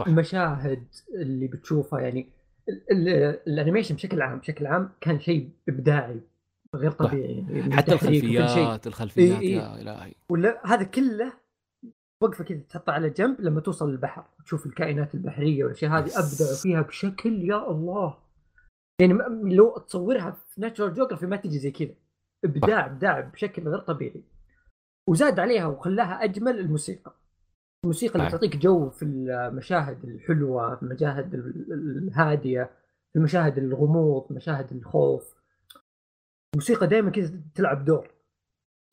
صح. المشاهد اللي بتشوفها يعني ال- ال- ال animation بشكل عام بشكل عام كان شيء إبداعي غير طبيعي يعني حتى. الخلفيات الخلفيات إيه، إيه. يا إلهي ولا هذا كله وقفة كذا تحطها على جنب لما توصل للبحر تشوف الكائنات البحرية والأشياء هذه. ابدعوا فيها بشكل يا الله يعني لو تصورها في Natural Geographic ما تجي زي كذا. إبداع ابداع بشكل غير طبيعي. وزاد عليها وخلاها أجمل الموسيقى. الموسيقى اللي. تعطيك جو في المشاهد الحلوة في المشاهد ال- الهادية في المشاهد الغموض مشاهد الخوف. الموسيقى دائما كذا تلعب دور.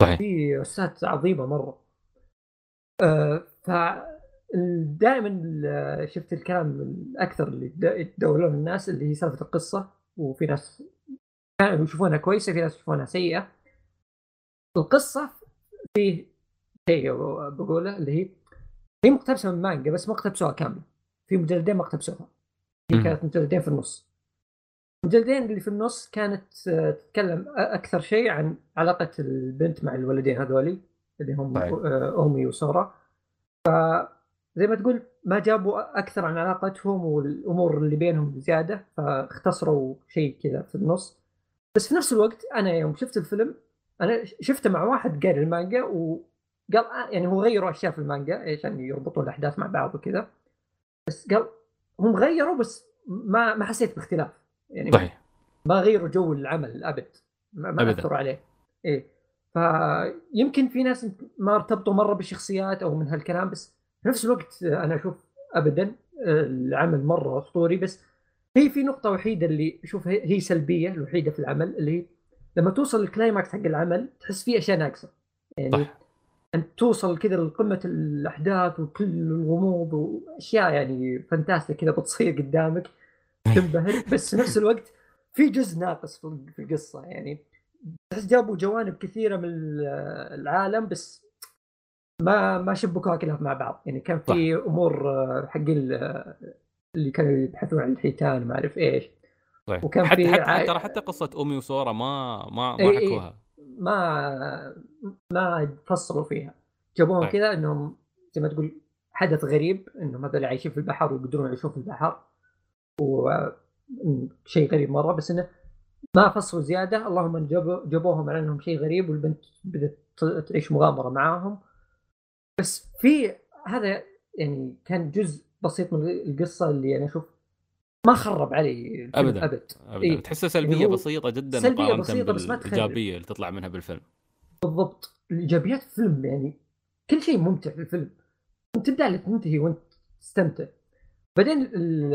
صحيح. في أستاذ عظيمة مرة. آه ف دائما شفت الكلام الأكثر اللي يتداولون الناس اللي هي سالفة القصة. وفي ناس كانوا يشوفونها كويسة في ناس يشوفونها سيئة. القصة في شيء بقوله اللي هي هي مقتبسة من مانجا بس ما اقتبسوها كاملة. في مجلدين ما اقتبسوها. هي. كانت مجلدين في النص. المجلدين اللي في النص كانت تتكلم أكثر شيء عن علاقة البنت مع الولدين هذولي اللي هم صحيح. آه، اومي وسورا فزي ما تقول ما جابوا أكثر عن علاقتهم والأمور اللي بينهم زيادة فاختصروا شيء كذا في النص. بس في نفس الوقت أنا يوم شفت الفيلم أنا شفته مع واحد قاري المانجا وقال آه، يعني هو غيروا أشياء في المانجا عشان يربطوا الأحداث مع بعض وكذا. بس قال هم غيروا بس ما ما حسيت باختلاف. يعني صحيح. ما غيروا جو العمل أبد ما, ما. أثروا عليه. إيه. فيمكن في ناس ما ارتبطوا مرة بالشخصيات أو من هالكلام بس في نفس الوقت أنا أشوف ابدا العمل مرة أسطوري بس هي في نقطة وحيدة اللي أشوف هي سلبية الوحيدة في العمل اللي هي لما توصل ال climax حق العمل تحس فيه أشياء ناقصة. يعني صح. انت توصل كذا لقمة الأحداث وكل الغموض وأشياء يعني فانتاستيك كذا بتصير قدامك تنبهر بس في نفس الوقت في جزء ناقص في في القصة. يعني تحس جابوا جوانب كثيرة من العالم بس ما ما شبكوها كلها مع بعض. يعني كان في أمور آه، حق ال- اللي كانوا يبحثون عن الحيتان ما أعرف إيش. صحيح. وكان حتى في حتى ترى حتى قصة أمي وسورا ما ما ما. حكوها. ما ما فصلوا فيها. جابوهم طيب. كذا إنهم زي ما تقول حدث غريب إنهم هذول عايشين في البحر ويقدرون يعيشون في البحر. وشيء غريب مرة. بس إنه ما فصلوا زيادة. اللهم جابوهم على إنهم شيء غريب والبنت بدأت تعيش مغامرة معاهم. بس في هذا يعني كان جزء بسيط من القصة اللي أنا أشوف ما خرب علي أبداً. ابد أبداً. إيه. تحسها سلبية هو بسيطة جدا سلبية مقارنة بسيطة بس ما تخرب. بالإيجابية اللي تطلع منها بالفيلم بالضبط الإيجابيات في الفيلم يعني كل شيء ممتع في الفيلم من تبدأ لتنتهي وانت تستمتع بعدين ال-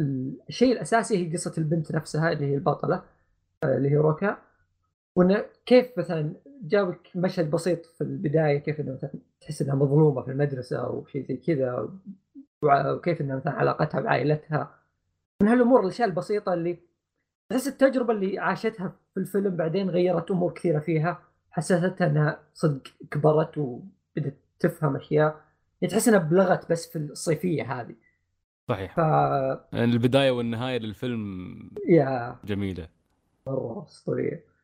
ال- الشيء الأساسي هي قصة البنت نفسها اللي هي البطلة آه، اللي هي روكا وإنه كيف مثلا جابك مشهد بسيط في البداية كيف إنه مثلا تحس إنها مظلومة في المدرسة أو شيء زي كذا وكيف إنها مثلا علاقتها بعائلتها. من هالأمور الاشياء البسيطه اللي تحس التجربة اللي عاشتها في الفيلم بعدين غيرت أمور كثيرة فيها. حسستها إنها صدق كبرت وبدت تفهم أشياء. يعني تحس إنها بلغت بس في الصيفية هذه. صحيح. ف البداية والنهاية للفيلم يا جميلة. مرة أسطورية.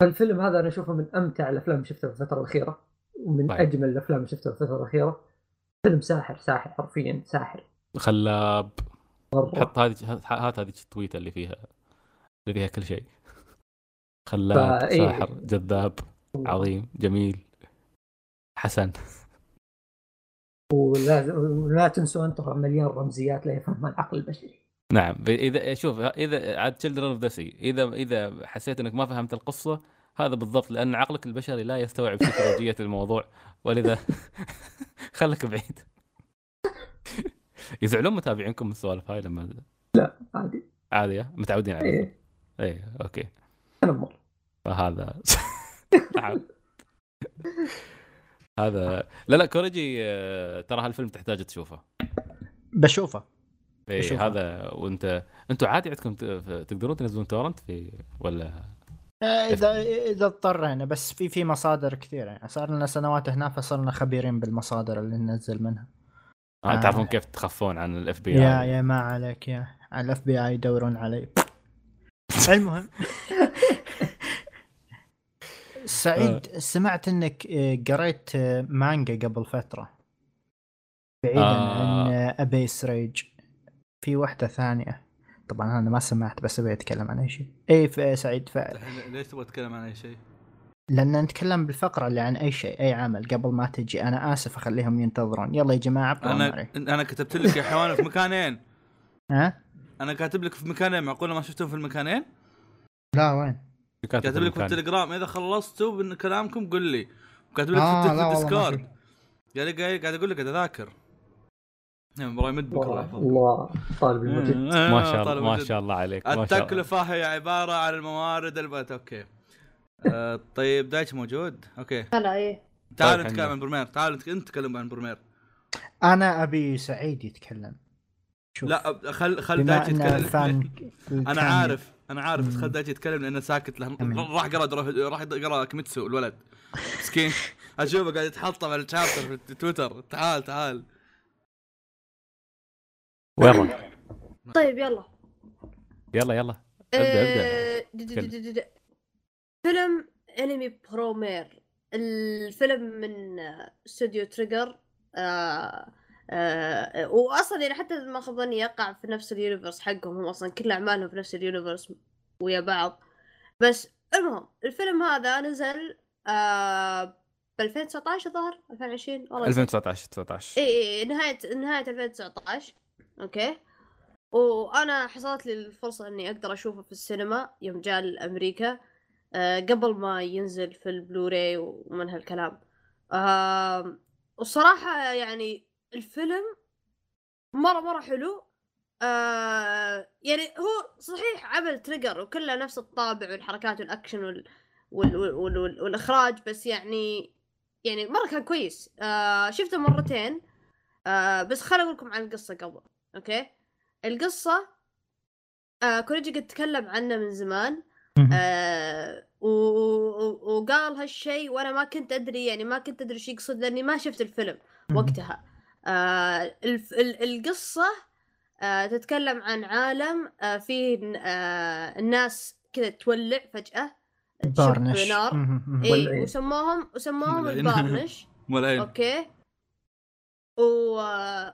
فالفيلم هذا أنا أشوفه من أمتع الأفلام اللي شفتها في الفترة الأخيرة ومن طيب. أجمل الأفلام اللي شفتها في الفترة الأخيرة. فيلم ساحر ساحر حرفيا ساحر. خلاب. حط هذه هات هذه التويتة اللي فيها اللي فيها كل شيء. خلاب فإيه. ساحر جذاب عظيم جميل حسن. ولا ولا تنسون ترى مليان رمزيات لا يفهمها العقل البشري. نعم. إذا شوف إذا عاد Children of the Sea إذا إذا حسيت إنك ما فهمت القصة هذا بالضبط لأن عقلك البشري لا يستوعب سيكولوجيه الموضوع. ولذا خليك بعيد. يزعلون متابعينكم من السوالف هاي لما عادي. عاديه متعودين عليها. إيه. اي okay. أنا مر فهذا هذا لا لا كوريجي آه، ترى هالفيلم تحتاج تشوفه. بشوفه. اي. هذا وانت أنتم عادي عندكم تقدرون تنزلون torrent في ولا آه، اذا إذا اضطرينا بس في في مصادر كثيرة يعني صار لنا سنوات هنا فصرنا خبيرين بالمصادر اللي ننزل منها آه. آه. تعرفون كيف تخفون عن ال FBI يا ما عليك يا على ال FBI يدورون علي المهم سعيد سمعت إنك آه، قريت آه، مانجا قبل فترة بعيدا آه. عن آه، Abyss Rage في واحدة ثانية. طبعا أنا ما سمعت بس أبي أتكلم عن أي شيء. اي سعيد ف... الحين ليش تبغى تتكلم عن أي شيء؟ لأن نتكلم بالفقرة اللي عن أي شيء أي عمل قبل ما تجي. أنا آسف أخليهم ينتظرون. يلا يا جماعة ابقوا أنا معي أنا كتبت لك يا حيوان في مكانين. ها؟ أنا كاتب لك في مكانين معقولة ما شفتهم في المكانين؟ لا وين؟ كاتب لك في التليجرام. إذا خلصتوا من كلامكم قل لي. وكاتب لك آه، في لا والله ما الديسكورد. قاعد قاعد أقول لك قاعد يعني مراي مد بكرة. الله طالب المجد ما شاء الله طالب ما. شاء الله عليك ما شاء الله. التكلفة هي عبارة عن الموارد البت أوكي. آه طيب دايتش موجود؟ أوكي. هلا إيه. تعال طيب، نتكلم. عن برمير. تعال أنت تكلم عن برمير. أنا أبي سعيد يتكلم. شوف. لا خل خل دايتش يتكلم. أنا عارف أنا عارف. بس. خل دايتش يتكلم لأنه ساكت له. راح قرا راح يقرأ كيميتسو الولد. مسكين. أشوفه قاعد يتحطم على ال chapter في تويتر تعال تعال. وين؟ راح؟ طيب يلا. يلا يلا. أبدأ أبدأ. آه، د- د- فيلم أنمي Promare. الفيلم من استوديو Trigger. آه آه واصلا يعني حتى ما خاب ظني يقع في نفس ال universe حقهم هم أصلا كل أعمالهم في نفس ال universe ويا بعض. بس المهم الفيلم هذا نزل آه ب 2019 الظاهر؟ 2020 والله. نسيت. 2019 19 اي اي نهاية نهاية 2019 okay؟ وأنا حصلت لي الفرصة إني أقدر أشوفه في السينما يوم جاء لأمريكا آه قبل ما ينزل في البلوراي ومن هالكلام. آه والصراحة يعني الفيلم مرة مرة حلو. آه يعني هو صحيح عمل Trigger وكله نفس الطابع والحركات والأكشن وال وال وال وال وال والإخراج بس يعني يعني مرة كان كويس. آه شفته مرتين. آه بس خليني أقول لكم عن القصة قبل. okay؟ القصة آه كوريجي قد تكلم عنه من زمان آه وقال هالشيء وأنا ما كنت أدري يعني ما كنت أدري إيش يقصد لأني ما شفت الفيلم وقتها. آه الف ال- القصة آه تتكلم عن عالم آه فيه ن- آه الناس كذا تولع فجأة تشب Burnish. نار. اي. وسموهم وسموهم. ال Burnish. okay؟ و...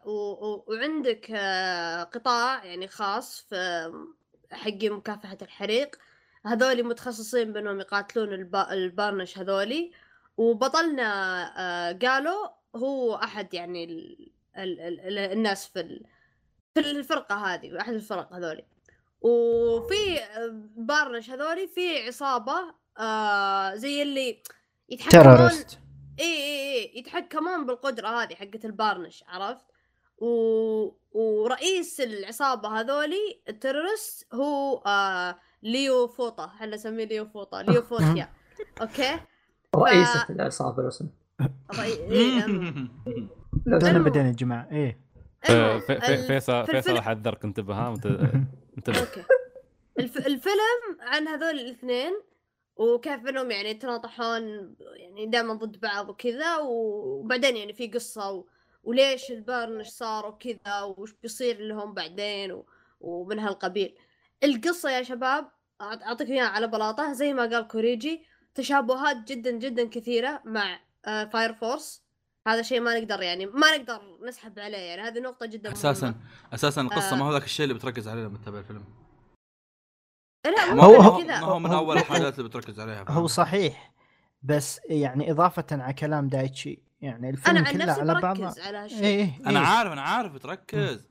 و... و... وعندك آه، قطاع يعني خاص في حق مكافحة الحريق. هذولي متخصصين بأنهم يقاتلون الب... ال Burnish هذولي. وبطلنا آه، قالو هو أحد يعني ال... ال... ال... ال... الناس في ال... في الفرقة هذه أحد الفرق هذولي. وفي آه، Burnish هذولي في عصابة آه زي اللي يتحكمون إي إي إي يتحكمون بالقدرة هذه حقت ال Burnish عرفت؟ و... ورئيس العصابة هذولي ال terrorist هو آه ليو فوطة إحنا نسميه ليو فوطة؟ ليو فوتيا okay؟ رئيسة العصابة لو سمحت. رأي... إيه أم- لو أنا سمحت. بدينا يا جماعة إيه. ف- ف- ال- فيصل في فيصل احذرك انتبه ها انتبه. okay. الف... الفيلم عن هذول الاثنين وكيف انهم يعني يتناطحون يعني دائما ضد بعض وكذا وبعدين يعني في قصة و... وليش ال Burnish صاروا كذا وش بيصير لهم بعدين و... ومن هالقبيل. القصة يا شباب أعطيك إياها على بلاطة. زي ما قال كوريجي تشابهات جدا جدا كثيرة مع آه Fire Force هذا شيء ما نقدر يعني ما نقدر نسحب عليه يعني. هذه نقطة جدا أساسا مهمة. أساسا القصة آه. ما هو ذاك الشيء اللي بتركز عليه لما تتابع الفيلم. لا ما مو هو- هو هو- كذا هو من أول الحاجات اللي بتركز عليها فاهم؟ هو صحيح بس يعني إضافة على كلام دايتشي يعني الفيلم أنا عن كله نفسي على بعضه بركز على هالشيء أنا إيه. عارف أنا عارف بتركز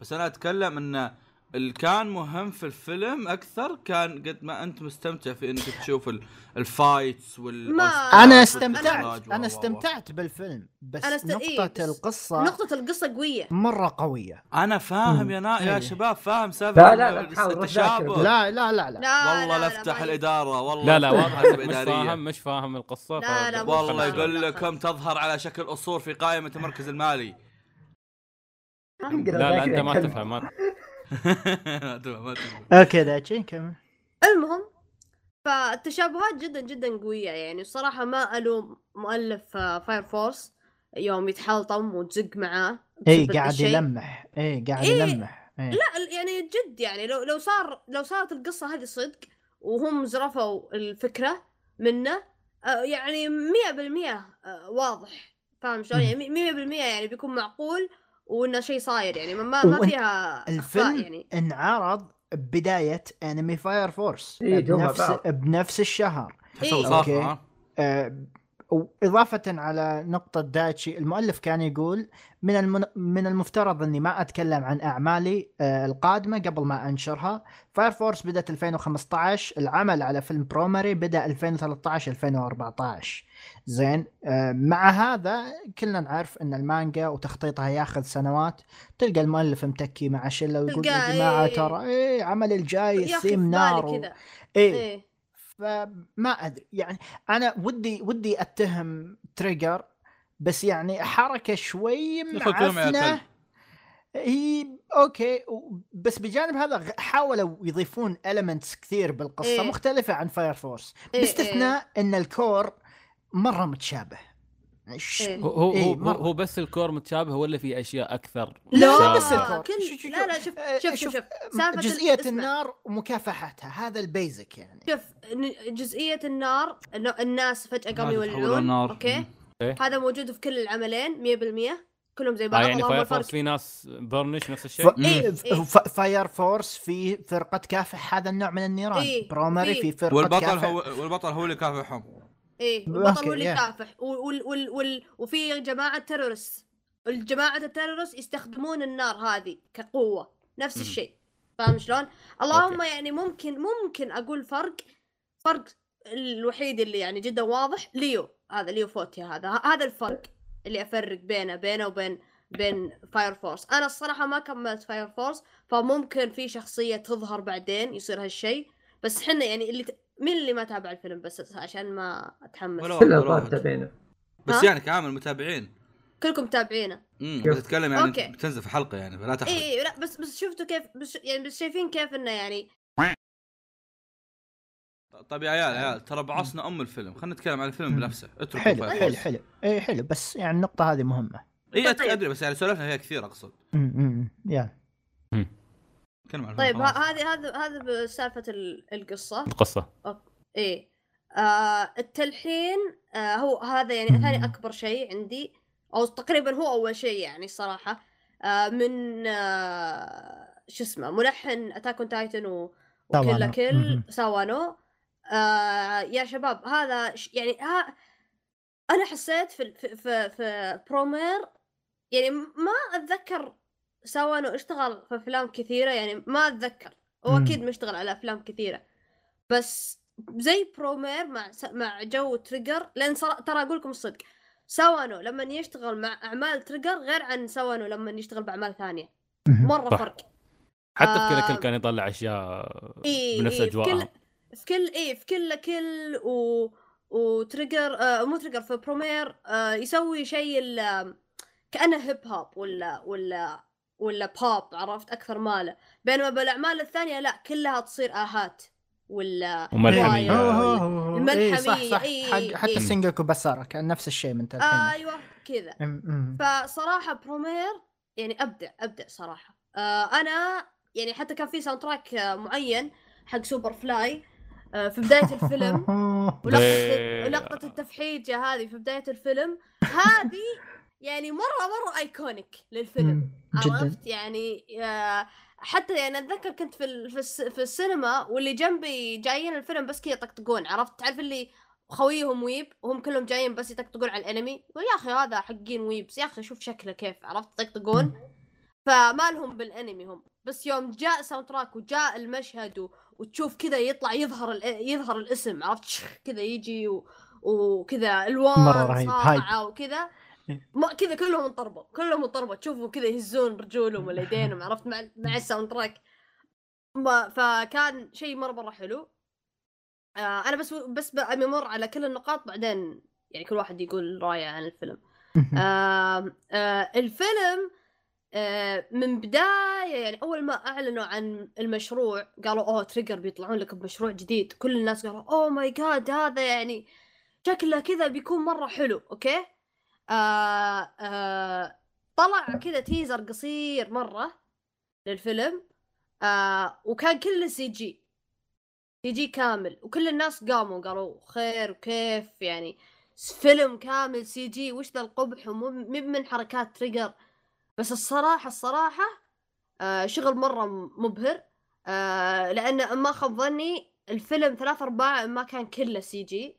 بس أنا أتكلم إن اللي كان مهم في الفيلم أكثر كان قد ما أنت مستمتع في إنك تشوف ال- الفايتس وال ما- أنا استمتعت. أنا و- استمتعت بالفيلم بس أنا است- إيه، نقطة بس القصة نقطة القصة قوية. مرة قوية. أنا فاهم يا نا يا إيه. شباب فاهم سالفة لا، لا، لا، التشابه. لا لا لا لا. لا والله لا افتح الإدارة والله لا لا واضح مش. فاهم مش فاهم القصة لا، لا، والله. يقول لكم تظهر على شكل اصول في قائمة المركز المالي. لا لا أنت ما تفهم. ما okay دايتشي كمل. المهم فالتشابهات جدا جدا قوية يعني. الصراحة ما ألوم مؤلف Fire Force يوم يتحلطم وتزق معاه اي قاعد. يلمح. اي قاعد إيه. يلمح. إيه. لا ال- يعني جد يعني. لو لو صار لو صارت القصة هذه صدق وهم زرفوا الفكرة منه آه، يعني مية بالمية آه، واضح. فاهم شلون؟ يعني مية بالمية يعني بيكون معقول وإنه شيء صاير يعني ما ما فيها الفيلم يعني. انعرض بداية انمي Fire Force إيه، بنفس. بنفس الشهر. إيه. ها؟ آه، وإضافة على نقطة دايتشي المؤلف كان يقول من المن... من المفترض إني ما أتكلم عن أعمالي آه، القادمة قبل ما أنشرها. Fire Force بدأت 2015 العمل على فيلم Promare بدأ 2013 2014 زين. آه، مع هذا كلنا نعرف إن المانجا وتخطيطها ياخذ سنوات. تلقى المؤلف متكي مع شلة ويقول يا جماعة إيه. ترى إيه عملي الجاي السيم نار و... كذا إيه. إيه. فما أدري. يعني أنا ودي ودي أتهم Trigger بس يعني حركة شوي معفنة. هي okay. بس بجانب هذا حاولوا يضيفون elements كثير بالقصة إيه. مختلفة عن Fire Force إيه، باستثناء إن ال core مرة متشابه إيه. هو هو, إيه، هو. هو بس ال core متشابه ولا في أشياء أكثر لا؟ بس ال core كل شو- شو- لا لا شوف آه، شوف شوف, شوف. سالفة جزئية اسمع. النار ومكافحتها هذا ال basic يعني شوف جزئية النار الناس فجأة قاموا يولعون. okay. إيه. هذا موجود في كل العملين 100% كلهم زي آه بعض يعني اللهم Fire Force في ناس Burnish نفس. الشيء إيه، ف- إيه. ف- Fire Force في فرقة تكافح هذا النوع من النيران إيه، Promare في. في فرقة والبطل كافح هو والبطل هو اللي يكافحهم إيه okay، البطل هو اللي. يكافح وال وال وال وال وفي جماعة terrorist الجماعة ال terrorist يستخدمون النار هذه كقوة. نفس. الشيء. فاهم شلون؟ اللهم يعني ممكن ممكن أقول فرق فرق الوحيد اللي يعني جدا واضح Lio. هذا Lio Fotia هذا. هذا الفرق اللي أفرق بينه بينه وبين بين Fire Force أنا الصراحة ما كملت Fire Force فممكن في شخصية تظهر بعدين يصير هالشيء. بس حنا يعني اللي ت... مين اللي ما تابع الفيلم بس عشان ما أتحمس ولا كل ولا الألفاظ واحد. تابعينه بس؟ يعني كعامل متابعين كلكم متابعينه امم يب. بتتكلم يعني أوكي. بتنزل في حلقة يعني فلا تحرق اي إيه لا بس بس شفتوا كيف بس يعني بس شايفين كيف إنه يعني طيب يا عيال يا عيال ترى بعصنا أم الفيلم خلينا نتكلم عن الفيلم. بنفسه اتركوا حلو حلو. حلو اي حلو بس يعني النقطة هذه مهمة اي أت- طيب. ادري بس يعني سولفنا فيها كثير أقصد أمم، أمم، يا نتكلم عن طيب. هذه هذا هذا بسالفة ال- القصة القصة إيه آه التلحين آه هو هذا يعني ثاني أكبر شيء عندي أو تقريبا هو أول شيء يعني الصراحه آه من آه شو اسمه ملحن اتاك اون تايتن و وكل ساوانو. كل. ساوانو آه يا شباب هذا ش- يعني ها أنا حسيت في في في, في Promare يعني ما أتذكر ساوانو اشتغل في افلام كثيرة يعني ما أتذكر هو. أكيد مشتغل على أفلام كثيرة بس زي Promare مع س... مع جو Trigger لأن صرا... ترى أقول لكم الصدق ساوانو لما يشتغل مع أعمال Trigger غير عن ساوانو لما يشتغل بأعمال ثانية. مرة صح. فرق حتى في آه. Kill la Kill كان يطلع أشياء إي بنفس إيه في كل اجواءها في كل إي في كل كل و وتريجر آه مو تريجر في برومير آه يسوي شيء ال- كأنه هيب هوب ولا ولا ولا بوب عرفت؟ أكثر ماله. بينما بالاعمال الثانية لا كلها تصير آهات ولا وملحمية. هو. إيه، صح الملحمية، صح. إيه، حق إيه، حتى إيه. سينجوكو بسارة كان نفس الشيء من تلحين. أيوه كذا. فصراحة برومير يعني أبدع أبدع صراحة. آه أنا يعني حتى كان في soundtrack آه، معين حق Superfly آه، في بداية الفيلم. ولقطة إيه. ولقطة التفحيجة هذه في بداية الفيلم. هذه يعني مرة مرة iconic للفيلم. جدا. عرفت يعني حتى يعني أتذكر كنت في في, الس- في السينما واللي جنبي جايين الفيلم بس كذا يطقطقون عرفت؟ تعرف اللي خويهم weeb وهم كلهم جايين بس يطقطقون على الأنمي؟ يا أخي هذا حقين weebs يا أخي شوف شكله كيف عرفت؟ يطقطقون. فما لهم بالأنمي هم بس يوم جاء soundtrack وجاء المشهد و... وتشوف كذا يطلع يظهر ال... يظهر الاسم عرفت؟ كذا يجي و... وكذا الوان مرة رهيب، وكذا. ما كذا كلهم انطربوا. كلهم انطربوا. تشوفوا كذا يهزون رجولهم ولا يدينهم. عرفت؟ مع مع ال soundtrack. ما فكان شيء مرة مرة حلو. آه أنا بس بس ابي أمر على كل النقاط بعدين يعني كل واحد يقول رأيه عن الفيلم. آه آه الفيلم آه من بداية يعني أول ما أعلنوا عن المشروع قالوا أوه تريجر بيطلعون لك بمشروع جديد. كل الناس قالوا oh my god هذا يعني شكله كذا بيكون مرة حلو okay؟ آه آه طلع كذا teaser قصير مرة للفيلم آه وكان كله CG CG كامل وكل الناس قاموا قالوا خير وكيف يعني فيلم كامل CG وش ذا القبح؟ مو من حركات تريجر بس الصراحة الصراحة آه شغل مرة مبهر آه لأن ما خاب ظني الفيلم ثلاث أرباع ما كان كله CG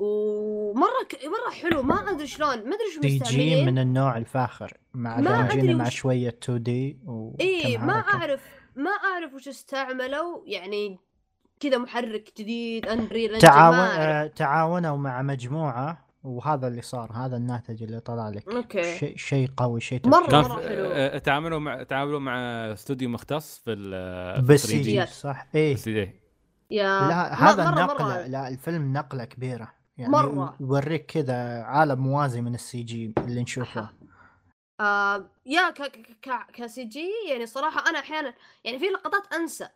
ومرة ك... مرة حلو ما أدري شلون ما أدري شو CG مستعملين. من النوع الفاخر. مع ما مع وش- شوية 2D إيه ما أعرف ما أعرف وش استعملوا. يعني كذا محرك جديد Unreal تعاون. آه تعاونوا مع مجموعة وهذا اللي صار هذا الناتج اللي طلع لك. okay. شيء شيء قوي شيء مرة في- حلو. آه، تعاملوا مع تعاملوا مع استوديو مختص في ال بس 3D. يجي صح؟ بس إيه. يا لا هذا مرة النقلة مرة لا الفيلم نقلة كبيرة. يعني مرة. يوريك كذا عالم موازي من ال CG اللي نشوفه آه يا ك ك ك ك CG يعني صراحة أنا أحيانا يعني في لقطات أنسى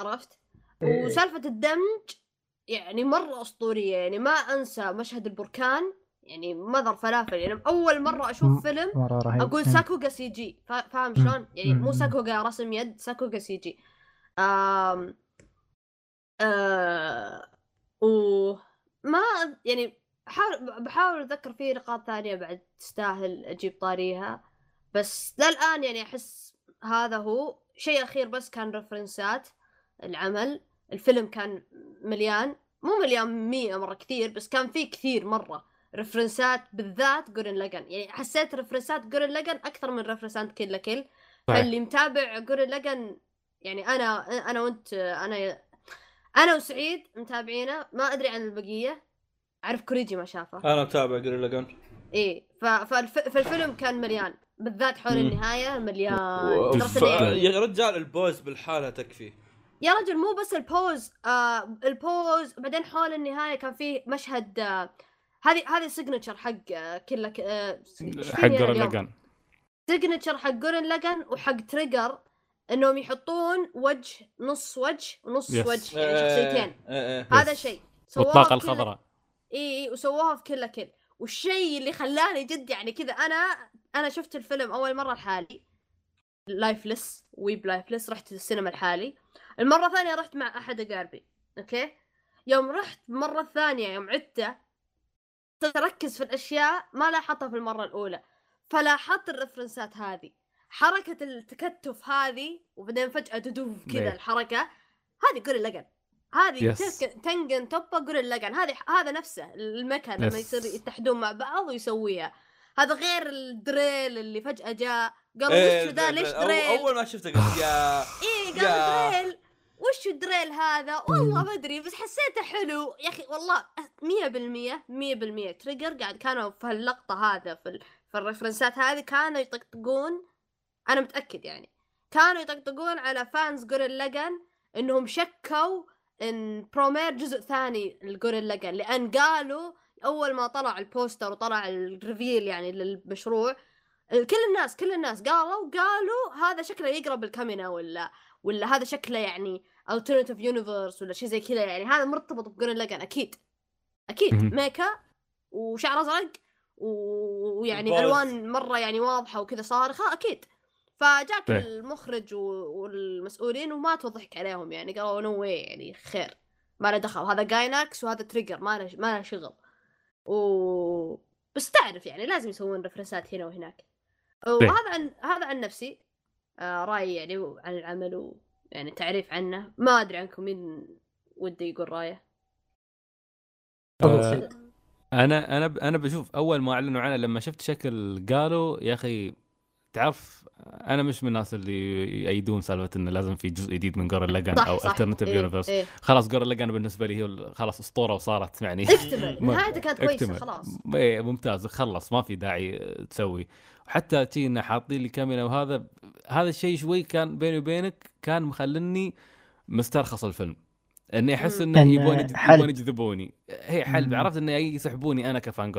عرفت إيه. وسالفة الدمج يعني مرة أسطورية يعني ما أنسى مشهد البركان يعني mother فلافل يعني أول مرة م- أشوف فيلم مرة رهيب أقول مم. sakuga CG فا- فاهم. شلون؟ يعني مو. sakuga رسم يد sakuga CG آم آه و ما يعني بحاول بحاول أتذكر في نقاط ثانية بعد تستاهل أجيب طاريها بس للآن يعني أحس هذا هو. شيء أخير بس كان reference ات العمل. الفيلم كان مليان مو مليان مية مرة كثير بس كان فيه كثير مرة reference ات بالذات جورن لاجن يعني حسيت reference ات جورن لاجن أكثر من reference ات كيل لا كيل صحيح. فاللي متابع جورن لاجن يعني أنا أنا وأنت أنا أنا وسعيد متابعينه ما أدري عن البقية. أعرف كوريجي ما شافه. أنا متابع جورن لا إيه ف... فالف... فالفيلم كان مليان. بالذات حول مم. النهاية مليان. ف- يا رجال ال pose بالحالة تكفى. يا رجل مو بس ال pose آه ال pose بعدين حول النهاية كان فيه مشهد آه هذه هذه signature حق آه كله ك- آه حق جورن لاجان signature حق جورن لاجن وحق تريجر إنهم يحطون وجه نص وجه ونص Yes. وجه يعني شخصيتين. إيه، إيه. هذا. شيء. سووها والطاقه في كل- الخضراء. اي اي وسووها في كل كل. والشيء اللي خلاني جد يعني كذا أنا أنا شفت الفيلم أول مرة لحالي. lifeless weeb lifeless رحت السينما لحالي. المرة الثانية رحت مع أحد أقاربي أوكي؟ يوم رحت المره الثانية يوم عدت صرت أركز في الأشياء ما لاحظتها في المرة الأولى. فلاحظت ال reference ات هذه. حركة التكتف هذه وبعدين فجأة تدوف كذا. الحركة هذه جورن لاجن. هذه Yes. تنجن توبا جورن لاجن. هذه هذا نفسه المكان لما Yes. يصير يتحدون مع بعض ويسويها. هذا غير ال drill اللي فجأة جاء قالوا إيه، وش ذا؟ ليش أو- drill؟ أول ما شفته قلت يا. قالوا drill. وش ال drill هذا؟ والله ما أدري بس حسيته حلو. يا أخي والله مية بالمية مية بالمية. تريجر قاعد كانوا في هاللقطة هذا في, ال... في ال reference ات هذه كانوا يطقطقون أنا متأكد يعني. كانوا يطقطقون على fans جورن لاجن إنهم شكوا إن برومير جزء ثاني لجورن لاجن لأن قالوا أول ما طلع ال poster وطلع ال reveal يعني للمشروع كل الناس كل الناس قالوا قالوا هذا شكله يقرب الكامينا ولا ولا هذا شكله يعني alternative universe ولا شيء زي كذا يعني. هذا مرتبط بجورن لاجن أكيد. أكيد. mecha وشعر أزرق و- ويعني. ألوان مرة يعني واضحة وكذا صارخة أكيد. فجاك إيه. المخرج والمسؤولين وما توضحك عليهم يعني قالوا no way يعني خير ما له دخل هذا جايناكس وهذا تريجر ما له ما له شغل و بس تعرف يعني لازم يسوون reference ات هنا وهناك وهذا عن هذا عن نفسي آه رأيي يعني عن العمل ويعني تعريف عنه ما أدري عنكم مين وده يقول رأيه آه،. أنا أنا أنا بشوف أول ما أعلنوا عنه لما شفت شكل قالوا يا أخي تعرف أنا مش من الناس اللي يأيدون سالفة إنه لازم في جزء جديد من Gurren صح أو alternative إيه universe إيه. خلاص Gurren Lagann بالنسبة لي هي خلاص أسطورة وصارت يعني. اكتمل. نهايته كانت كويسة. خلاص. إيه، ممتاز. خلص ما في داعي تسوي. حتى تي انه حاطين لي Kamina وهذا هذا الشيء شوي كان بيني وبينك كان مخلني مسترخص الفيلم. إني أحس. إنه إن يبون. يبون يجذبوني هي حل. عرفت إنه يسحبوني أنا كفان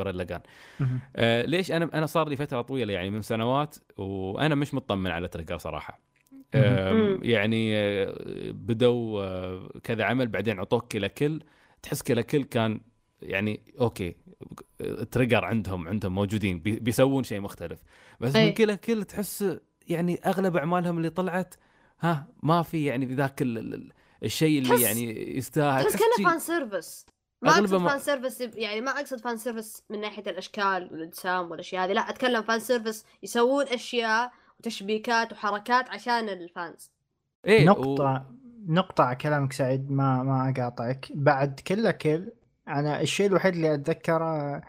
مهم. آه ليش أنا أنا صار لي فترة طويلة يعني من سنوات وأنا مش مطمن على Trigger صراحة آه. يعني آه بدوا آه كذا عمل بعدين عطوك Kill la Kill تحس Kill la Kill كان يعني okay Trigger عندهم عندهم موجودين بي- بيسوون شيء مختلف بس أي. من Kill la Kill تحس يعني أغلب أعمالهم اللي طلعت ها ما في يعني ذاك الشيء اللي يعني يستاهل. تحس كأنه fan service ما أقصد ما- fan service يعني ما أقصد fan service من ناحية الأشكال والأجسام والأشياء هذه لا أتكلم fan service يسوون أشياء وتشبيكات وحركات عشان ال fans. إيه و- نقطة نقطة على كلامك سعيد ما ما أقاطعك. بعد Kill la Kill أنا الشيء الوحيد اللي أتذكره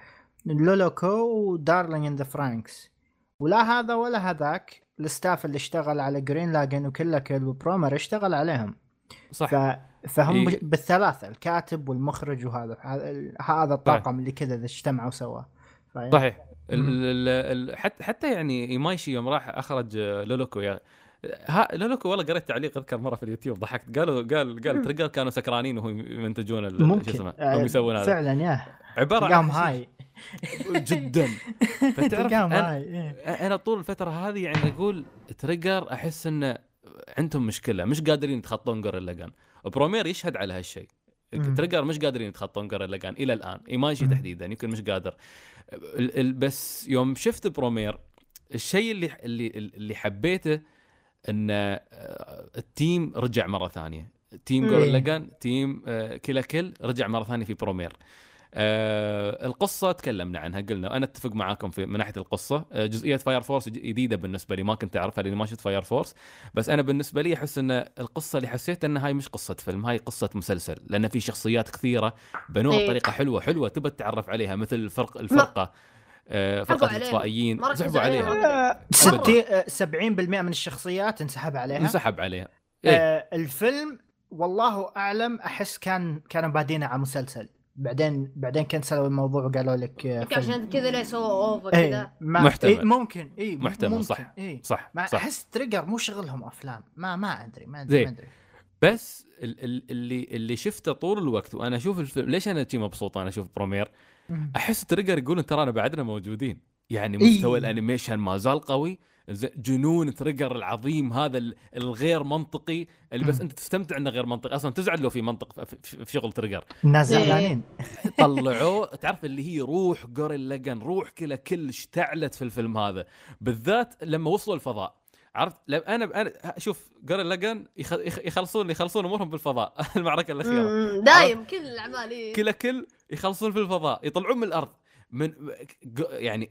Luluco و Darling in the Franxx. ولا هذا ولا هذاك ال staff اللي اشتغل على Gurren Lagann و Kill la Kill و Promare اشتغل عليهم. صح. ف... فهم إيه. بالثلاثة الكاتب والمخرج وهذا. هذا الطاقم اللي كذا اجتمعوا سوا؟ صحيح. حتى حتى يعني Imaishi يوم راح أخرج Luluco يا ها Luluco والله قريت تعليق أذكر مرة في اليوتيوب ضحكت. قالوا قال قال Trigger كانوا سكرانين وهم يمنتجون شو ممكن. اسمه آه، هم يسوون هذا. فعلا يا عبارة عن هاي. جدا. فتعرف أنا هاي إيه. أنا طول الفترة هذه يعني أقول Trigger أحس إنه عندهم مشكلة مش قادرين يتخطون Gurren Lagann Promare يشهد على هالشيء. Trigger مش قادرين يتخطون Gurren Lagann إلى الآن Imaishi. تحديدا يمكن مش قادر ال- ال- بس يوم شفت Promare الشيء اللي اللي اللي حبيته إن آه، ال team رجع مرة ثانية team مم. Gurren Lagann team Kill la Kill رجع مرة ثانية في Promare آه القصة تكلمنا عنها قلنا أنا أتفق معاكم في من ناحية القصة. آه جزئية Fire Force جديدة بالنسبة لي ما كنت أعرفها لأني ما شفت Fire Force بس أنا بالنسبة لي أحس أن القصة اللي حسيت أن هاي مش قصة فيلم هاي قصة مسلسل لأن في شخصيات كثيرة بنوها إيه. بطريقة حلوة حلوة تبى تتعرف عليها مثل الفرق الفرقة آه ما ركزوا سحبوا عليهم. عليها. آه، ستي آه، 70% من الشخصيات انسحب عليها. انسحب عليها. إيه. آه الفيلم والله أعلم أحس كان كانوا بادينه على مسلسل. بعدين بعدين كنسلوا الموضوع وقالوا لك آه،. عشان كذا ليه سووا over إيه كذا ما محتمل. إيه ممكن اي محتمل، صح. اي صح ما صح أحس Trigger مو شغلهم أفلام ما ما أدري ما أدري. ما أدري بس ال- ال- اللي اللي شفته طول الوقت وأنا أشوف الفيلم ليش أنا شي مبسوط أنا أشوف Promare. أحس Trigger يقولون ترانا بعدنا موجودين يعني إيه. مستوى ال animation ما زال قوي جنون Trigger العظيم هذا ال- الغير منطقي اللي بس. أنت تستمتع إنه غير منطقي. أصلا تزعل لو في منطق في- في في شغل Trigger الناس. زعلانين طلعوه تعرف اللي هي روح Gurren Lagann روح Kill la Kill اشتعلت في الفيلم هذا. بالذات لما وصلوا الفضاء. عرفت؟ لو أنا أنا شوف يخ- يخ- يخلصون يخلصون أمورهم بالفضاء المعركة الأخيرة. دايم كل الاعمال. Kill la Kill يخلصون في الفضاء يطلعون من الأرض. من يعني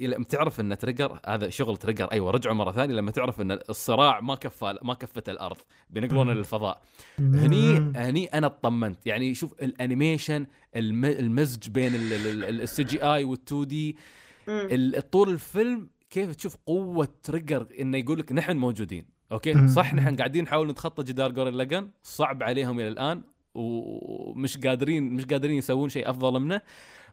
لما تعرف إن Trigger هذا شغل Trigger أيوه رجعوا مرة ثانية لما تعرف إن الصراع ما كفى ما كفت الأرض بينقلون. للفضاء هني. هني أنا اطمنت يعني شوف ال animation الم- المزج بين ال CGI وال 2D. طول الفيلم كيف تشوف قوة Trigger إنه يقول لك نحن موجودين okay. صح نحن قاعدين نحاول نتخطى جدار Gurren Lagann صعب عليهم إلى الآن ومش قادرين مش قادرين يسوون شيء أفضل منه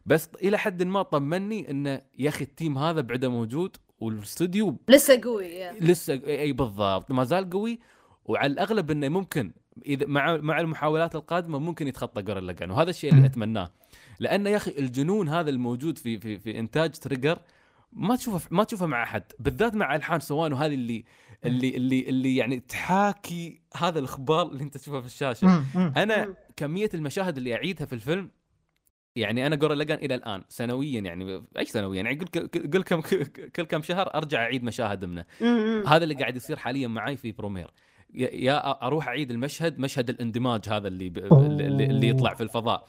بس إلى حد ما طمني انه يا أخي ال team هذا بعده موجود والاستوديو لسه قوي يا. لسه إي بالضبط ما زال قوي وعلى الأغلب إنه ممكن إذا مع مع المحاولات القادمة ممكن يتخطى Gurren Lagann وهذا الشيء اللي. أتمناه لأن يا أخي الجنون هذا الموجود في في في إنتاج Trigger ما تشوفه ما تشوفه مع أحد بالذات مع ألحان Sawano هذه اللي اللي اللي اللي يعني تحاكي هذا الإخبار اللي أنت تشوفه في الشاشة. أنا. كمية المشاهد اللي أعيدها في الفيلم يعني أنا جورن لاجان إلى الآن سنويا يعني إيش سنويا؟ يعني قل كل كم كل كم شهر أرجع أعيد مشاهد منه. هذا اللي قاعد يصير حاليا معي في برومير. يا- أروح أعيد المشهد مشهد الإندماج هذا اللي ب... اللي, يطلع في الفضاء.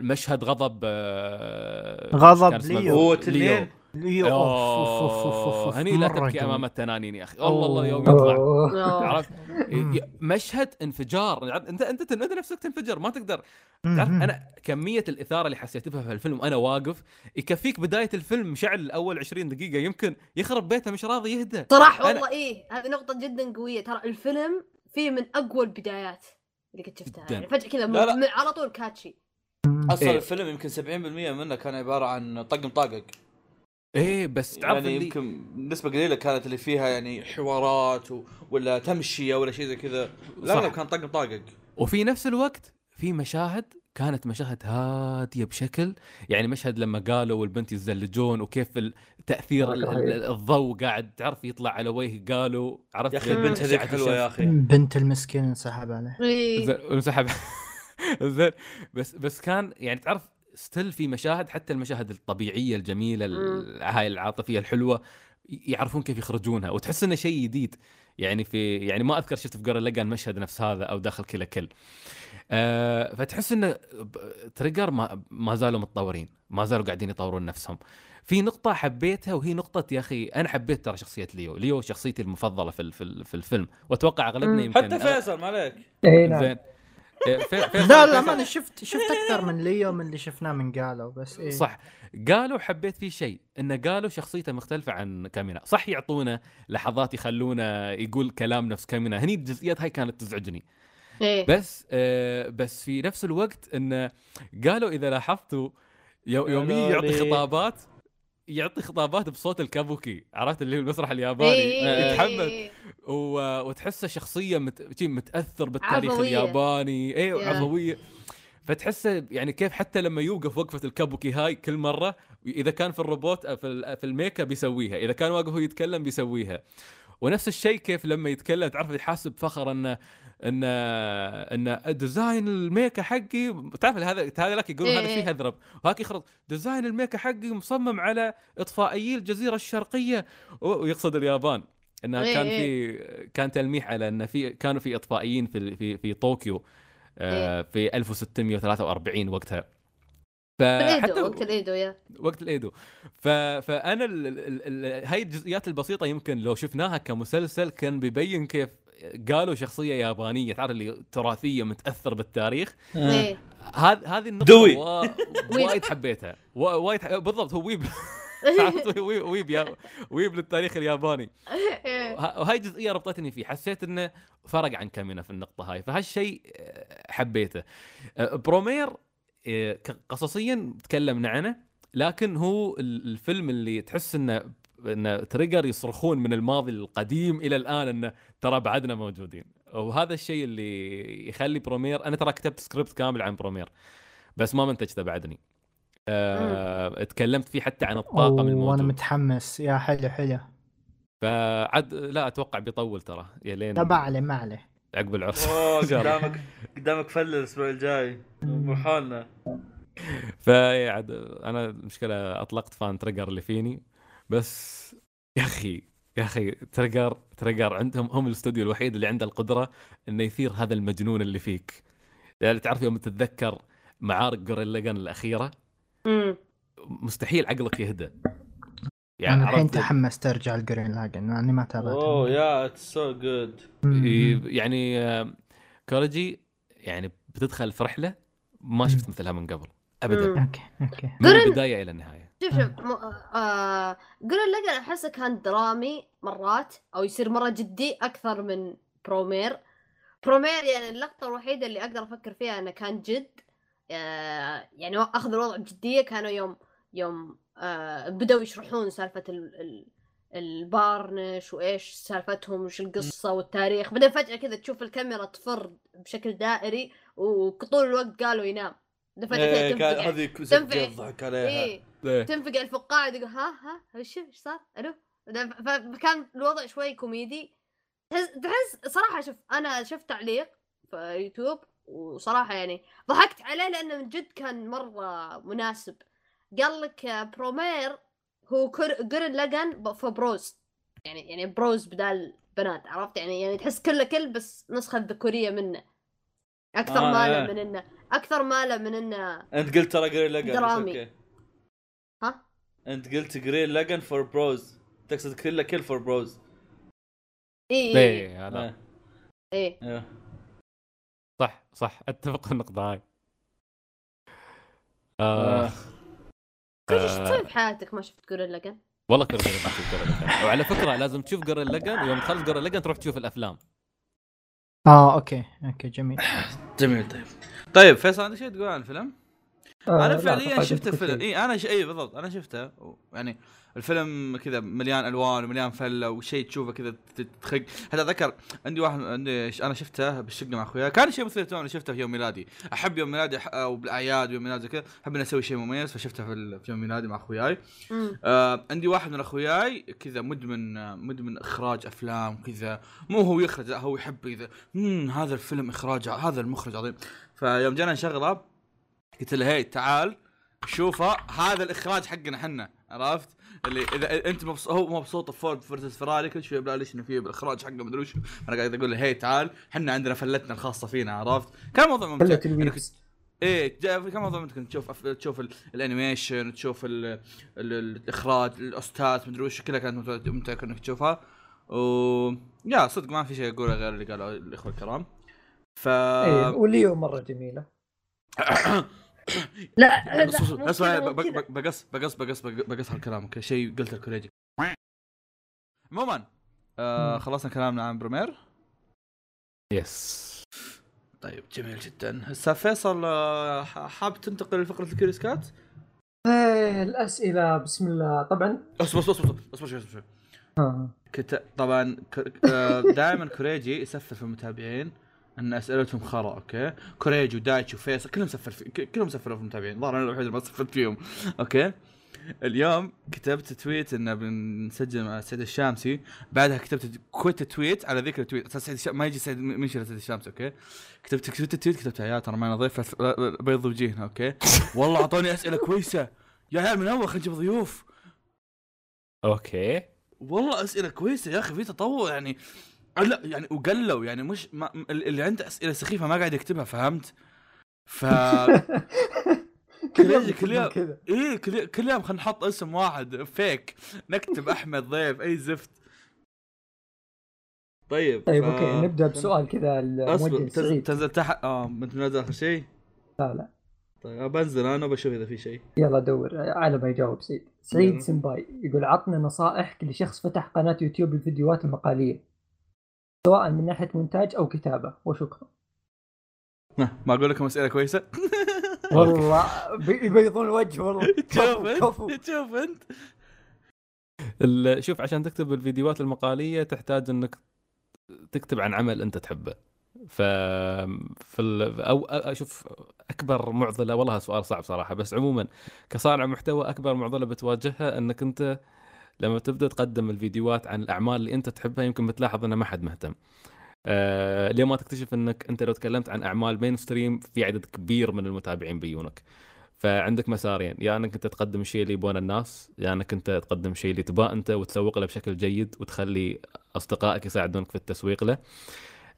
مشهد غضب آه، غضب؟ ليو. هو تنين ليو أوه، هني لا تبكي جميل. أمام التنانين يا أخي الله الله يوم. يطلع. عرفت مم. ي- مشهد انفجار أنت أنت انت نفسك تنفجر ما تقدر تعرف مم. أنا كمية الإثارة اللي حسيت بها في الفيلم وأنا واقف يكفيك بداية الفيلم مشعل أول 20 دقيقة يمكن يخرب بيته مش راضي يهدى صراحة أنا- والله إيه هذه نقطة جدا قوية ترى الفيلم فيه من أقوى البدايات اللي قد شفتها. يعني فجأة كذا على طول كاتشي أصلا إيه. الفيلم يمكن 70% منه كان عبارة عن طقم طاقق إيه بس تعرف يعني اللي يمكن نسبة قليلة كانت اللي فيها يعني حوارات و... ولا تمشية ولا شيء زي كذا الاغلب صح. كان طقم طاقق وفي نفس الوقت في مشاهد كانت مشاهد هادية بشكل يعني مشهد لما قالوا والبنت يتزلجون وكيف. ال- الضوء قاعد تعرف يطلع على وجه قالوا عرفت يا أخي البنت هذيك حلوة يا. أخي بنت المسكين انسحب عليه إيه. زين. بس بس كان يعني تعرف still في مشاهد حتى المشاهد الطبيعية الجميلة ال- هاي العاطفية الحلوة يعرفون كيف يخرجونها وتحس إنه شيء جديد. يعني في يعني ما أذكر شفت في Gurren Lagann مشهد نفس هذا أو داخل Kill la Kill. آه فتحس إنه Trigger ما, ما زالوا متطورين ما زالوا قاعدين يطورون نفسهم. في نقطة حبيتها وهي نقطة يا أخي أنا حبيت ترى شخصية Lio، Lio شخصيتي المفضلة في في, ال- في الفيلم وأتوقع أغلبنا مم. يمكن حتى فيصل ما عليك. اي نعم. زين. لا لا ما أنا شفت شفت أكثر من ليو من اللي شفناه من قالوا بس إيه. صح قالوا حبيت فيه شيء انه قالوا شخصيته مختلفة عن كامينا صح يعطونا لحظات يخلونه يقول كلام نفس كامينا هني الجزئيات هاي كانت تزعجني إيه. بس آه بس في نفس الوقت انه قالوا إذا لاحظتوا يو- يوميا يعطي. خطابات يعطي خطابات بصوت الكابوكي عرفت اللي هو المسرح الياباني إيه. يتحمل إيه. و... وتحسه شخصية مت... متأثر بالتاريخ عفوية. الياباني اي يا. عفويه فتحسه يعني كيف حتى لما يوقف وقفة الكابوكي هاي كل مرة إذا كان في الروبوت في ال- في الميك أب يسويها إذا كان واقف هو يتكلم بيسويها ونفس الشيء كيف لما يتكلم تعرف يحاسب فخر إنه إن إن ديزاين الميكا حقي تعرف هذا هذا لك يقول هذا إيه. شيء هذرب. وهاك يخرج ديزاين الميكا حقي مصمم على اطفائيي الجزيرة الشرقية. ويقصد اليابان. انها إيه كان إيه. في كان تلميح على ان في كانوا في إطفائيين في في في طوكيو آه، في 1643 وقتها. فحتى وقت الإيدو يا. وقت الإيدو. ف... فأنا ال... ال... ال... هاي الجزئيات البسيطة يمكن لو شفناها كمسلسل كان بيبين كيف قالوا شخصية يابانية تعرف اللي تراثية متأثر بالتاريخ؟ إيه. هذه هذه النقطة دوي. وا... وايد حبيتها. وا- وايد. بالضبط هو weeb؟ weeb weeb, يا... weeb للتاريخ الياباني. إيه. وه- وهاي جزئية ربطتني فيه. حسيت إنه فرق عن كامينا في النقطة هاي. فهالشيء آه، حبيته. آه، Promare آه، قصصيا تكلمنا عنه لكن هو ال- الفيلم اللي تحس إنه إن Trigger يصرخون من الماضي القديم إلى الآن انه ترى بعدنا موجودين. وهذا الشيء اللي يخلي Promare أنا ترى كتبت سكريبت كامل عن Promare بس ما منتجته بعدني. أه تكلمت فيه حتى عن الطاقم وأنا الموجود. متحمس. يا حلو حلو. فعد لا أتوقع بيطول ترى يا لين لا ما عليه ما عليه. عقب العرس. قدامك قدامك فل الأسبوع الجاي. مو حالنا فيا عاد أنا المشكلة أطلقت fan Trigger اللي فيني. بس يا أخي يا أخي Trigger Trigger عندهم هم الاستوديو الوحيد اللي عنده القدرة إنه يثير هذا المجنون اللي فيك يعني تعرف يوم تتذكر معارك جوريلا الأخيرة أمم. مستحيل عقلك يهدى أنا الحين؟ تحمست أرجع ال Gurren Lagann لاني ما تابعته أوه yeah it's so good مم. يعني آه، كوريجي يعني بتدخل في رحلة ما شفت مثلها من قبل ابدا مم. أوكي أوكي من البداية إلى النهاية شوف شوف م... آه... Gurren Lagann احسه كان درامي مرات أو يصير مرة جدي أكثر من برومير برومير يعني اللقطة الوحيدة اللي أقدر أفكر فيها إنه كان جد آه... يعني أخذ الوضع بجديه كانوا يوم يوم آه... بدأوا يشرحون سالفة ال... ال... البارنش وإيش سالفتهم وش القصة والتاريخ بعدين فجأة كذا تشوف الكاميرا تفر بشكل دائري وطول الوقت قالوا ينام بعدين فجأة كذا إيه، تنفجع هذه. يضحك عليها إيه إيه. تنفقع الفقاعة يقول ها ها إيش إيش صار؟ ألو؟ فكان الوضع شوي كوميدي. تحس تحس صراحة شوف أنا شفت تعليق في يوتيوب وصراحة يعني ضحكت عليه لأنه من جد كان مرة مناسب. قال لك Promare هو Gurren Lagann ب- في bros يعني يعني bros بدال بنات عرفت؟ يعني يعني تحس كله كل بس نسخة ذكورية منه. أكثر آه، ماله إيه. من إنه أكثر ماله من إنه أنت قلت ترى Gurren Lagann درامي. ها؟ أنت قلت Gurren Lagann for bros تقصد كله كل for bros اي اي إيه هذا. اي أيوه صح صح. أتفق في النقطه هاي آه. كنت إيش تسوي بحياتك ما شفت جوريلا لاجن؟ والله غير ما جورل لجن وعلى فكرة لازم تشوف جورل لجن ويوم تخلص جورل لجن تروح تشوف الأفلام. آه أوكي. أوكي جميل. جميل طيب. طيب فيصل عندك شيء تقول عن الفيلم؟ آه، أنا فعليا شفت الفيلم. اي أنا ش... اي بالضبط أنا شفته. يعني الفيلم كذا مليان ألوان ومليان فلة وشيء تشوفه كذا تخق حتى اتذكر عندي واحد عندي ش- أنا شفته بالشقة مع اخوياي كان شيء مثير اهتمام شفته في يوم ميلادي. أحب يوم ميلادي أح- أو بالأعياد ويوم ميلادي كذا أحب إني أسوي شيء مميز فشفته في, ال- في يوم ميلادي مع أخوياي. آه عندي واحد من أخوياي كذا مدمن مدمن إخراج أفلام كذا مو هو يخرج لا هو يحب كذا. هذا الفيلم إخراج هذا المخرج عظيم. فيوم جينا نشغله قلت له هي تعال شوفه هذا الإخراج حقنا إحنا عرفت؟ اللي إذا أنت مبسوط هو مبسوط بفورد فيرسس فيراري كل شوي يبلا ليش إنه فيه بالاخراج حقه مدري وش. أنا قاعد أقول له هي تعال إحنا عندنا فلتنا الخاصة فينا. عرفت؟ كان موضوع ممتع. إيه كان موضوع ممكن تشوف أف... تشوف ال... الأنيميشن تشوف ال... ال... ال- الإخراج الأستاذ مدري وش كلها كانت ممتعة انك تشوفها. و يا صدق ما في شيء أقوله غير اللي قالوا الإخوة الكرام. ف إيه وليو مرة جميلة. لا اسمع بقص بقص بقص بق- بقص هالكلام أوكي شيء قلت الكوريجي عموما آه. خلصنا كلامنا عن Promare yes طيب جميل جدا. هسه فيصل آه، ح- حاب تنتقل لفقرة ال CuriousCat؟ إيه الأسئلة بسم الله. طبعا. اصبر اصبر اصبر اصبر شوي اصبر شوي آه. كت... طبعا دائما كوريجي يسفل في المتابعين. أن أسئلتهم خرا أوكي؟ كوريجي ودايتشي وفيصل كلهم سفل في... كلهم سفلوا في المتابعين ظهر أنا الوحيد اللي ما سفلت فيهم أوكي؟ اليوم كتبت tweet إن بنسجل مع سعيد الشامسي بعدها كتبت quote tweet على ذكر ال tweet. أساس سعيد الشام... ما يجي سعيد من سعيد الشامسي أوكي؟ كتبت كتبت ال tweet كتبت يا ترى معنا ضيف بيض وجيهنا أوكي؟ والله أعطوني أسئلة كويسة. يا عيال من أول خلينا نجيب ضيوف. أوكي. والله أسئلة كويسة يا أخي في تطور يعني. لا يعني وقلوا يعني مش ما اللي عنده أسئلة سخيفة ما قاعد يكتبها فهمت؟ ف كل- كل يوم- إيه كل كل يوم خلينا نحط اسم واحد فيك نكتب أحمد ضيف أي زفت. طيب طيب ف- أوكي نبدا بسؤال كذا الموجه تنزل, سعيد تنزل تحت آه انت منزل آخر شيء؟ لا لا. طيب بنزل أنا بشوف إذا في شيء. يلا دور على ما يجاوب سعيد. سعيد. سمباي يقول عطنا نصائح لشخص فتح قناة يوتيوب الفيديوهات المقالية. سواء من ناحية مونتاج أو كتابة وشكرا. ما أقول لكم اسئله كويسة؟ والله بي- يبيضون الوجه والله. شوف كفو كفو. انت شوف أنت. ال- شوف عشان تكتب الفيديوهات المقالية تحتاج إنك تكتب عن عمل أنت تحبه. ف في ال... أو أشوف أكبر معضلة والله سؤال صعب صراحة بس عموما كصانع محتوى أكبر معضلة بتواجهها إنك أنت لما تبدأ تقدم الفيديوهات عن الأعمال اللي أنت تحبها يمكن بتلاحظ ان ما حد مهتم. آه ليه ما تكتشف إنك أنت لو تكلمت عن أعمال مين ستريم في عدد كبير من المتابعين بيونك. فعندك مسارين يا إنك أنت تقدم الشيء اللي يبونه الناس يا إنك أنت تقدم الشيء اللي تباه أنت وتسوق له بشكل جيد وتخلي أصدقائك يساعدونك في التسويق له.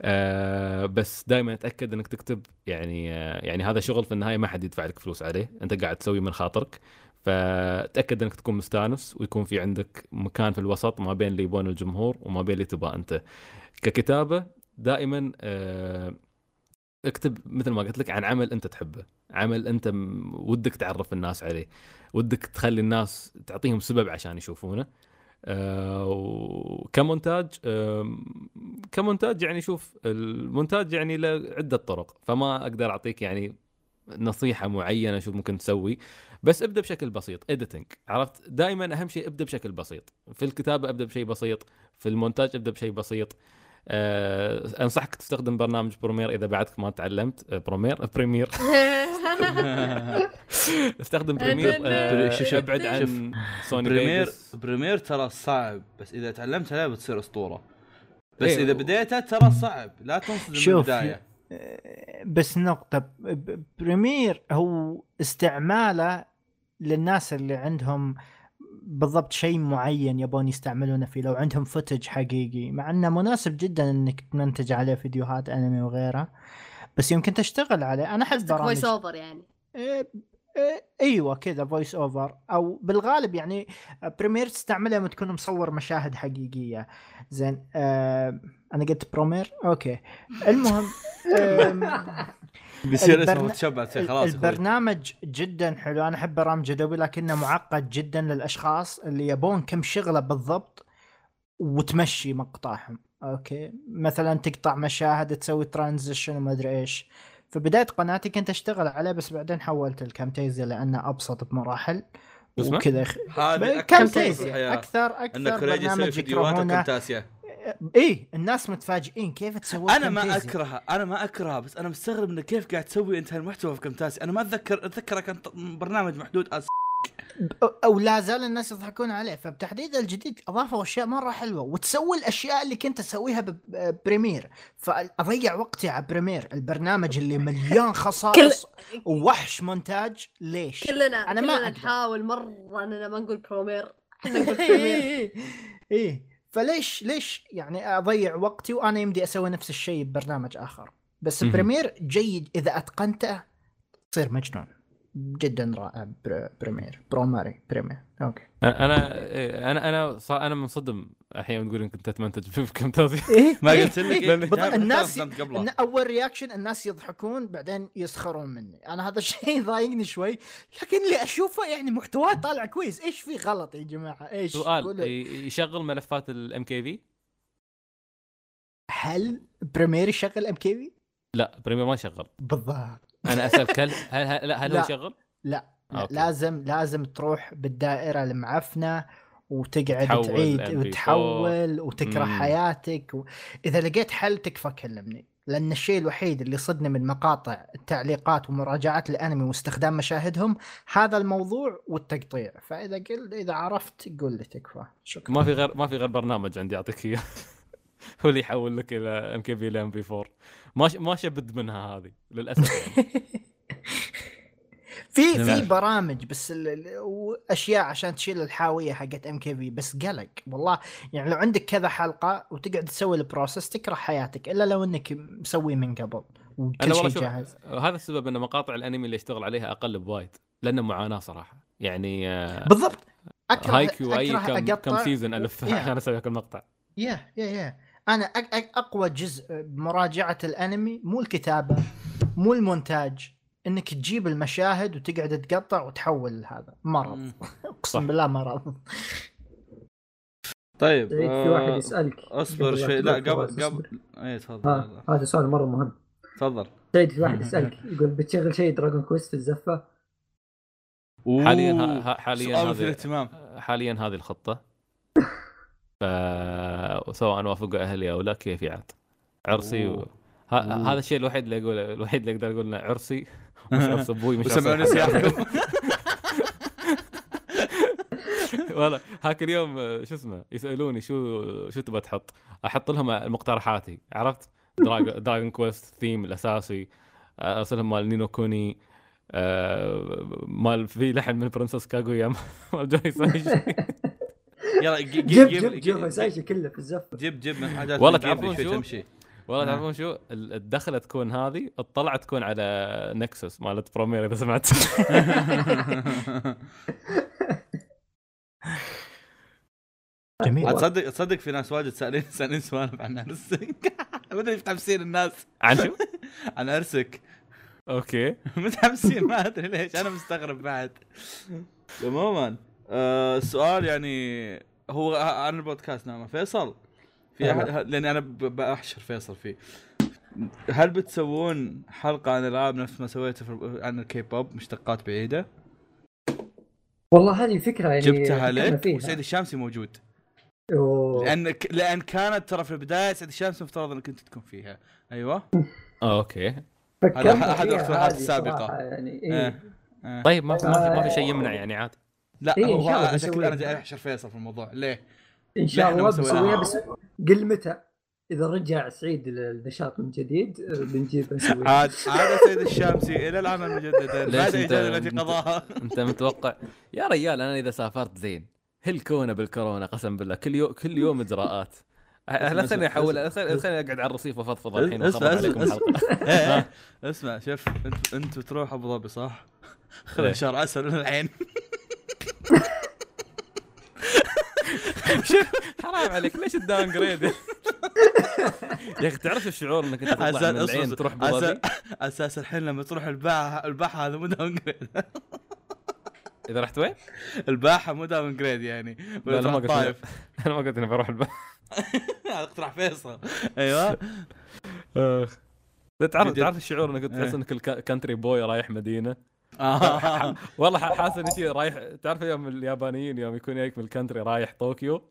آه بس دائما أتأكد إنك تكتب يعني آه يعني هذا شغل في النهاية ما حد يدفع لك فلوس عليه أنت قاعد تسوي من خاطرك فتأكد إنك تكون مستانس ويكون في عندك مكان في الوسط ما بين اللي يبون الجمهور وما بين اللي تبغاه أنت. ككتابة دائما آه اكتب مثل ما قلت لك عن عمل أنت تحبه. عمل أنت ودك تعرف الناس عليه. ودك تخلي الناس تعطيهم سبب عشان يشوفونه. آه، وكمونتاج كمونتاج يعني شوف المونتاج يعني له عده طرق. فما أقدر أعطيك يعني نصيحة معينة شو ممكن تسوي. بس ابدأ بشكل بسيط editing عرفت؟ دائما أهم شيء ابدأ بشكل بسيط. في الكتابه أبدأ بشيء بسيط في المونتاج أبدأ بشيء بسيط. أه أنصحك تستخدم برنامج Promare إذا بعدك ما تعلمت. Promare Premiere استخدم Premiere أه شوف- أبعد عن. Sony Premiere. Premiere ترى صعب بس إذا تعلمت عليه بتصير أسطورة. بس إيه. إذا بديته ترى صعب لا تنصدم من شوف البدايه آه، بس نقطة Premiere هو استعماله للناس اللي عندهم بالضبط شيء معين يبون يستعملونه فيه لو عندهم footage حقيقي. مع إنه مناسب جدا إنك تمنتج عليه فيديوهات انمي وغيره بس يمكن تشتغل عليه. أنا احب قصدك voice برامج over يعني. إيه، إيه، أيوه كذا voice over أو بالغالب يعني Premiere تستعملها لما تكون مصور مشاهد حقيقية. زين آه أنا قلت Promare أوكي. المهم بيصير اسمه البرنا- متشبع خلاص. البرنامج جدا حلو. أنا أحب برامج Adobe لكنه معقد جدا للأشخاص اللي يبون كم شغلة بالضبط وتمشي مقطعهم. أوكي؟ مثلا تقطع مشاهد تسوي transition وما أدري إيش. في بداية قناتي كنت أشتغل عليه بس بعدين حولت الكامتيزيا لأنه أبسط بمراحل اسمه؟ وكذا. أكثر في كامتيزيا. أكثر أكثر يسوي برنامج فيديوهات يكرهونه. وكمتاسيا اي الناس متفاجئين. كيف تسوي أنا ما؟ أكرهها أنا ما أكرهها بس أنا مستغرب انك كيف قاعد تسوي أنت هالمحتوى في كمتاسي أنا ما أتذكر اتذكره كان برنامج محدود أس... أو لا زال الناس يضحكون عليه. فبتحديد الجديد أضافوا أشياء مرة حلوة. وتسوي الأشياء اللي كنت اسويها ببريمير فأضيع وقتي على Premiere البرنامج اللي مليان خصائص ووحش مونتاج. ليش؟ كلنا أنا ما كلنا أقدر. نحاول مرة إننا ما نقول Promare إحنا نقول Premiere. إيه إيه. فليش ليش يعني أضيع وقتي وأنا يمدي أسوي نفس الشيء ببرنامج آخر بس. Premiere جيد إذا أتقنته تصير مجنون جدا رائع Pr- Premiere Promare Premiere. أوكي. أنا أنا أنا صار أنا منصدم أحيانا تقول انك انت تمنتج في Camtasia إيه ما إيه، قلت لك إيه. إيه؟ الناس. إن أول reaction الناس يضحكون بعدين يسخرون مني. أنا هذا الشيء ضايقني شوي لكن اللي أشوفه يعني محتواه طالع كويس. إيش في غلط يا جماعة؟ إيش؟ سؤال يشغل ملفات ال MKV؟ هل Premiere يشغل MKV لا Premiere ما يشغل. بالضبط. أنا اسالك هل هل هل, لا، هل هو. يشغل؟ لا, لا أوكي. لازم لازم تروح بالدائرة المعفنة وتقعد تعيد MP4. وتحول وتكره مم. حياتك و... إذا لقيت حل تكفى كلمني لأن الشيء الوحيد اللي صدني من مقاطع التعليقات ومراجعات الأنمي واستخدام مشاهدهم هذا الموضوع والتقطيع فإذا قل إذا عرفت قول لي تكفى شكرا ما في غير ما في غير برنامج عندي أعطيك إياه هو اللي يحول لك إلى ام كي في إلى ام بي 4 ما ش... ما شبد منها هذه للأسف يعني. في في. برامج بس ال- ال- وأشياء عشان تشيل الحاوية حقت MKV بس قلق والله. يعني لو عندك كذا حلقة وتقعد تسوي ال process تكره حياتك إلا لو إنك مسوي من قبل وكل شيء جاهز. هذا السبب إن مقاطع الأنمي اللي اشتغل عليها أقل بوايد لأنه معاناة صراحة. يعني آه، بالضبط. اكره Haikyuu اي أكره كم, كم season ألف. عشان أسوي هذا المقطع. يا يا يا أنا أك أك أقوى جزء بمراجعة الأنمي مو الكتابة مو المونتاج إنك تجيب المشاهد وتقعد تقطع وتحول هذا. مرض. أقسم بالله مرض. طيب سعيد في واحد آه، يسألك. أصبر شوي. لا قبل. قبل اي تفضل ها هذا سؤال مرة مهم. تفضل. سعيد في واحد يسألك يقول بتشغل شيء Dragon Quest في الزفة؟ حاليا ها- حاليا هذه الاهتمام حاليا هذه الخطة. ف سواء وافقوا أهلي أو لا كيف عاد عرسي و... ه... هذا الشيء الوحيد اللي أقول الوحيد اللي أقدر أقول إنه عرسي مش عرس أبوي مش عرس والله هاك اليوم شو اسمه يسألوني شو شو تبغى تحط؟ أحط لهم مقترحاتي عرفت؟ Drag- Dragon Quest theme ال أساسي ارسلهم مال Ni no Kuni آه، مال في لحن من Princess Kaguya مال جوني سايشي. يلا جي- جي- جيب جيب جيب جيب سايشي كله في الزفة. جيب جيب من حاجات والله تعرفون شو؟ تمشي. والله آه. تعرفون شو؟ ال- الدخلة تكون هذه الطلعة تكون على Nexus مالت Promare إذا سمعت. جميل. تصدق تصدق في ناس واجد سالين سألين سوالف عن عرسك. مدري متحمسين الناس. عن شو؟ عن عرسك. أوكي. متحمسين ما أدري ليش. أنا مستغرب بعد. عموما آه السؤال يعني هو عن البودكاست نعم فيصل في. احد لأني أنا بحشر فيصل فيه هل بتسوون حلقة عن الألعاب نفس ما سويته في عن الكي بوب مشتقات بعيدة؟ والله هذه فكرة يعني جبتها لك. وسعيد الشامسي موجود أوه. لأن لأن كانت ترى في البداية سعيد الشامسي مفترض إنك انت تكون فيها أيوه آه، أوكي هذا أحد فيها الاقتراحات. صراحة يعني إيه. إيه. آه. طيب ما في ما في, في شيء آه. يمنع يعني عادي لا إيه، إن هو شاء الله شكل بنسويها. أنا جاي أحشر فيصل في الموضوع ليه؟ إن شاء الله. بنسويها بس قل متى إذا رجع سعيد للنشاط من جديد بنجيب نسويها عاد عاد سيد الشامسي إلى العمل مجددا ليش بعد الاجازه التي أنت- قضاها أنت متوقع يا ريال أنا إذا سافرت زين هلكونا بالكورونا قسم بالله كل يوم كل يوم إجراءات لا اسمع، خليني احول. لا خليني أقعد على الرصيف وأفضفض الحين اسمع أسمع اسمع شوف انت انت بتروح أبو ظبي صح؟ إيه. شهر عسل من حرام عليك ليش ال downgrade؟ يا أخي تعرف الشعور إنك أنت تطلع من العين تروح ظبي أساس الحين لما تروح الباحه الباحة هذا مو downgrade. إذا رحت وين؟ الباحة مو downgrade يعني. لا، لا، ما قلت طايف أنا ما قلت إني بروح البحر هذا اقتراح فيصل. أيوه. تعرف جد. تعرف الشعور إنك تحس إيه. إنك ال country boy رايح مدينة؟ آه. والله حاسس إني رايح تعرف يوم اليابانيين يوم يكون جايك من ال country رايح طوكيو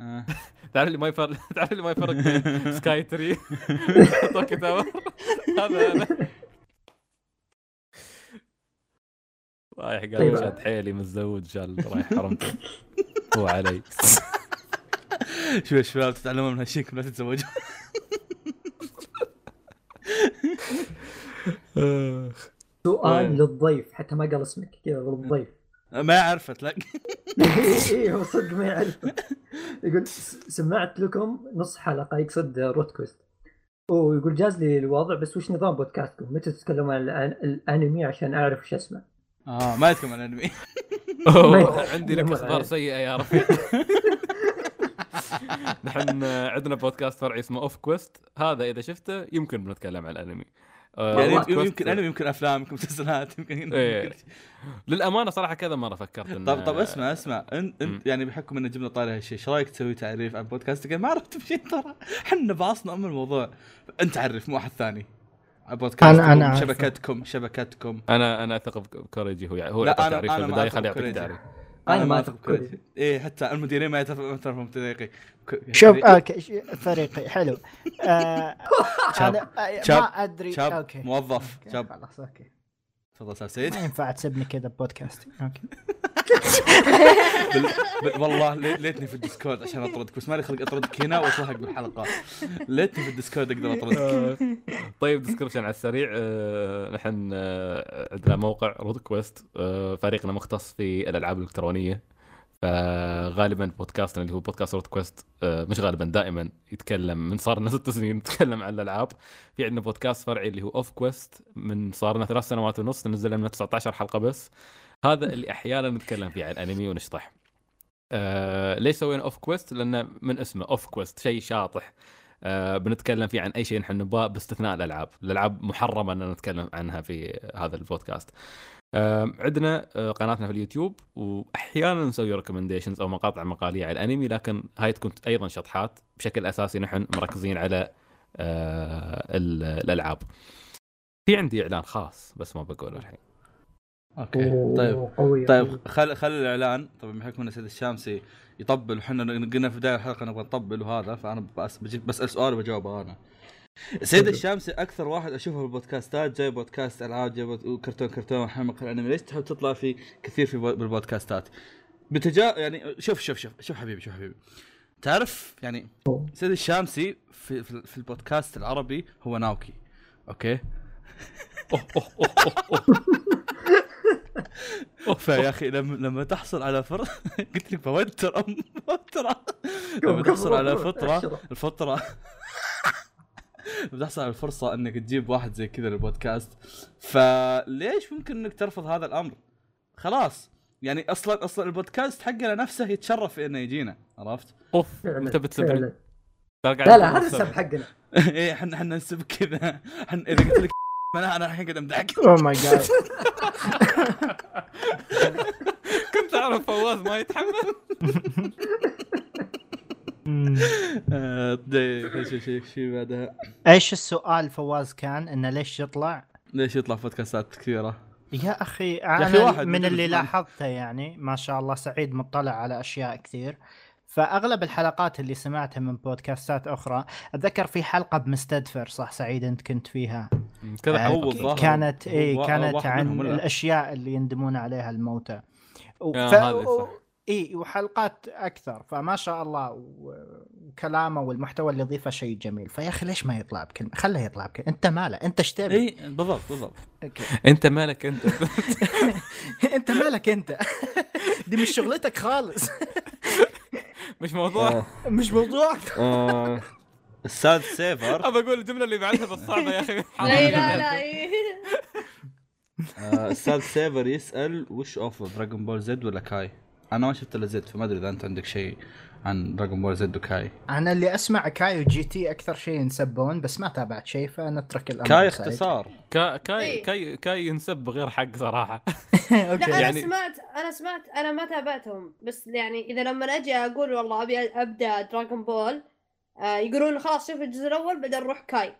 آه. تعرف اللي ما يفرق تعرف اللي ما يفرق بين Skytree طوكيو Tower هذا أنا رايح قال طيب. شاد حيلي متزوج قال رايح حرمته هو علي شوف يا شباب تتعلمون من هالشيء لا تتزوجون سؤال إيه. للضيف حتى ما قال اسمك كذا للضيف ما عرفت لك إيه هو صدق ما يعرف يقول سمعت لكم نص حلقه يقصد روت كويست ويقول جاز لي الوضع بس وش نظام بودكاستكم؟ متى تتكلمون عن الأنمي عشان أعرف وش اسمه؟ آه ما يتكلم عن الأنمي. عندي لك أخبار. سيئة يا رفيق. نحن عندنا بودكاست فرعي اسمه Off Quest هذا إذا شفته يمكن بنتكلم عن الأنمي. يعني Off Quest- يمكن أنمي يمكن أفلام يمكن مسلسلات يمكن إيه. يمكن- للأمانة صراحة كذا مرة فكرت إن طب طب اسمع اسمع. انت. انت يعني بحكم إن جبنا طاري هالشيء إيش رأيك تسوي تعريف عن بودكاستك ما عرفت بشيء ترى. إحنا باصنا ام الموضوع. أنت عرف مو أحد ثاني. أنا- أنا عارفه. شبكتكم شبكتكم. أنا أنا أثق بكوريجي هو هو لا، أنا- تعريف البداية أثق خليه يعطيك بكوريجي. تعريف. أنا ما كوريجي. بكوريجي. إيه حتى المديرين ما يتفقون في فريقي شوف فريقي. أوكي ش- فريقي حلو. آه شاب. أنا آه، شاب. ما أدري. شاب. أوكي. موظف. أوكي، شاب. خلاص أوكي. تفضل سعيد ما ينفع تسبني كذا بودكاست. أوكي. بال... بال... والله لي- ليتني في الديسكورد عشان أطردك بس مالي خلق أطردك هنا وأطلعك بالحلقة. ليتني في الديسكورد أقدر أطردك. طيب description على السريع. آه، نحن آه، عندنا موقع رود كويست. آه، فريقنا مختص في الألعاب الإلكترونية. فغالبا بودكاستنا اللي هو بودكاست رود كويست مش غالبا دائما يتكلم من صار لنا ست سنين نتكلم عن الألعاب. في عندنا بودكاست فرعي اللي هو أوف كويست من صار لنا ثلاث سنوات ونص نزل لنا 19 حلقة بس. هذا اللي أحيانا نتكلم فيه عن الانمي ونشطح آه ليش سوينا اوف كويست؟ لأنه من اسمه اوف كويست شيء شاطح آه بنتكلم فيه عن أي شيء نحن نبغاه باستثناء الألعاب، الألعاب محرمة ان نتكلم عنها في هذا البودكاست. آه عندنا آه قناتنا في اليوتيوب وأحيانا نسوي recommendations أو مقاطع مقالية على الأنمي لكن هاي تكون أيضا شطحات بشكل أساسي نحن مركزين على آه ال- الألعاب. في عندي إعلان خاص بس ما بقوله الحين. أوكي. طيب. قوي طيب خل خل الإعلان. طبعا بحكم إن سيد الشامسي يطبل وحنا قلنا في بداية الحلقة نبغى نطبل وهذا فأنا بس بجيب بسأل سؤال وبجاوبه أنا. سيد الشامسي أكثر واحد أشوفه في البودكاستات جاي بودكاست ألعاب جاي بود- كرتون كرتون حمق الانمي ليش تحب تطلع في كثير في بو- بالبودكاستات؟ بتجا يعني شوف شوف شوف شوف حبيبي شوف حبيبي. تعرف يعني سيد الشامسي في في, في البودكاست العربي هو ناوكي. أوكي؟ أوه. فيا أخي لما لما تحصل على فرصه قلت لك بوتر أم بوتر. لما تحصل على فطره الفطره لما تحصل على الفرصة إنك تجيب واحد زي كذا للبودكاست. فليش ممكن إنك ترفض هذا الأمر؟ خلاص. يعني أصلا أصلا البودكاست حقنا نفسه يتشرف إنه يجينا عرفت؟ أوف فعلا انت بتسبني لا لا هذا سب. السب حقنا. إيه إحنا إحنا نسب كذا. إحنا إذا قلت لك أنا أنا الحين قاعد امدحك oh my God كنت أعرف فواز ما يتحمل آه، طيب شو بعدها إيش السؤال فواز كان إنه ليش يطلع؟ ليش يطلع بودكاستات كثيرة؟ يا أخي أخي أنا واحد من اللي. لاحظته يعني ما شاء الله سعيد مطلع على أشياء كثير فأغلب الحلقات اللي سمعتها من بودكاستات أخرى أتذكر في حلقة بمستدفر صح سعيد أنت كنت فيها؟ كذا آه،. كانت اي كانت عن؟ الأشياء اللي يندمون عليها الموتى. و- آه، ف-. اي وحلقات أكثر فما شاء الله وكلامه والمحتوى اللي يضيفه شيء جميل. فيا أخي ليش ما يطلع بكلمة؟ خله يطلع بكلمة. أنت ماله أنت إيش تبي؟ اي بالضبط بالضبط. أنت مالك أنت؟ أنت مالك أنت؟ دي مش شغلتك خالص. مش موضوع. آه، مش موضوع. آه، أستاذ سيفر ابى أقول الجملة اللي بعدها بس صعبة يا أخي. لا لا لا. إيه. آه، أستاذ سيفر يسأل وش افضل دراجون بول زد ولا كاي؟ أنا ما شفت إلا زد فما أدري إذا أنت عندك شيء. عن دراجون بول زد وكاي أنا اللي أسمع كاي وجي تي أكثر شيء ينسبون بس ما تابعت شيء فنترك الأمر كاي. اختصار كا كاي إيه. كاي كاي ينسب بغير حق صراحة لا أوكي أنا يعني- سمعت أنا سمعت أنا ما تابعتهم بس يعني إذا لما أجي أقول والله أبي أبدأ دراغون بول آه يقولون خلاص شوف الجزء الأول بعدين نروح كاي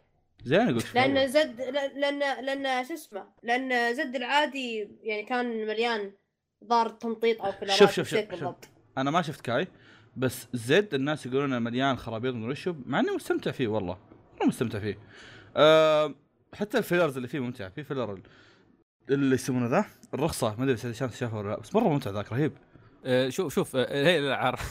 زين أقول شوف لأن. زد ل- لأن لأن شو اسمه لأن زد العادي يعني كان مليان ضار تمطيط أو filler ات شوف شوف شوف, شوف. بالضبط أنا ما شفت كاي بس زد الناس يقولون مليان خرابيط من رشب مع إني مستمتع فيه والله أنا مستمتع فيه. أه حتى ال fillers اللي فيه ممتع في filler ال- اللي يسمونه ذا؟ الرخصة ما أدري إذا شاف شافه ولا لا بس مرة ممتع ذاك رهيب. آه، شوف شوف آه، هي العار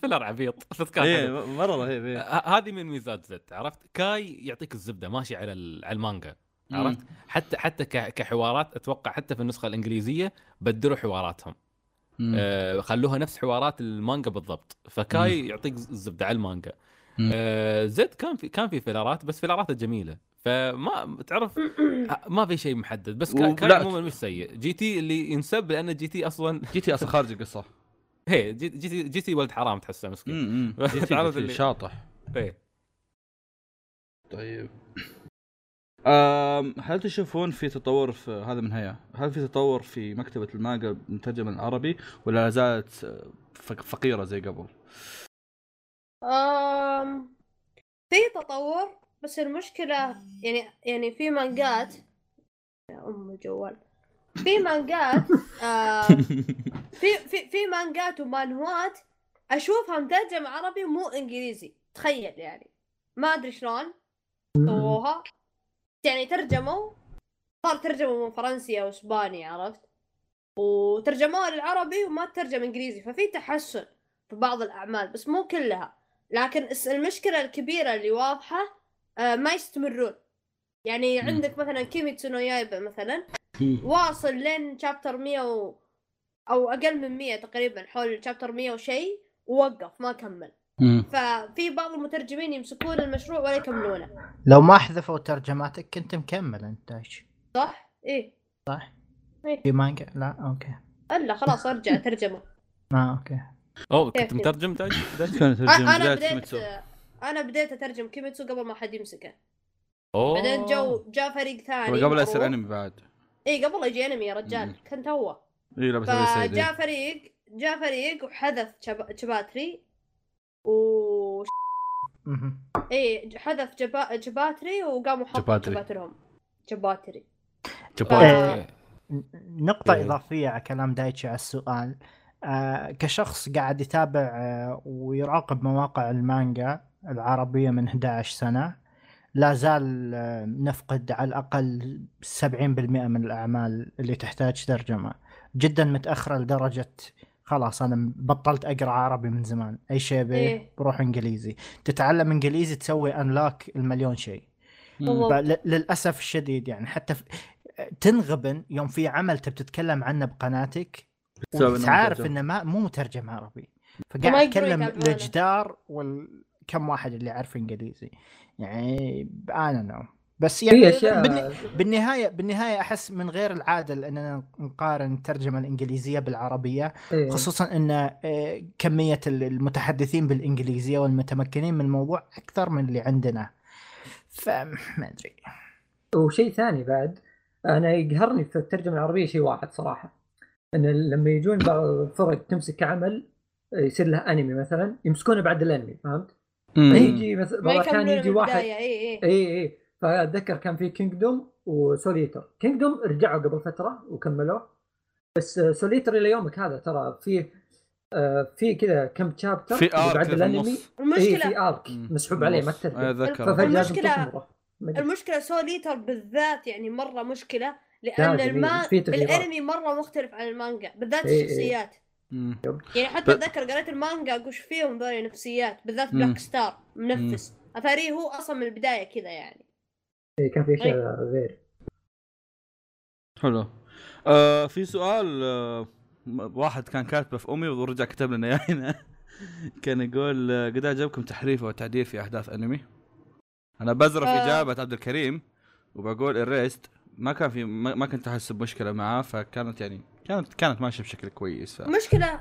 filler عبيط إيه. مرة رهيب إيه. ه- هذه من ميزات زد عرفت؟ كاي يعطيك الزبدة ماشي على على المانجا عرفت؟ حتى حتى كحوارات أتوقع حتى في النسخة الإنجليزية بدلوا حواراتهم. آه خلوها نفس حوارات المانجا بالضبط. فكاي يعطيك ز- الزبدة على المانجا. مم. آه زد كان في كان في filler ات بس filler اته جميلة. فما تعرف ما في شيء محدد. بس كا- و-. عموما مش سيء. جي تي اللي ينسب لأن جي تي أصلا جي تي أصلا خارج القصة. هي جي, جي تي جي تي ولد حرام تحسه مسكين. جي تي شاطح. إيه. طيب. هل تشوفون في تطور في هذا من هيا هل في تطور في مكتبة المانجا مترجم العربي ولا لا زالت فق- فقيرة زي قبل؟ أم... في تطور بس المشكلة يعني يعني في مانجات يا أم الجوال. في مانجات آم، في في في مانجات ومانهوات أشوفها مترجمة عربي مو إنجليزي. تخيل يعني. ما أدري شلون سووها. يعني ترجموا صار ترجموا من فرنسي أو إسباني عرفت وترجموها للعربي وما ترجم إنجليزي ففي تحسن في بعض الأعمال بس مو كلها لكن المشكلة الكبيرة اللي واضحة آه، ما يستمرون يعني. عندك مثلا كيميتسو نو يايبا مثلا واصل لين chapter 100 و... أو أقل من 100 تقريبا حول chapter 100 وشيء ووقف ما كمل. ففي بعض المترجمين يمسكون المشروع ولا يكملونه. لو ما حذفوا ترجماتك كنت مكمل انت إيش؟ صح؟ إيه. في مانجا؟ لا أوكي. ألا خلاص أرجع ترجمه آه أوكي. اوه كنت؟ مترجم تاج أنا بديت كيميتسو. أنا بديت أترجم كيميتسو قبل ما حد يمسكه. أوه. بعدين جو جاء فريق ثاني قبل لا يصير. أنمي بعد. اي قبل يجي أنمي يا رجال. كنت هو اي لا بس سيد فجاء فريق جاء فريق وحذف شب- شباتري. و. اي حذف جبا... جباتري وقاموا حطوا جباتري. جباترهم جباتري جبار. إيه. نقطة إيه. إضافية على كلام دايتشي على السؤال آه كشخص قاعد يتابع آه ويراقب مواقع المانجا العربية من 11 سنة لا زال آه نفقد على الأقل 70% من الأعمال اللي تحتاج ترجمة جدا متأخرة لدرجة خلاص أنا بطلت أقرأ عربي من زمان. أي شيء به إيه. بروح إنجليزي. تتعلم إنجليزي تسوي أنلاك المليون شيء. للأسف الشديد يعني حتى في تنغبن يوم في عمل تبي تتكلم عنه بقناتك وتعرف. إنه ما مو مترجم عربي. فقاعد أتكلم. للجدار والكم واحد اللي يعرف إنجليزي. يعني أنا نو بس يعني بالن- بالنهاية بالنهاية أحس من غير العادل اننا نقارن الترجمه الإنجليزية بالعربية إيه. خصوصا إن آه، كمية المتحدثين بالإنجليزية والمتمكنين من الموضوع أكثر من اللي عندنا فما أدري وشيء ثاني بعد أنا يقهرني في الترجمة العربية شيء واحد صراحة إن لما يجون بعض الفرق تمسك عمل يصير له أنمي مثلا يمسكونه بعد الأنمي فهمت؟ مم. فيجي مثلا الاحيان يكملون يجي واحد اي اي اي فأتذكر كان في Kingdom و Soul Eater Kingdom رجعوا قبل فترة وكملوه. بس Soul Eater إلى يومك هذا ترى فيه آه، في كذا كم chapter في arc بعد الأنمي؟ اي المشكلة في arc. مسحوب عليه ما أتذكر. أدري. المشكلة Soul Eater بالذات يعني مرة مشكلة لأن إيه، الما... الأنمي مرة مختلف عن المانجا بالذات إيه، إيه. الشخصيات. مم. يعني حتى ب- أتذكر قريت المانجا وش فيهم ذولي نفسيات بالذات. Black Star منفس. اتاريه هو أصلا من البداية كذا يعني. إيه، كان في اشياء غير. حلو. آه في سؤال آه واحد كان كاتبه في أمي ورجع كتب لنا إياه هنا كان يقول آه، قد اعجبكم تحريف وتعديل في أحداث أنمي؟ أنا بزرف آه. إجابة عبد الكريم وبقول Erased ما كان في ما ما كنت أحس بمشكلة معاه فكانت يعني كانت كانت ماشية بشكل كويس. ف... مشكلة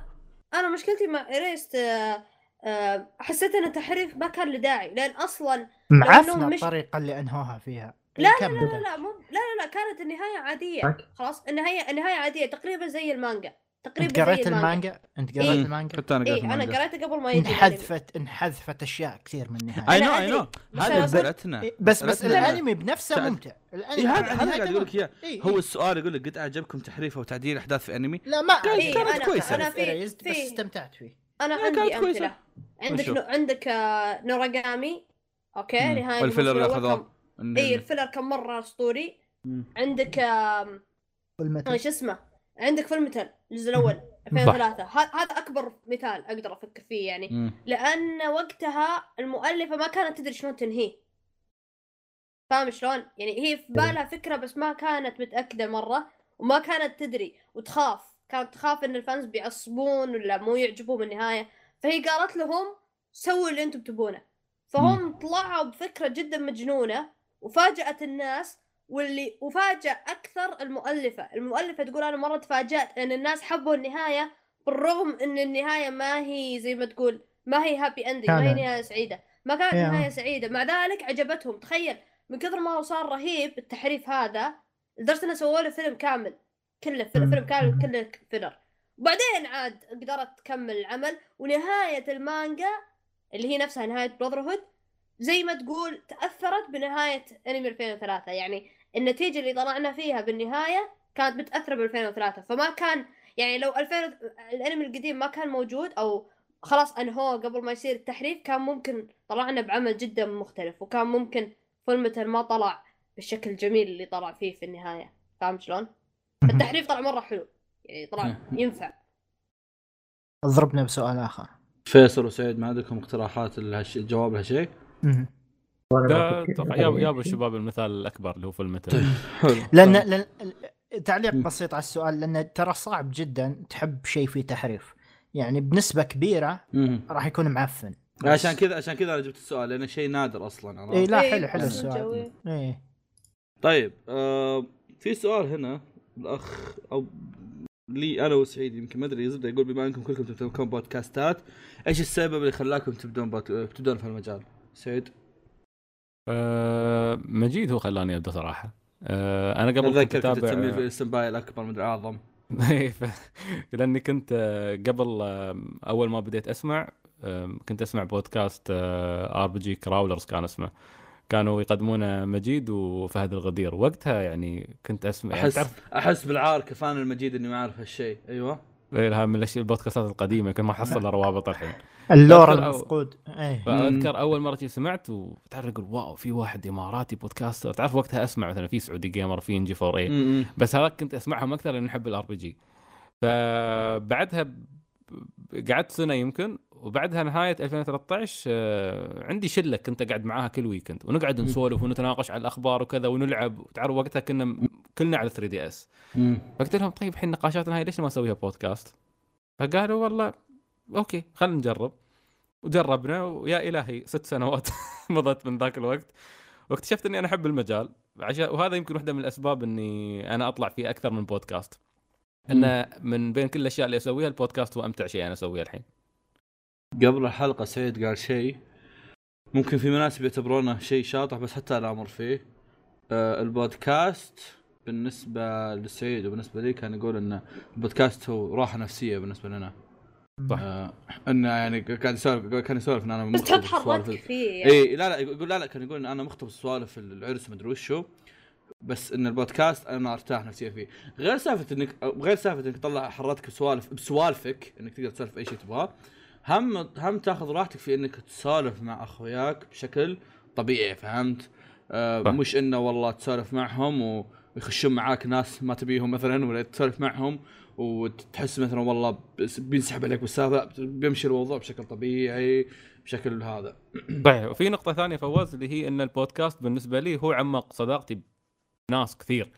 أنا مشكلتي مع Erased آه، آه، حسيت إن التحريف ما كان له داعي لأن أصلا معفنه مش- الطريقة اللي أنهوها فيها لا لا لا بدل. لا مو لا لا لا كانت النهاية عادية أوكي. خلاص النهاية النهاية عادية تقريبا زي المانجا تقريبا أنت قريت المانجا أنت قريت إيه. المانجا حتى أنا قريت إيه أنا المانجا. قريتها قبل ما يجي. انحذفت انحذفت أشياء كثير من النهاية اي نو اي. نو هذا مسألتنا إيه، بس بس. الأنمي بنفسه. ممتع الأنمي إيه، هذا هذا قاعد أقول لك إياه إيه، هو إيه. السؤال يقول لك قد أعجبكم تحريف وتعديل أحداث في أنمي لا ما إيه، كانت كويسة. أنا في- بس في- استمتعت فيه أنا إيه، عندي كانت كويسة. أمثلة عندك؟ نو... عندك آه، نوراغامي أوكي. نهايه وال filler اللي. كان- اي ال filler كان مرة أسطوري. عندك والمثل إيش اسمه عندك فيلم متل الجزء الأول 2003 ه- هذا أكبر مثال أقدر أفكر فيه يعني مم. لأن وقتها المؤلفة ما كانت تدري شلون تنهيه فاهم شلون؟ يعني هي في بالها فكرة بس ما كانت متأكدة مرة وما كانت تدري وتخاف كانت تخاف إن الفانز بيعصبون ولا مو يعجبهم النهاية. فهي قالت لهم سووا اللي أنتم تبونه. فهم طلعوا بفكرة جدا مجنونة وفاجأت الناس واللي وفاجأ أكثر المؤلفة، المؤلفة تقول أنا مرة تفاجأت إن الناس حبوا النهاية بالرغم إن النهاية ما هي زي ما تقول ما هي happy ending ما هي نهاية سعيدة، ما كانت يا. نهاية سعيدة، مع ذلك عجبتهم، تخيل من كثر ما هو صار رهيب التحريف هذا لدرجة إنه سووا له فيلم كامل. كله فيلم, فيلم كامل كله filler وبعدين عاد قدرت تكمل العمل ونهاية المانجا اللي هي نفسها نهاية براذر هود زي ما تقول تأثرت بنهاية انمي 2003 يعني النتيجة اللي طلعنا فيها بالنهاية كانت متأثرة ب 2003 فما كان يعني لو 2000 الأنمي القديم ما كان موجود أو خلاص أنهوه قبل ما يصير التحريف كان ممكن طلعنا بعمل جدا مختلف وكان ممكن فيلم ما طلع بالشكل الجميل اللي طلع فيه في النهاية. فاهم شلون؟ التحريف طلع مرة حلو يعني طلع ينفع اضربنا بسؤال آخر فيصل وسعيد ما عندكم اقتراحات الجواب لهالشيء؟ يابوا أي يابوا شيء. الشباب المثال الأكبر اللي هو فيلم متل طيب حلو لأن طيب. لأن تعليق. بسيط على السؤال لأن ترى صعب جدا تحب شيء فيه تحريف يعني بنسبة كبيرة. راح يكون معفن عشان كذا عشان كذا أنا جبت السؤال لأنه شيء نادر أصلا؟ اي لا إيه، حلو حلو بس السؤال. إيه طيب آه في سؤال هنا الأخ أو لي أنا وسعيد يمكن ما أدري يزيد يقول بما أنكم كلكم تبدون بودكاستات إيش السبب اللي خلاكم تبدون بوت... تبدون في المجال؟ سعيد؟ آه، مجيد هو خلاني أبدأ صراحة. آه، أنا قبل كنت كنت تسميه اتابع السمباي الأكبر مدري اعظم لأني كنت آه، قبل آه، أول ما بديت أسمع آه، كنت أسمع بودكاست RPG Crawlers كان اسمه. كانوا يقدمونه مجيد وفهد الغدير. وقتها يعني كنت اسمع يعني احس تعرف أحس بالعار كفان المجيد إني ما أعرف هالشيء. أيوه. إيه، هذا من الاشياء البودكاستات القديمة يمكن ما حصل روابط الحين. ال lore أذكر أو- المفقود. إيه. فأذكر أول مرة سمعت وتعرف أقول wow في واحد إماراتي podcaster. تعرف وقتها أسمع مثلا في Saudi Gamer في NG4A. بس هذاك كنت أسمعهم أكثر لأن أحب ال RPG فبعدها قعدت سنة يمكن وبعدها نهاية 2013 آه، عندي شلة كنت أقعد معاها كل weekend ونقعد نسولف ونتناقش على الأخبار وكذا ونلعب. تعرف وقتها كنا كلنا على 3 DS. فقلت لهم طيب الحين نقاشاتنا هاي ليش ما نسويها بودكاست؟ فقالوا والله أوكي خلينا نجرب. وجربنا ويا إلهي ست سنوات مضت من ذاك الوقت. واكتشفت إني أنا أحب المجال. عشان وهذا يمكن واحدة من الأسباب إني أنا أطلع فيه أكثر من بودكاست إنه من بين كل الأشياء اللي أسويها البودكاست هو أمتع شيء أنا أسويه الحين. قبل الحلقة سعيد قال شيء. ممكن في مناسب يعتبرونه شيء شاطح بس حتى أنا أمر فيه. آه البودكاست بالنسبة لسعيد وبالنسبة لي كان يقول ان البودكاست هو راحة نفسية بالنسبة لنا. صح. آه إنه يعني قاعد يسولف كان يسولف إن أنا بس تحط حرتك فيه يعني. اي لا لا يقول لا لا كان يقول إن أنا مخطب سوالف العرس مدري وشو. بس إن البودكاست أنا أرتاح نفسيا فيه. غير سالفة إنك غير سالفة إنك تطلع حرتك بسوالف بسوالفك إنك تقدر تسولف أي شيء تبغاه. هم هم تاخذ راحتك في انك تسولف مع اخوياك بشكل طبيعي فهمت؟ آه. مش انه والله تسولف معهم ويخشون معاك ناس ما تبيهم مثلا ولا تسولف معهم وتحس مثلا والله بينسحب عليك بالسالفة بيمشي الموضوع بشكل طبيعي بشكل هذا صحيح وفي نقطة ثانية فواز اللي هي إن البودكاست بالنسبة لي هو عمق صداقتي بناس كثير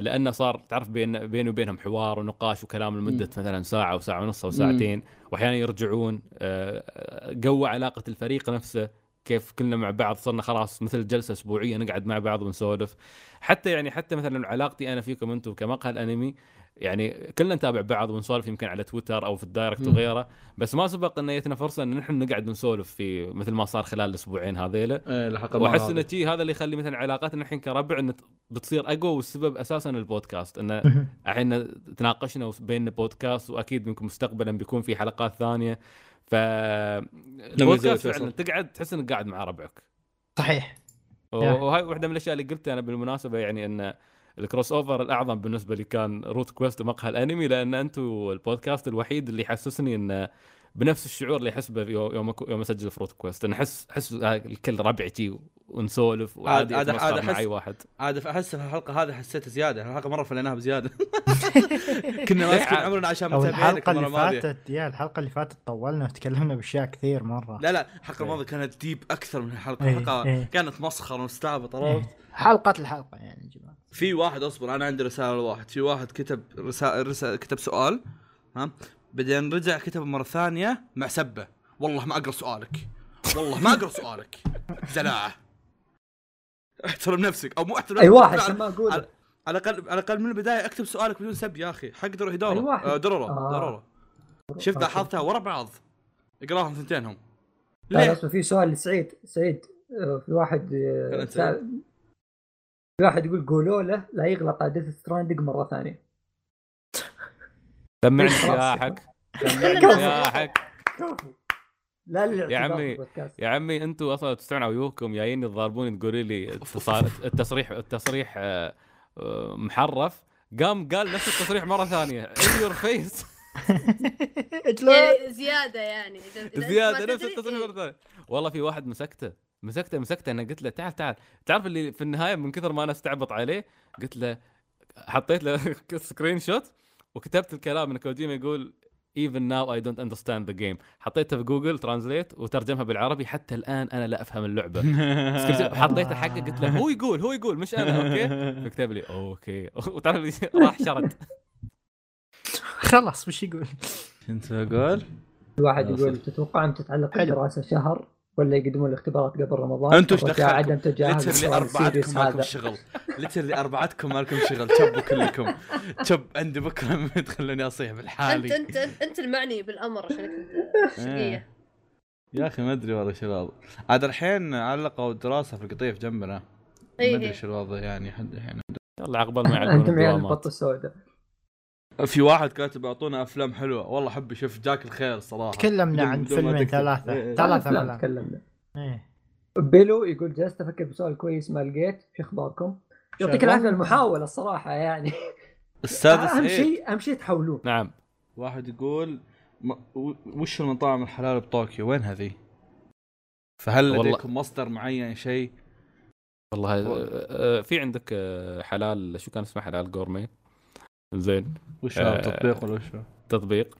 لأنه صار تعرف بين بيني وبينهم حوار ونقاش وكلام لمدة مثلا ساعة أو ساعة ونص أو ساعتين واحيانا يرجعون آه قوى علاقة الفريق نفسه كيف كلنا مع بعض صرنا خلاص مثل جلسة أسبوعية نقعد مع بعض ونسولف. حتى يعني حتى مثلا علاقتي أنا فيكم أنتم كمقهى الأنمي يعني كلنا نتابع بعض ونسولف يمكن على تويتر أو في ال direct. وغيره بس ما سبق إن جتنا فرصة إن نحن نقعد نسولف في مثل ما صار خلال الأسبوعين هذيلا إيه الحلقة وأحس. إن شي هذا اللي يخلي مثلا علاقاتنا الحين كربع إن بتصير أقوى والسبب أساسا البودكاست انه الحين تناقشنا بين بودكاست وأكيد يمكن مستقبلا بيكون في حلقات ثانية ف البودكاست. فعلا تقعد تحس إنك قاعد مع ربعك صحيح وهاي واحدة من الأشياء اللي قلتها أنا بالمناسبة يعني إن ال crossover الأعظم بالنسبة لي كان Root Quest ومقهى الأنمي لأن أنتم البودكاست الوحيد اللي يحسسني انه بنفس الشعور اللي احس به يوم يوم أسجل في Root Quest. أنا احس أحس الكل ربعي جي ونسولف وعادي عاد- عاد- مع أحس- اي واحد. عاد أحس في الحلقة هذه حسيت زيادة. الحلقة مرة فليناها بزيادة. كنا ماسكين عمرنا عشان متابعينك الحلقة المرة اللي الماضية. فاتت يا الحلقة اللي فاتت طولنا وتكلمنا بأشياء كثير مرة. لا لا الحلقة الماضية كانت deep أكثر من الحلقة. إيه، الحلقة إيه. كانت مسخرة ومستعبط عرفت؟ إيه. حلقة الحلقة يعني يا جماعة. في واحد اصبر أنا عندي رسالة لواحد. في واحد كتب رسائل رسالة كتب سؤال ها؟ بعدين رجع كتب مرة ثانية مع سبة. والله ما أقرأ سؤالك. والله ما أقرأ سؤالك. زلاعة. احترم نفسك. أو مو احترم أي واحد عشان ما أقول على الأقل على الأقل من البداية أكتب سؤالك بدون سب يا أخي. حق درو أي هدوره واحد. آه، درورة آه. درورة. شفت. لاحظتها ورا بعض. اقراهم ثنتينهم. لا ليه؟ في سؤال لسعيد. سعيد آه، في واحد آه، سأل- في واحد يقول قولوا له لا يغلط على Death Stranding مرة ثانية. سمعني. سياحك. سياحك. لا يا عمي،. يا عمي أنتم أصلا تستمعون عيوكم جايين تضاربوني تقولوا لي التصريح التصريح آه، آه، محرف. قام قال نفس التصريح مرة ثانية. in your face يعني زيادة يعني. زيادة نفس التصريح إيه. مرة ثانية. والله في واحد مسكته. مسكته مسكته أنا قلت له تعال تعال. تعرف اللي في النهاية من كثر ما أنا استعبط عليه قلت له حطيت له screenshot وكتبت الكلام إن كوجيما يقول even now I don't understand the game. حطيتها في Google Translate وترجمها بالعربي حتى الآن أنا لا أفهم اللعبة. سكرت- حطيته حقه قلت له هو يقول هو يقول مش أنا. okay؟ فكتب لي okay. وتعرف راح شرد. خلاص وش يقول؟ كنت بقول في واحد يا يقول. تتوقع أن تتعلق حلو. الدراسه شهر؟ ولا يقدمون الاختبارات قبل رمضان أنتوا إيش دخلكم؟ عدم تجاهل أربعتكم مالكم شغل. ليترلي أربعتكم مالكم شغل. تبوا كلكم. تب عندي بكرة تخلوني أصيح انت بالحالي انت أنت المعني بالأمر عشان شقية. إيه. يا أخي ما أدري والله شو الوضع. عاد الحين علقوا الدراسة في القطيف جنبنا. ما إيه، أدري إيه. شو الوضع يعني حد الحين. يلا عقبال ما يعلمون أنتم عيال الدوامات. البط السوداء. في واحد كاتب أعطونا أفلام حلوة. والله أحب أشوف جاك الخير صراحة. تكلمنا عن فيلمين. ثلاثة. إيه. ثلاثة أفلام. تكلمنا. إيه. بيلو يقول جلست أفكر بسؤال كويس ما لقيت في أخباركم. يعطيك. العافية المحاولة الصراحة يعني. أستاذ أهم سعيد شيء أهم شيء تحولون. نعم. واحد يقول م... وش المطاعم الحلال بطوكيو؟ وين هذه؟ فهل والله- لديكم مصدر معين شيء؟ والله آه، آه، في عندك آه، حلال شو كان اسمه؟ حلال Gourmet زين. وش آه، تطبيق ولا وش؟ تطبيق.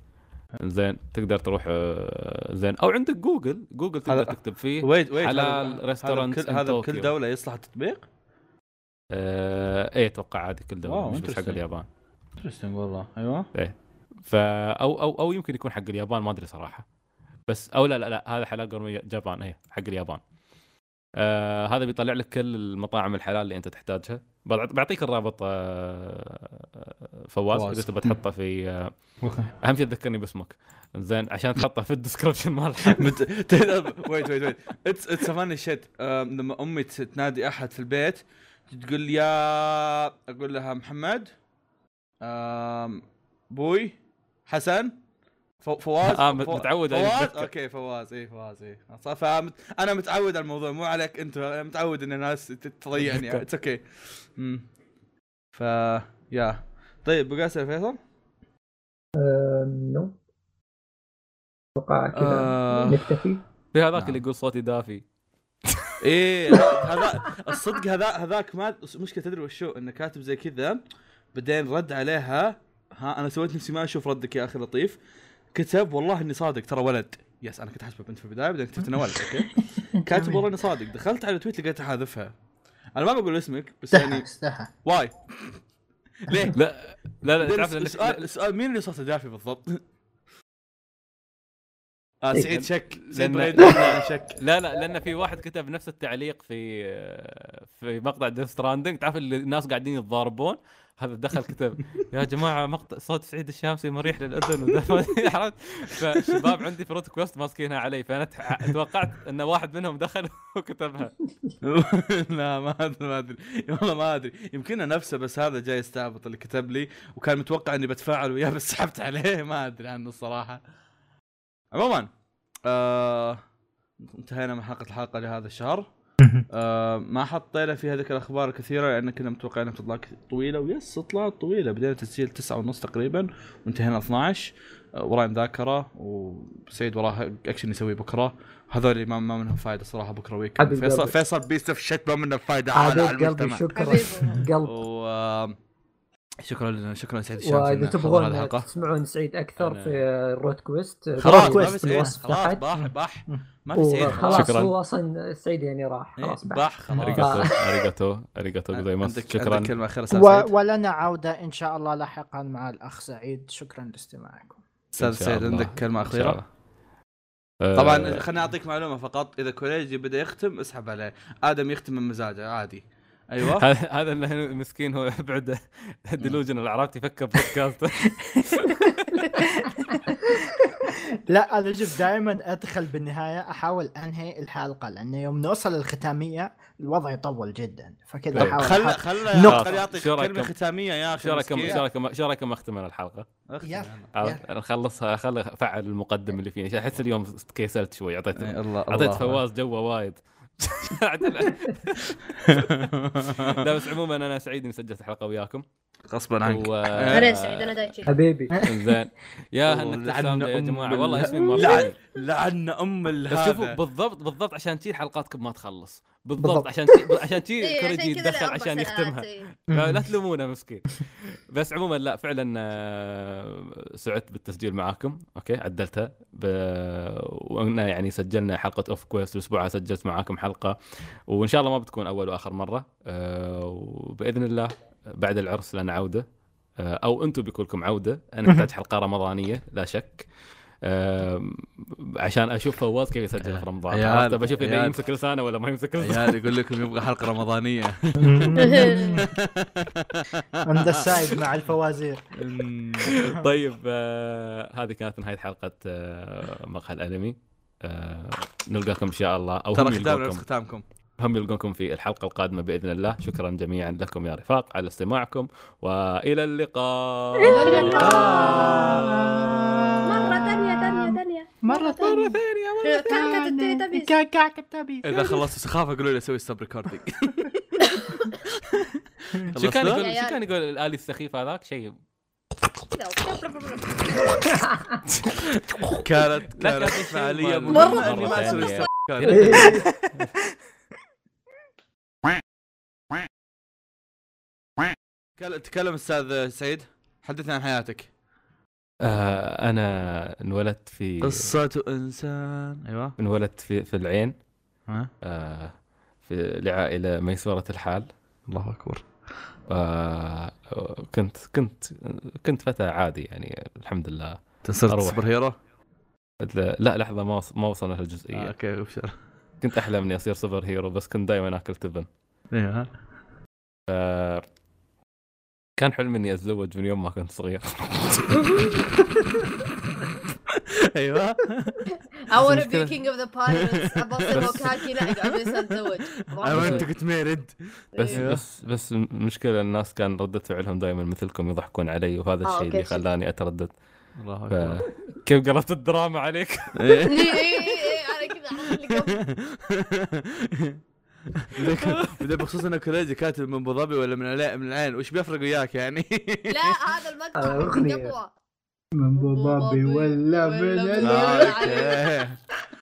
زين تقدر تروح آه، زين. أو عندك جوجل. جوجل تقدر تكتب فيه wait wait حلال restaurants هذا بكل. دولة يصلح التطبيق؟ آه إيه أتوقع عادي كل دولة مش بس حق. اليابان. interesting والله. أيوه. فا أو أو أو يمكن يكون حق اليابان ما أدري صراحة. بس أو لا لا لا هذا حلال Gourmet Japan إيه حق اليابان. آه هذا بيطلع لك كل المطاعم الحلال اللي أنت تحتاجها. بعطيك الرابط آه فواز. إذا تبى تحطه في آه أهم شيء تذكرني باسمك. زين عشان تحطه في ال description مال. wait wait wait it's it's funny shit لما أمي تنادي أحد في البيت تقول يا أقول لها محمد بوي حسن. فواز آه، فو- متعود فواز. okay فواز اي فواز اي فهمت أنا متعود على الموضوع مو عليك أنت أنا متعود إن الناس تضيعني it's okay ف yeah. طيب بقى أسأل فيصل. أم، no. أتوقع كذا. آه. نكتفي. في هذاك نعم. اللي يقول صوتي دافي. إيه هذا الصدق هذا هذاك ما مشكله تدري وشو؟ انه كاتب زي كذا بعدين رد عليها ها أنا سويت نفسي ما أشوف ردك يا أخي لطيف. كتب والله إني صادق ترى ولد. yes أنا كنت حاسبه بنت في البداية بعدين كتبت إنه ولد okay؟ كاتب والله إني صادق. دخلت على tweet لقيتها حاذفها. أنا ما بقول اسمك بس يعني استحى. why. ليه؟ لا لا لا تعرف السؤال مين اللي صوته دافي بالضبط؟ آه إيه. سعيد شك. سعيد لأن- شك. لا لا لأن في واحد كتب نفس التعليق في في مقطع Death Stranding تعرف اللي الناس قاعدين يتضاربون؟ هذا دخل كتب يا جماعة مقطع صوت سعيد الشامسي مريح للأذن. عرفت؟ فالشباب عندي في روت كويست ماسكينها علي فأنا توقعت إن واحد منهم دخل وكتبها. لا ما أدري ما أدري. والله ما أدري. يمكنه نفسه بس هذا جاي يستعبط اللي كتب لي وكان متوقع إني بتفاعل وياه بس سحبت عليه. ما أدري عنه الصراحة. عموما آه انتهينا من حلقة الحلقة لهذا الشهر. آه ما حطينا فيها ذيك الاخبار الكثيره لأن كنا متوقعين انها تطلع طويلة و yes طلعت طويلة. بدينا تسجيل تسعة ونص تقريبا وانتهينا 12 آه وراي مذاكرة وسعيد وراه اكشن يسوي بكرة. هذول ما, ما منهم فائده صراحة بكرة weekend حبيب فيصل. فيصل piece of shit ما منه فائده على حبيب قلبي المجتمع. شكرا. قلب شكرا لنا شكرا سعيد الشامسي واذا تبغون تسمعون سعيد أكثر أنا- في روت كويست. خلاص ما كويست في سعيد خلاص تحت. باح باح ما في سعيد. وخلاص شكراً. هو أصلا سعيد يعني راح. إيه، خلاص. باح خلاص. اريجاتو اريجاتو اريجاتو جوزايماس شكرا عندك كلمة أخيرة و... ولنا عودة إن شاء الله لاحقا مع الأخ سعيد. شكرا لاستماعكم. أستاذ سعيد. عندك كلمة أخيرة. آه، طبعا خليني أعطيك معلومة فقط. إذا كوريجي بدا يختم اسحب عليه. آدم يختم من مزاجه عادي. أيوه هذا هذا اللي مسكين هو بعد delusional عرفت يفكر بودكاست لا أنا شوف دائما أدخل بالنهاية أحاول أنهي الحلقة لأنه يوم نوصل للختامية الوضع يطول جدا فكذا طيب، أحاول خل خل رأيكم؟ كلمة ختامية يا أخي شو رايكم. شو رايكم شو رايكم اختم أنا الحلقة؟ اختم يلا. أنا. عرفت؟ أنا خلصها خل افعل المقدم اللي فيني أحس اليوم كيسلت شوي اعطيت الله أعطيت. فواز جوه وايد لا بس عموما أنا سعيد إني سجلت حلقه وياكم. غصبا عنك. و... أنا سعيد أنا دايتشي حبيبي. زين. يا والله هنك لعن تسلم يا جماعة؟ ال- والله اسمي مره لعن لعن أم ال- بس شوفوا هذا بالضبط بالضبط عشان تي حلقاتكم ما تخلص. بالضبط. عشان تي عشان تي إيه، كوريجي عشان كذا يتدخل عشان يختمها. إيه. لا تلومونه مسكين. بس عموما لا فعلا آه، سعدت بالتسجيل معاكم. أوكي عدلتها. ب... وقلنا يعني سجلنا حلقة أوف كويست الأسبوع هذا سجلت معاكم حلقة. وإن شاء الله ما بتكون أول وآخر مرة. آه، وبإذن الله بعد العرس لنا عوده آه، أو أنتم بيكون لكم عودة. أنا محتاج حلقة رمضانية لا شك. عشان أشوف فواز كيف يسجل في رمضان. عرفت؟ بشوف اذا. يمسك لسانه ولا ما يمسك لسانه. عيال يقول لكم يبغى حلقة رمضانية. عند السايد مع الفوازير. طيب آه هذه كانت نهاية حلقة آه مقهى الأنمي. آه نلقاكم إن شاء الله أو هم ترى ختام نفس ختامكم. هم يلقونكم في الحلقة القادمة بإذن الله. شكرا جميعا لكم يا رفاق على استماعكم وإلى اللقاء. إلى مرة ثانية ثانية. ثانية مرة ثانية. ثانية كعكة التيتابيس كاكا إذا خلصت سخافه قولوا لي أسوي ستوب ريكوردينج شو كان؟ يقول شو كان يقول الآلي السخيف هذاك؟ شيء. كانت لا، كانت كان فعالية مرة اني ما أسوي ثانية. ستوب ريكوردينج تكلم- تكلم أستاذ سعيد. حدثنا عن حياتك. آه أنا انولدت في قصة إنسان أيوه. انولدت في في العين. ها؟ آه في لعائلة ميسورة الحال. الله أكبر. آه كنت كنت كنت فتى عادي يعني الحمد لله. صرت أروح. superhero؟ لا لحظة ما ما وصلنا آه، للجزئيه okay أبشر. كنت احلم اني أصير superhero بس كنت دائما آكل تبن. أيوه. آه كان حلمي اني اتزوج من يوم ما كنت صغير أيوه I wanna be مشكلة. king of the pirates ابصر هوكاكي لا قاعد اتزوج أيوه انت كنت ميرد بس إيه. بس بس المشكلة الناس كان ردة فعلهم دائما مثلكم يضحكون علي وهذا آه، الشيء اللي. خلاني اتردد الله ف... اكبر كيف قلبت الدراما عليك؟ إيه. اي اي اي أنا كذا بدك بخصوص إنه كوليجي كاتب من أبو ظبي ولا من العين من العين. وش بيفرق وياك يعني؟ لا هذا المقطع آه، من أبو ظبي ولا من آه، العين. أوكي.